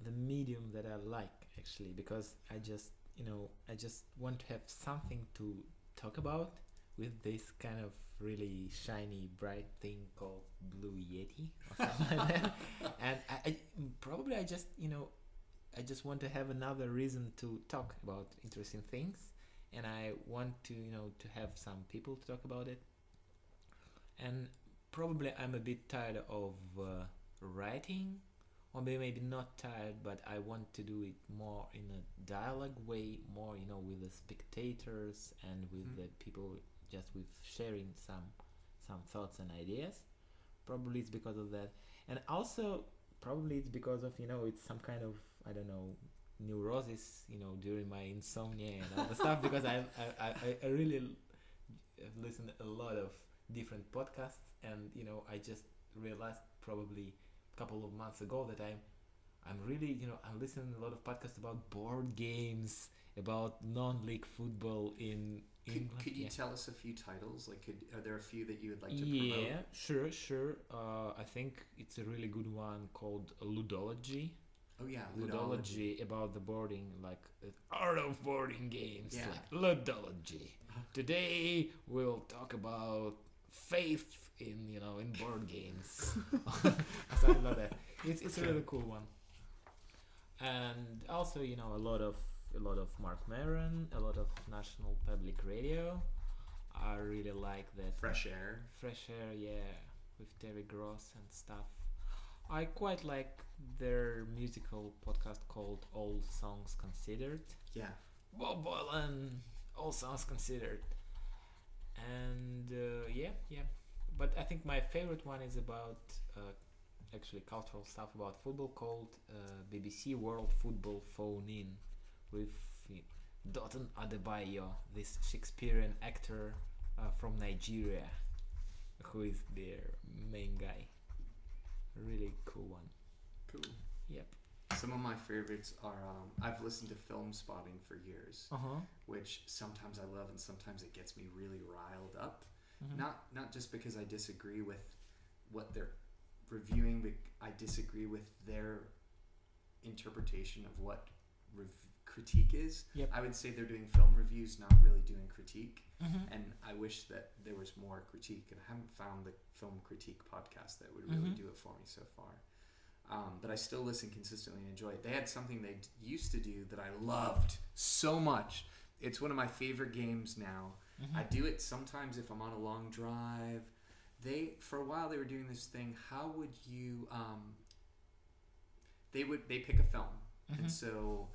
the medium that I like actually because I just you know I just want to have something to talk about with this kind of really shiny bright thing called Blue Yeti or something like that. And I, I probably I just you know I just want to have another reason to talk about interesting things, and I want to you know to have some people to talk about it. And probably I'm a bit tired of uh, writing, or maybe maybe not tired, but I want to do it more in a dialogue way, more you know with the spectators and with Mhm. the people, just with sharing some some thoughts and ideas. Probably it's because of that, and also probably it's because of you know it's some kind of I don't know neurosis you know during my insomnia and all the stuff because I I, I, I really l- have listened a lot of different podcasts and you know I just realized probably a couple of months ago that I'm I'm really you know I'm listening to a lot of podcasts about board games about non-league football in Could, England could you yeah. tell us a few titles? Like, could are there a few that you would like to yeah, promote? Yeah, sure, sure. Uh, I think it's a really good one called Ludology. Oh yeah, Ludology. Ludology about the boarding, like the art of boarding games, Yeah. like Ludology. Today we'll talk about faith in you know in board games, something like that. It's it's a really cool one, and also you know a lot of a lot of Marc Maron, a lot of National Public Radio. I really like that Fresh Air. Fresh Air, yeah, with Terry Gross and stuff. I quite like their musical podcast called All Songs Considered. Yeah. Bob Dylan, All Songs Considered. And uh, yeah, yeah. But I think my favorite one is about uh, actually cultural stuff about football called uh, BBC World Football Phone In with Dotun Adebayo, this Shakespearean actor uh, from Nigeria, who is their main guy. Really cool one. Cool. Yep. Some of my favorites are um, I've listened to Filmspotting for years, Uh huh. which sometimes I love and sometimes it gets me really riled up. Mm-hmm. Not not just because I disagree with what they're reviewing, but I disagree with their interpretation of what rev- critique is. Yep. I would say they're doing film reviews, not really doing critique. Mm-hmm. And I wish that there was more critique, and I haven't found the film critique podcast that would really Mhm. do it for me so far. Um, but I still listen consistently and enjoy it. They had something they d- used to do that I loved so much. It's one of my favorite games now. Mm-hmm. I do it sometimes if I'm on a long drive. They for a while they were doing this thing. How would you? Um, they would they pick a film, Mhm. and so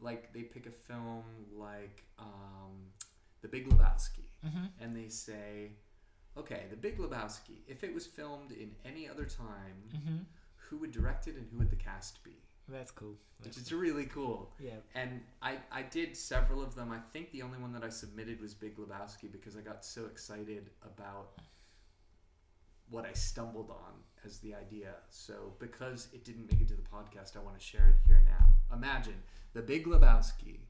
like they pick a film like um, The Big Lebowski, Mm-hmm. and they say, okay, The Big Lebowski. If it was filmed in any other time, Mm-hmm. who would direct it and who would the cast be? That's cool. Which That's is really cool. Yeah. And I, I did several of them. I think the only one that I submitted was Big Lebowski because I got so excited about what I stumbled on as the idea. So because it didn't make it to the podcast, I want to share it here now. Imagine The Big Lebowski,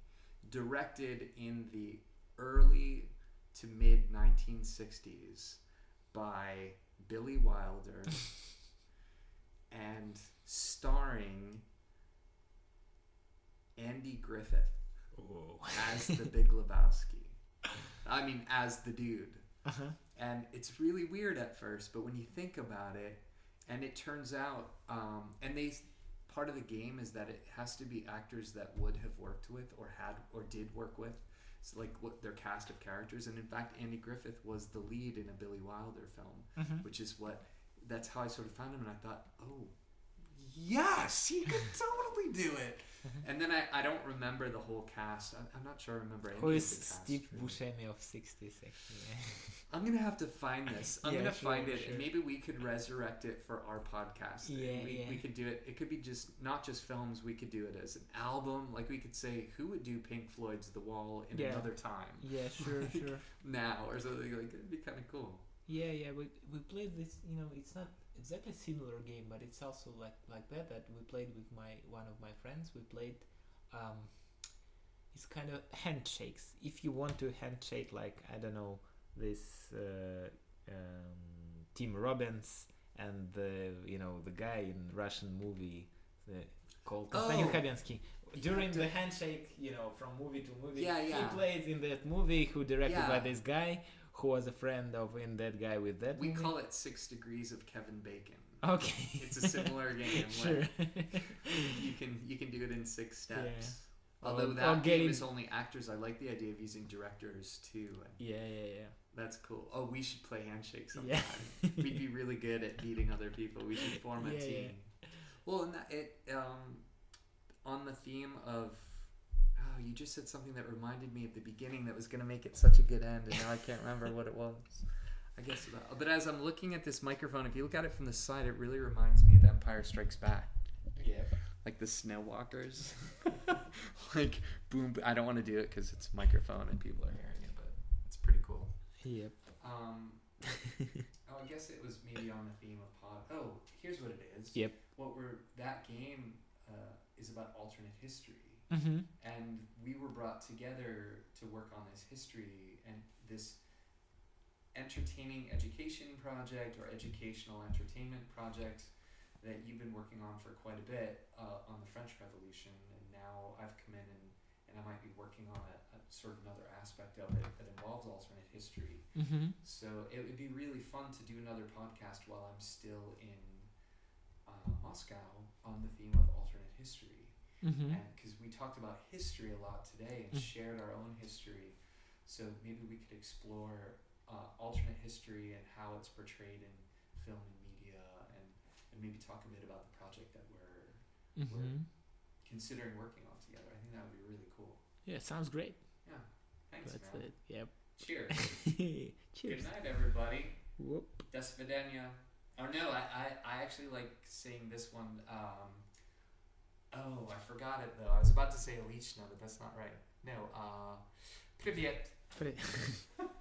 directed in the early to mid 1960s by Billy Wilder and starring Andy Griffith Oh. as the Big Lebowski. I mean, as the dude. Uh-huh. And it's really weird at first, but when you think about it, and it turns out, um, and they part of the game is that it has to be actors that would have worked with or had or did work with, so like what their cast of characters. And in fact, Andy Griffith was the lead in a Billy Wilder film, Mhm. which is what that's how I sort of found him, and I thought, oh, yes, he could totally do it. And then I, I don't remember the whole cast. I'm, I'm not sure I remember any Who of is the cast. Steve really. Buscemi of 60s, actually? I'm gonna have to find this. I'm Yeah, gonna sure, find it, sure. and maybe we could resurrect it for our podcast. Yeah, we, yeah. we could do it. It could be just not just films. We could do it as an album. Like we could say, who would do Pink Floyd's The Wall in Yeah. another time yeah, sure, Like- sure. now or something like. It'd be kind of cool. Yeah, yeah, we, we played this. You know, it's not exactly similar game, but it's also like like that that we played with my one of my friends. We played. Um, it's kind of handshakes. If you want to handshake, like I don't know, this uh, um, Tim Robbins and the you know the guy in Russian movie the, called Konstantin oh. During the handshake, you know, from movie to movie, yeah, yeah. he plays in that movie who directed yeah. by this guy who was a friend of in that guy with that. We movie. call it Six Degrees of Kevin Bacon. Okay. It's a similar game. sure. You can you can do it in six steps. Yeah. Although that game getting- is only actors, I like the idea of using directors too. And yeah, yeah, that's cool. Oh, we should play handshake Yeah. sometime. We'd be really good at beating other people. We should form a Yeah, yeah. team. Well, and that, it um, on the theme of oh, you just said something that reminded me of the beginning that was going to make it such a good end, and now I can't remember what it was. I guess, about, but as I'm looking at this microphone, if you look at it from the side, it really reminds me of Empire Strikes Back, yeah. like the snow walkers. like boom! I don't want to do it because it's microphone and people are hearing it, but it's pretty cool. Yep. Um, oh, I guess it was maybe on the theme of pod. Oh, here's what it is. Yep. What we're that game uh, is about alternate history, Mm-hmm. and we were brought together to work on this history and this entertaining education project or educational entertainment project that you've been working on for quite a bit uh, on the French Revolution, and now I've come in and, and I might be working on a, a sort of another aspect of it that involves alternate history. Mm-hmm. So it would be really fun to do another podcast while I'm still in uh, Moscow on the theme of alternate history. Mm-hmm. Because we talked about history a lot today and Mm. shared our own history, so maybe we could explore uh, alternate history and how it's portrayed in film and media, and, and maybe talk a bit about the project that we're Mm-hmm. considering working on together. I think that would be really cool. Yeah, sounds great. Yeah. Thanks, That's man. it. Yep. Cheers. Cheers. Good night, everybody. Whoop. Das Vidania. Oh no, I, I, I actually like saying this one. Um, oh, I forgot it though. I was about to say Alichna, but that's not right. No, uh, Privyet. Pri-